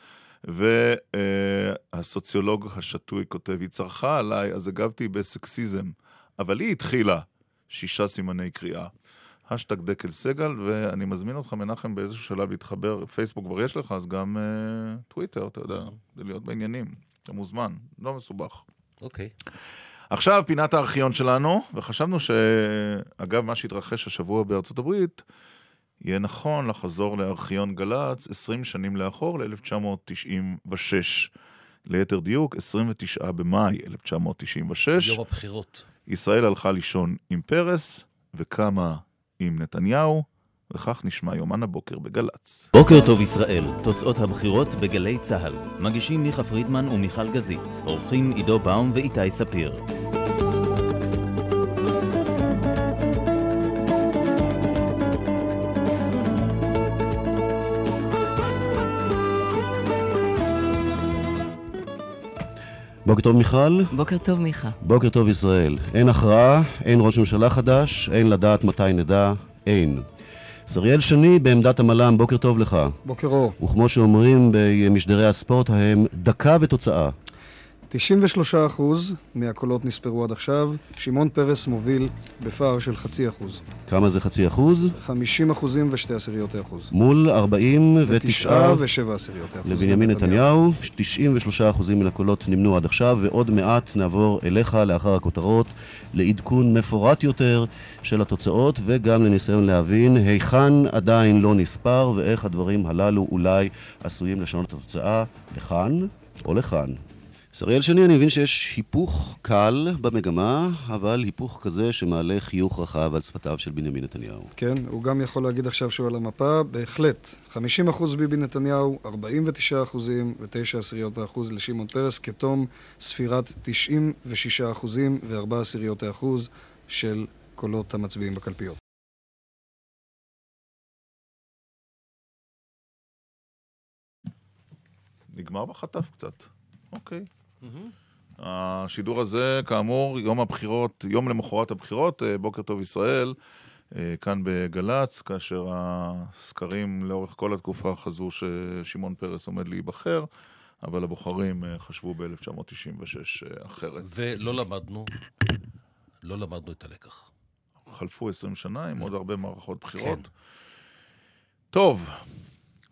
B: והסוציולוג השתוי כותב, היא צרחה עליי, אז הגבתי בסקסיזם, אבל היא התחילה שישה סימני קריאה. האשטג דקל סגל, ואני מזמין אותך, מנחם, באיזשהו שלב להתחבר, פייסבוק כבר יש לך, אז גם אה, טוויטר, אתה יודע, כדי להיות בעניינים. אתה מוזמן, לא מסובך.
C: אוקיי.
B: עכשיו פינת הארכיון שלנו, וחשבנו שאגב, מה שהתרחש השבוע בארצות הברית, יהיה נכון לחזור לארכיון גל"צ 20 שנים לאחור, ל-1996. ליתר דיוק, 29 במאי 1996.
C: יום הבחירות.
B: ישראל הלכה לישון עם פרס, וקמה עם נתניהו, וכך נשמע יומן הבוקר בגל"צ.
T: בוקר טוב ישראל, תוצאות הבחירות בגלי צה"ל. מגישים מיכה פרידמן ומיכל גזית, עורכים עידו באום ואיתי ספיר. בוקר טוב מיכל.
U: בוקר טוב מיכה.
T: בוקר טוב ישראל. אין הכרעה, אין ראש ממשלה חדש, אין לדעת מתי נדע, אין. שריאל שני בעמדת המל"ם, בוקר טוב לך.
V: בוקר אור.
T: וכמו שאומרים במשדרי הספורט ההם, דקה ותוצאה.
V: 93% מהקולות נספרו עד עכשיו, שמעון פרס מוביל בפער של חצי אחוז.
T: כמה זה חצי אחוז?
V: 50 אחוזים ושתי עשיריות האחוז.
T: מול 49
V: ותשעה ושבע עשיריות האחוז.
T: לבנימין נתניהו, 93 אחוזים מן הקולות נמנו עד עכשיו, ועוד מעט נעבור אליך לאחר הכותרות לעדכון מפורט יותר של התוצאות, וגם לניסיון להבין היכן עדיין לא נספר, ואיך הדברים הללו אולי עשויים לשנות את התוצאה לכאן או לכאן. שריאל שני, אני מבין שיש היפוך קל במגמה, אבל היפוך כזה שמעלה חיוך רחב על שפתיו של בנימין נתניהו.
V: כן, הוא גם יכול להגיד עכשיו שהוא על המפה, בהחלט. 50 אחוז ביבי נתניהו, 49 אחוזים ותשע עשיריות האחוז לשמעון פרס, כתום ספירת 96 אחוזים וארבע עשיריות האחוז של קולות המצביעים בקלפיות.
B: נגמר בחטף קצת. אוקיי. השידור הזה, כאמור, יום הבחירות, יום למחרת הבחירות, אה, בוקר טוב ישראל, אה, כאן בגל"צ, כאשר הסקרים לאורך כל התקופה חזו ששמעון פרס עומד להיבחר, אבל הבוחרים אה, חשבו ב-1996 אחרת.
C: ולא למדנו, לא למדנו את הלקח.
B: חלפו 20 שנה עם עוד הרבה מערכות בחירות. טוב,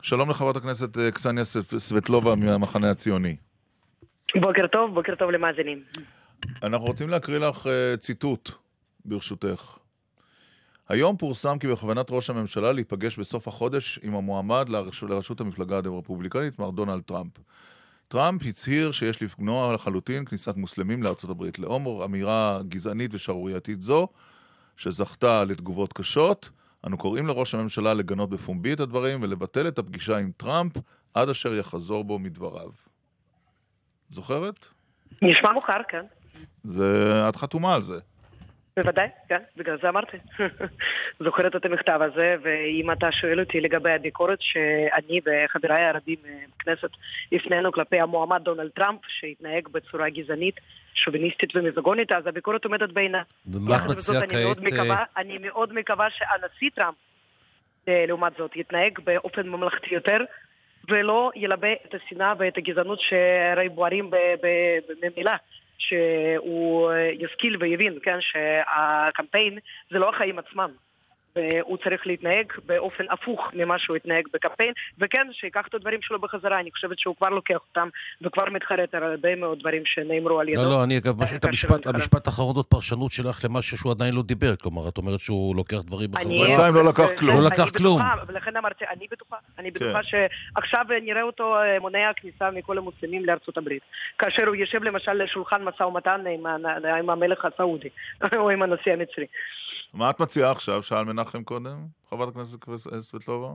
B: שלום לחברת הכנסת קסניה סב- סבטלובה מהמחנה הציוני.
M: בוקר טוב, בוקר טוב למאזינים.
B: אנחנו רוצים להקריא לך אה, ציטוט, ברשותך. היום פורסם כי בכוונת ראש הממשלה להיפגש בסוף החודש עם המועמד לרש... לראשות המפלגה הרפובליקנית, מר דונלד טראמפ. טראמפ הצהיר שיש למנוע לחלוטין כניסת מוסלמים לארצות הברית. לאור אמירה גזענית ושערורייתית זו, שזכתה לתגובות קשות, אנו קוראים לראש הממשלה לגנות בפומבי את הדברים ולבטל את הפגישה עם טראמפ עד אשר יחזור בו מדבריו. זוכרת?
M: נשמע מוכר, כן.
B: זה... את חתומה על זה.
M: בוודאי, כן, בגלל זה אמרתי. זוכרת את המכתב הזה, ואם אתה שואל אותי לגבי הביקורת שאני וחבריי הרבים אה, בכנסת הפנינו כלפי המועמד דונלד טראמפ, שהתנהג בצורה גזענית, שוביניסטית ומיזוגונית, אז הביקורת עומדת בעינה.
C: ומה את מציעה
M: אני מאוד
C: כעת,
M: מקווה- אני מאוד מקווה שהנשיא טראמפ, אה, לעומת זאת, יתנהג באופן ממלכתי יותר. ולא ילבה את השנאה ואת הגזענות שהרי בוערים ב- ב- ממילא. שהוא ישכיל ויבין, כן, שהקמפיין זה לא החיים עצמם. והוא צריך להתנהג באופן הפוך ממה שהוא התנהג בקמפיין, וכן, שיקח את הדברים שלו בחזרה, אני חושבת שהוא כבר לוקח אותם, וכבר מתחרט על הרבה מאוד דברים שנאמרו על ידו.
C: לא, לא, אני אגב, את המשפט, המשפט האחרון זאת פרשנות שלך למשהו שהוא עדיין לא דיבר. כלומר, את אומרת שהוא לוקח דברים בחזרה.
M: אני-
B: בינתיים לא לקח כלום.
C: לא לקח כלום.
M: ולכן אמרתי, אני בטוחה, אני
B: כן.
M: בטוחה שעכשיו נראה אותו אה, מונע כניסה מכל המוסלמים לארצות הברית. כאשר הוא יושב למשל לשולחן משא ומתן עם המלך הסעודי, או עם הנשיא המצרי.
B: מה את מציעה עכשיו? שאל מנחם קודם, חברת הכנסת סבטלובה?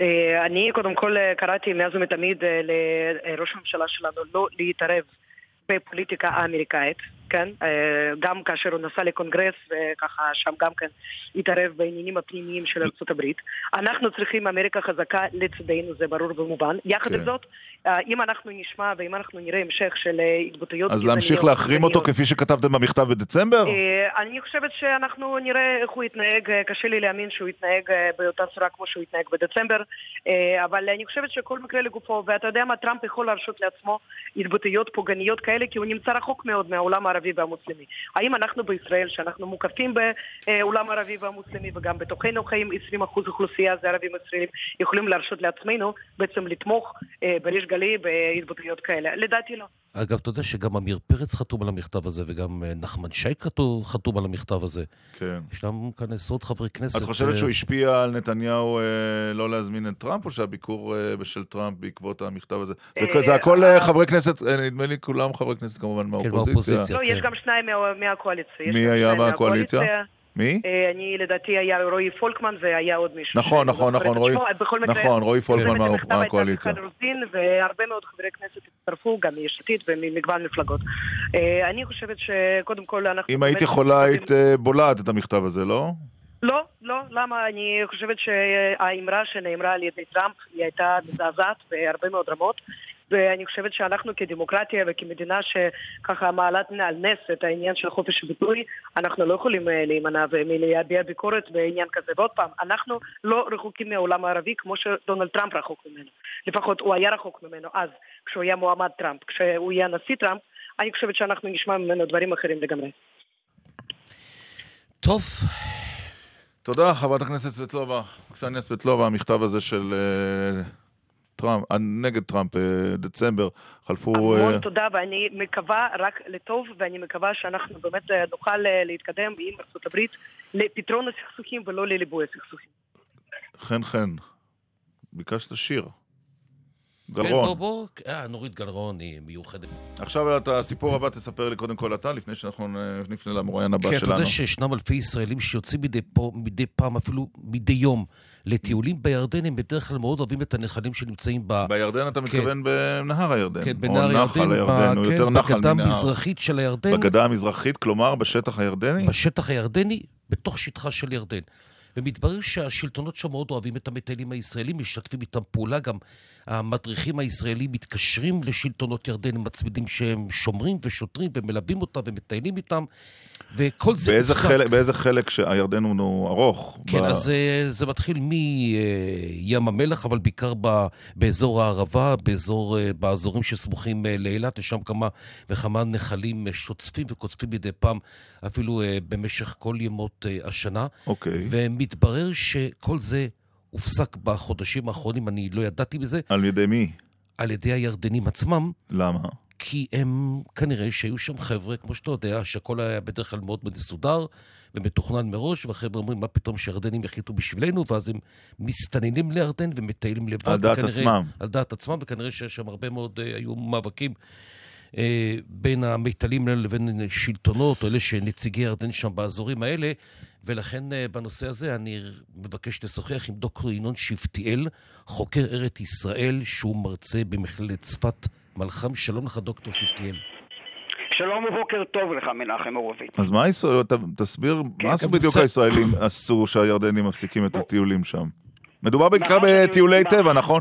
M: אה, אני קודם כל אה, קראתי מאז ומתמיד אה, לראש הממשלה שלנו לא להתערב בפוליטיקה האמריקאית. כן? אה, גם כאשר הוא נסע לקונגרס, וככה שם גם כן התערב בעניינים הפנימיים של ארה"ב. אנחנו צריכים אמריקה חזקה לצדנו, זה ברור ומובן. יחד עם
B: כן.
M: זאת, אה, אם אנחנו נשמע ואם אנחנו נראה המשך של אה, התבטאויות
B: אז להמשיך להחרים אותו כפי שכתבתם במכתב בדצמבר?
M: אני חושבת שאנחנו נראה איך הוא יתנהג, קשה לי להאמין שהוא יתנהג באותה צורה כמו שהוא יתנהג בדצמבר, אבל אני חושבת שכל מקרה לגופו, ואתה יודע מה, טראמפ יכול להרשות לעצמו התבטאויות פוגעניות כאלה, כי הוא נמצא רחוק מאוד מהעולם הערבי והמוסלמי. האם אנחנו בישראל, שאנחנו מוקפים בעולם הערבי והמוסלמי, וגם בתוכנו חיים 20% אוכלוסייה זה ערבים ישראלים, יכולים להרשות לעצמנו בעצם לתמוך אה, בריש גלי בהתבטאויות כאלה? לדעתי לא.
C: אגב, אתה יודע שגם עמיר פרץ חתום על המכתב הזה, וגם אה, נחמן שי כתוב- חתום על המכתב הזה.
B: כן.
C: ישנם כאן עשרות חברי כנסת.
B: את חושבת
C: אה,
B: שהוא השפיע על נתניהו אה, לא להזמין את טראמפ, או שהביקור אה, של טראמפ בעקבות המכתב הזה? זה-
M: אה,
B: זה הכל
M: אה,
B: חברי כנסת, אה, נדמה לי כולם חברי כנסת כמובן מהאופוזיציה.
M: לא, יש גם שניים מה- מהקואליציה.
B: מי היה
M: שניים
B: מהקואליציה? מי?
M: אה, אני לדעתי היה רועי פולקמן והיה עוד מישהו.
B: נכון, נכון,
M: לא זוכרת
B: נכון,
M: את
B: רועי- נכון, רועי פולקמן מהקואליציה.
M: והרבה מאוד חברי כנסת הצטרפו, גם מיש עתיד וממגוון מפלגות. אה, אני חושבת שקודם כל אנחנו...
B: אם היית יכולה, היית אה, בולעת את המכתב הזה, לא?
M: לא, לא, למה? אני חושבת שהאמרה שנאמרה על ידי טראמפ היא הייתה מזעזעת בהרבה מאוד רמות ואני חושבת שאנחנו כדמוקרטיה וכמדינה שככה מעלת על נס את העניין של חופש הביטוי, אנחנו לא יכולים אה, להימנע מלהביע ביקורת בעניין כזה. ועוד פעם, אנחנו לא רחוקים מהעולם הערבי כמו שדונלד טראמפ רחוק ממנו. לפחות הוא היה רחוק ממנו אז, כשהוא היה מועמד טראמפ. כשהוא יהיה נשיא טראמפ, אני חושבת שאנחנו נשמע ממנו דברים אחרים לגמרי.
C: טוב.
B: תודה, חברת הכנסת סבטלובה, קסניה סבטלובה, המכתב הזה של אה, טראמפ, אה, נגד טראמפ, אה, דצמבר, חלפו...
M: המון
B: אה,
M: תודה, ואני מקווה רק לטוב, ואני מקווה שאנחנו באמת נוכל להתקדם עם ארצות הברית לפתרון הסכסוכים ולא לליבוי הסכסוכים.
B: חן חן, ביקשת שיר.
C: כן,
B: גלרון.
C: בוא, בוא, אה, נורית גלרון היא מיוחדת.
B: עכשיו את הסיפור הבא תספר לי קודם כל אתה, לפני שאנחנו אה, נפנה למרואיין הבא
C: כן, אתה
B: שלנו.
C: יודע שישנם אלפי ישראלים שיוצאים מדי, פה, מדי פעם, אפילו מדי יום, לטיולים בירדן, הם בדרך כלל מאוד אוהבים את הנחלים שנמצאים ב...
B: בירדן אתה
C: כן.
B: מתכוון בנהר הירדן.
C: כן,
B: או
C: בנהר
B: נחל
C: הירדן,
B: הירדן,
C: ב-
B: הוא
C: כן,
B: יותר נחל
C: בגדה
B: מנהר.
C: המזרחית של הירדן.
B: בגדה המזרחית, כלומר בשטח הירדני?
C: בשטח הירדני, בתוך שטחה של ירדן. ומתברר שהשלטונות שם מאוד אוהבים את המטיילים הישראלים, משתפים איתם פעולה, גם המדריכים הישראלים מתקשרים לשלטונות ירדן, הם מצמידים שהם שומרים ושוטרים ומלווים אותם ומטיילים איתם, וכל זה
B: באיזה
C: הופסק.
B: חלק, באיזה חלק שהירדן הוא ארוך?
C: כן,
B: ב-
C: אז אה, זה מתחיל מים המלח, אבל בעיקר ב, באזור הערבה, באזור, אה, באזורים שסמוכים אה, לאילת, יש שם כמה וכמה נחלים שוצפים וקוצפים מדי פעם, אפילו במשך כל ימות השנה.
B: אוקיי.
C: ומתברר שכל זה הופסק בחודשים האחרונים, אני לא ידעתי מזה.
B: על ידי מי?
C: על ידי הירדנים עצמם.
B: למה?
C: כי הם, כנראה שהיו שם חבר'ה, כמו שאתה יודע, שהכל היה בדרך כלל מאוד מסודר ומתוכנן מראש, והחבר'ה אומרים, מה פתאום שירדנים יחליטו בשבילנו, ואז הם מסתננים לירדן ומטיילים לבד.
B: על דעת
C: וכנראה-
B: עצמם.
C: על דעת עצמם, וכנראה שיש שם הרבה מאוד, אה, היו מאבקים אה, בין המיטלים האלה לבין שלטונות, או אלה שנציגי ירדן שם באזורים האלה, ולכן אה, בנושא הזה אני מבקש לשוחח עם דוקטור ינון שבטיאל, חוקר ארץ ישראל, שהוא מרצה במכללת צפת מלחם. שלום לך, דוקטור שבטיאל.
W: שלום ובוקר טוב לך, מנחם הורוביץ.
B: אז מה ישראל, ת- תסביר, מה עשו בדיוק הישראלים עשו שהירדנים מפסיקים את הטיולים שם? מדובר בעיקר
W: שאני-
B: בטיולי טבע, נכון?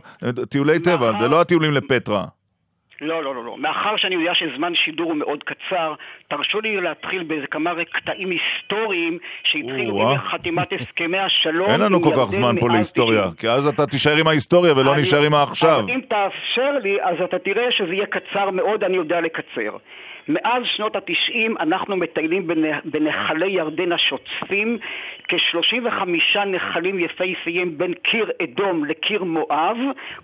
B: טיולי טבע, זה לא הטיולים לפטרה.
W: לא, לא, לא, לא. מאחר שאני יודע שזמן שידור הוא מאוד קצר, תרשו לי להתחיל באיזה כמה קטעים היסטוריים שהתחילו. עם חתימת הסכמי השלום.
B: אין לנו כל כך זמן פה להיסטוריה,
W: 90.
B: כי אז אתה תישאר עם ההיסטוריה ולא
W: אני-
B: נשאר עם העכשיו.
W: אם תאפשר לי, אז אתה תראה שזה יהיה קצר מאוד, אני יודע לקצר. מאז שנות התשעים אנחנו מטיילים בנ- בנחלי ירדן השוצפים, כ-35 נחלים יפהפיים בין קיר אדום לקיר מואב,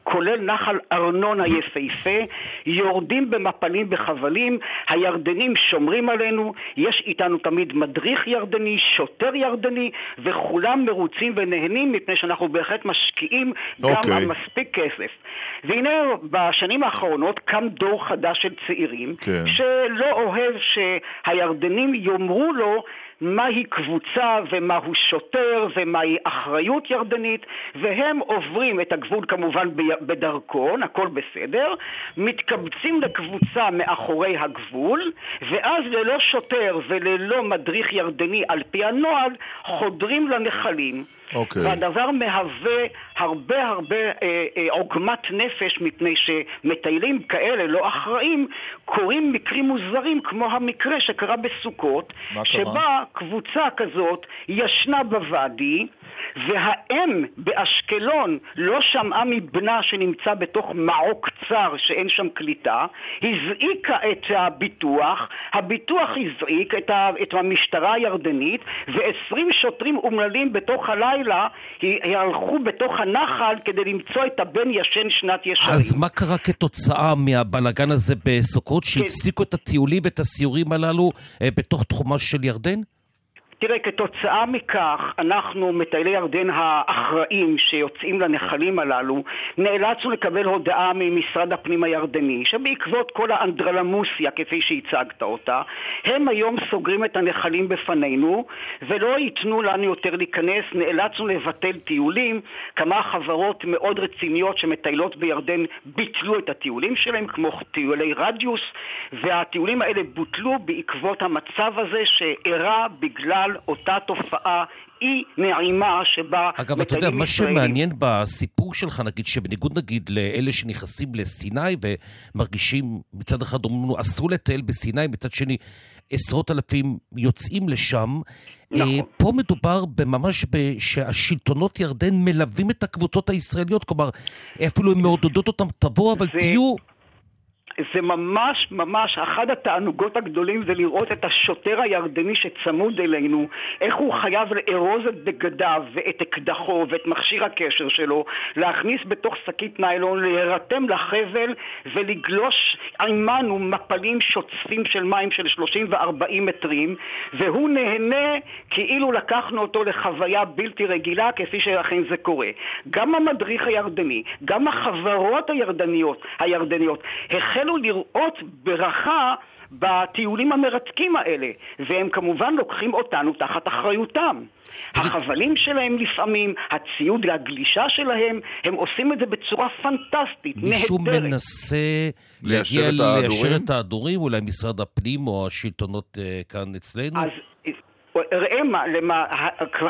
W: כולל נחל ארנון היפהפה, יורדים במפלים בחבלים, הירדנים שומרים עלינו, יש איתנו תמיד מדריך ירדני, שוטר ירדני, וכולם מרוצים ונהנים מפני שאנחנו בהחלט משקיעים גם
B: אוקיי.
W: על מספיק כסף. והנה בשנים האחרונות קם דור חדש של צעירים
B: כן.
W: שלא אוהב שהירדנים יאמרו לו מהי קבוצה ומהו שוטר ומהי אחריות ירדנית, והם עוברים את הגבול כמובן בדרכון, הכל בסדר, מתקבצים לקבוצה מאחורי הגבול, ואז ללא שוטר וללא מדריך ירדני על פי הנוהל, חודרים לנחלים.
B: אוקיי.
W: והדבר מהווה הרבה הרבה אה, אה, עוגמת נפש מפני שמטיילים כאלה לא אחראים קורים מקרים מוזרים כמו המקרה שקרה בסוכות? שבה קבוצה כזאת ישנה בוואדי והאם באשקלון לא שמעה מבנה שנמצא בתוך מעוק צר שאין שם קליטה, הזעיקה את הביטוח, הביטוח הזעיק את, ה, את המשטרה הירדנית ועשרים שוטרים אומללים בתוך הלילה הלכו בתוך הנחל כדי למצוא את הבן ישן שנת ישרים.
C: אז מה קרה כתוצאה מהבלגן הזה בסוכות, שהפסיקו את הטיולים ואת הסיורים הללו אה, בתוך תחומה של ירדן?
W: תראה, כתוצאה מכך, אנחנו, מטיילי ירדן האחראים שיוצאים לנחלים הללו, נאלצנו לקבל הודעה ממשרד הפנים הירדני, שבעקבות כל האנדרלמוסיה, כפי שהצגת אותה, הם היום סוגרים את הנחלים בפנינו, ולא ייתנו לנו יותר להיכנס, נאלצנו לבטל טיולים, כמה חברות מאוד רציניות שמטיילות בירדן ביטלו את הטיולים שלהם, כמו טיולי רדיוס, והטיולים האלה בוטלו בעקבות המצב הזה שאירע בגלל אותה תופעה אי נעימה שבה
C: אגב, אתה יודע, מה
W: ישראלים-
C: שמעניין בסיפור שלך, נגיד, שבניגוד נגיד לאלה שנכנסים לסיני ומרגישים, מצד אחד אומרים לנו, אסור לטייל בסיני, מצד שני, עשרות אלפים יוצאים לשם.
W: נכון.
C: אה, פה מדובר בממש ב- שהשלטונות ירדן מלווים את הקבוצות הישראליות, כלומר, אפילו הן מעודדות אותם, תבואו, אבל
W: זה-
C: תהיו...
W: זה ממש ממש, אחד התענוגות הגדולים זה לראות את השוטר הירדני שצמוד אלינו, איך הוא חייב לארוז את בגדיו ואת אקדחו ואת מכשיר הקשר שלו, להכניס בתוך שקית ניילון, להירתם לחבל ולגלוש עימנו מפלים שוצפים של מים של 30 ו-40 מטרים, והוא נהנה כאילו לקחנו אותו לחוויה בלתי רגילה כפי שאכן זה קורה. גם המדריך הירדני, גם החברות הירדניות, הירדניות החלו לראות ברכה בטיולים המרתקים האלה, והם כמובן לוקחים אותנו תחת אחריותם. החבלים שלהם לפעמים, הציוד והגלישה שלהם, הם עושים את זה בצורה פנטסטית,
C: מישהו
W: נהדרת.
C: מנסה
B: ליישר
C: להגיע
B: את ההדורים?
C: ליישר את ההדורים, אולי משרד הפנים או השלטונות אה, כאן אצלנו?
W: אז ראה מה, למה,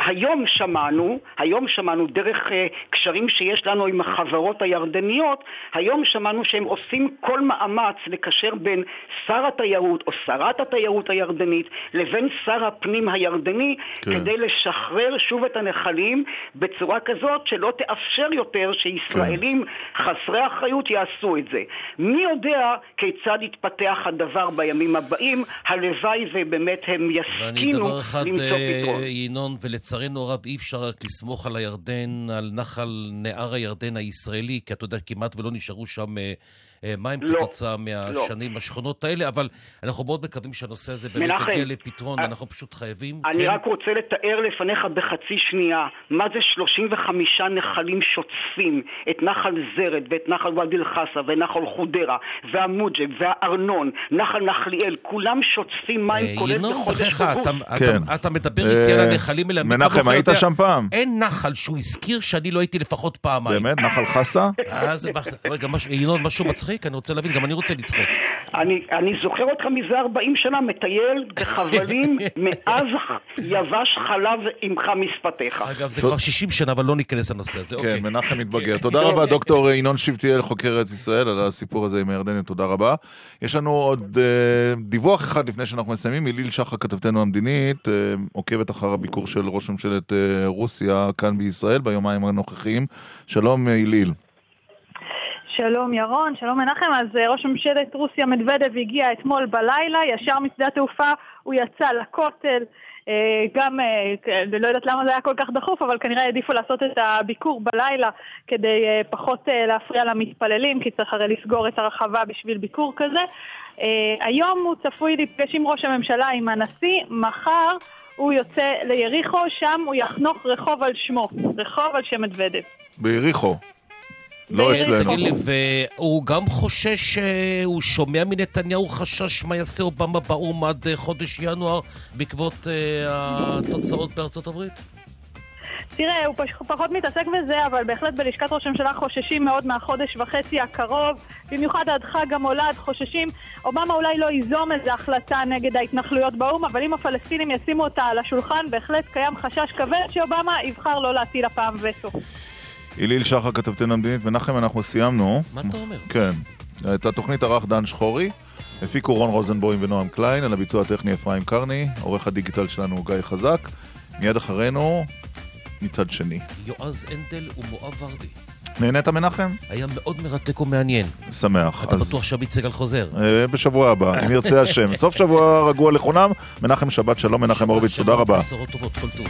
W: היום שמענו, היום שמענו דרך אה, קשרים שיש לנו עם החברות הירדניות, היום שמענו שהם עושים כל מאמץ לקשר בין שר התיירות או שרת התיירות הירדנית לבין שר הפנים הירדני
B: כן.
W: כדי לשחרר שוב את הנחלים בצורה כזאת שלא תאפשר יותר שישראלים חסרי אחריות יעשו את זה. מי יודע כיצד יתפתח הדבר בימים הבאים, הלוואי ובאמת הם
C: דבר אחד, אה. ינון, ולצערנו הרב אי אפשר רק לסמוך על הירדן, על נחל נהר הירדן הישראלי, כי אתה יודע, כמעט ולא נשארו שם אה, אה, מים
W: לא,
C: כתוצאה מהשנים, השכונות האלה, אבל אנחנו מאוד מקווים שהנושא הזה באמת יגיע לפתרון,
W: אה,
C: אנחנו פשוט חייבים.
W: אני
C: כן?
W: רק רוצה לתאר לפניך בחצי שנייה מה זה 35 נחלים שוטפים, את נחל זרד ואת נחל ואדי אל-חסה ונחל חודרה והמוג'ב והארנון, נחל נחליאל, כולם שוטפים מים
C: אה,
W: כולל בחודש אוגוסט.
C: אתה-
B: כן.
C: אתה- אתה מדבר איתי על
B: אה,
C: הנחלים האלה.
B: מנחם, היית
C: יודע,
B: שם פעם?
C: אין נחל שהוא הזכיר שאני לא הייתי לפחות פעמיים.
B: באמת? נחל חסה?
C: אה, זה רגע, משהו- ינון, משהו מצחיק? אני רוצה להבין, גם אני רוצה לצחוק.
W: אני, אני זוכר אותך מזה 40 שנה מטייל בחבלים מאז יבש חלב עמך משפתיך.
C: אגב, זה כבר 60 שנה, אבל לא ניכנס לנושא הזה. אוקיי.
B: כן, מנחם מתבגר. תודה רבה, דוקטור ינון שבטיאל, חוקר ארץ ישראל, על הסיפור הזה עם הירדנים, תודה רבה. יש לנו עוד אה, דיווח אחד לפני שאנחנו מסיימים. אליל שחר, כתבתנו המדינית, אה, עוקבת אחר הביקור של ראש ממשלת אה, רוסיה כאן בישראל ביומיים הנוכחיים. שלום, אליל.
X: שלום ירון, שלום מנחם. אז אה, ראש ממשלת רוסיה מדוודב הגיע אתמול בלילה, ישר משדה התעופה הוא יצא לכותל. אה, גם, אה, לא יודעת למה זה היה כל כך דחוף, אבל כנראה העדיפו לעשות את הביקור בלילה כדי פחות להפריע למתפללים, כי צריך הרי לסגור את הרחבה בשביל ביקור כזה. היום הוא צפוי להיפגש עם ראש הממשלה, עם הנשיא, מחר הוא יוצא ליריחו, שם הוא יחנוך רחוב על שמו, רחוב על שם מדוודב.
B: ביריחו. לא אצלנו.
C: תגיד לי, והוא גם חושש, אה, הוא שומע מנתניהו חשש מה יעשה אובמה באו"ם עד אה, חודש ינואר בעקבות אה, התוצאות בארצות הברית?
X: תראה, הוא פש... פחות מתעסק בזה, אבל בהחלט בלשכת ראש הממשלה חוששים מאוד מהחודש וחצי הקרוב, במיוחד עד חג המולד, חוששים. אובמה אולי לא ייזום איזו החלטה נגד ההתנחלויות באו"ם, אבל אם הפלסטינים ישימו אותה על השולחן, בהחלט קיים חשש כבד שאובמה יבחר לא להטיל הפעם וטו.
B: אילאיל שחר כתבתנו המדינית, מנחם, אנחנו סיימנו.
C: מה אתה אומר?
B: כן. את התוכנית ערך דן שחורי, הפיקו רון רוזנבוים ונועם קליין, על הביצוע הטכני אפרים קרני, עורך הדיגיטל שלנו גיא חזק. מיד אחרינו, מצד שני.
C: יועז הנדל ומואב ורדי.
B: נהנית מנחם?
C: היה מאוד מרתק ומעניין.
B: שמח.
C: אתה
B: אז-
C: בטוח שעמית סגל חוזר?
B: אה, בשבוע הבא, אם ירצה השם. סוף שבוע רגוע לכולם, מנחם שבת שלום, מנחם הורוביץ, תודה רבה.
C: בשורות טובות, כל טוב.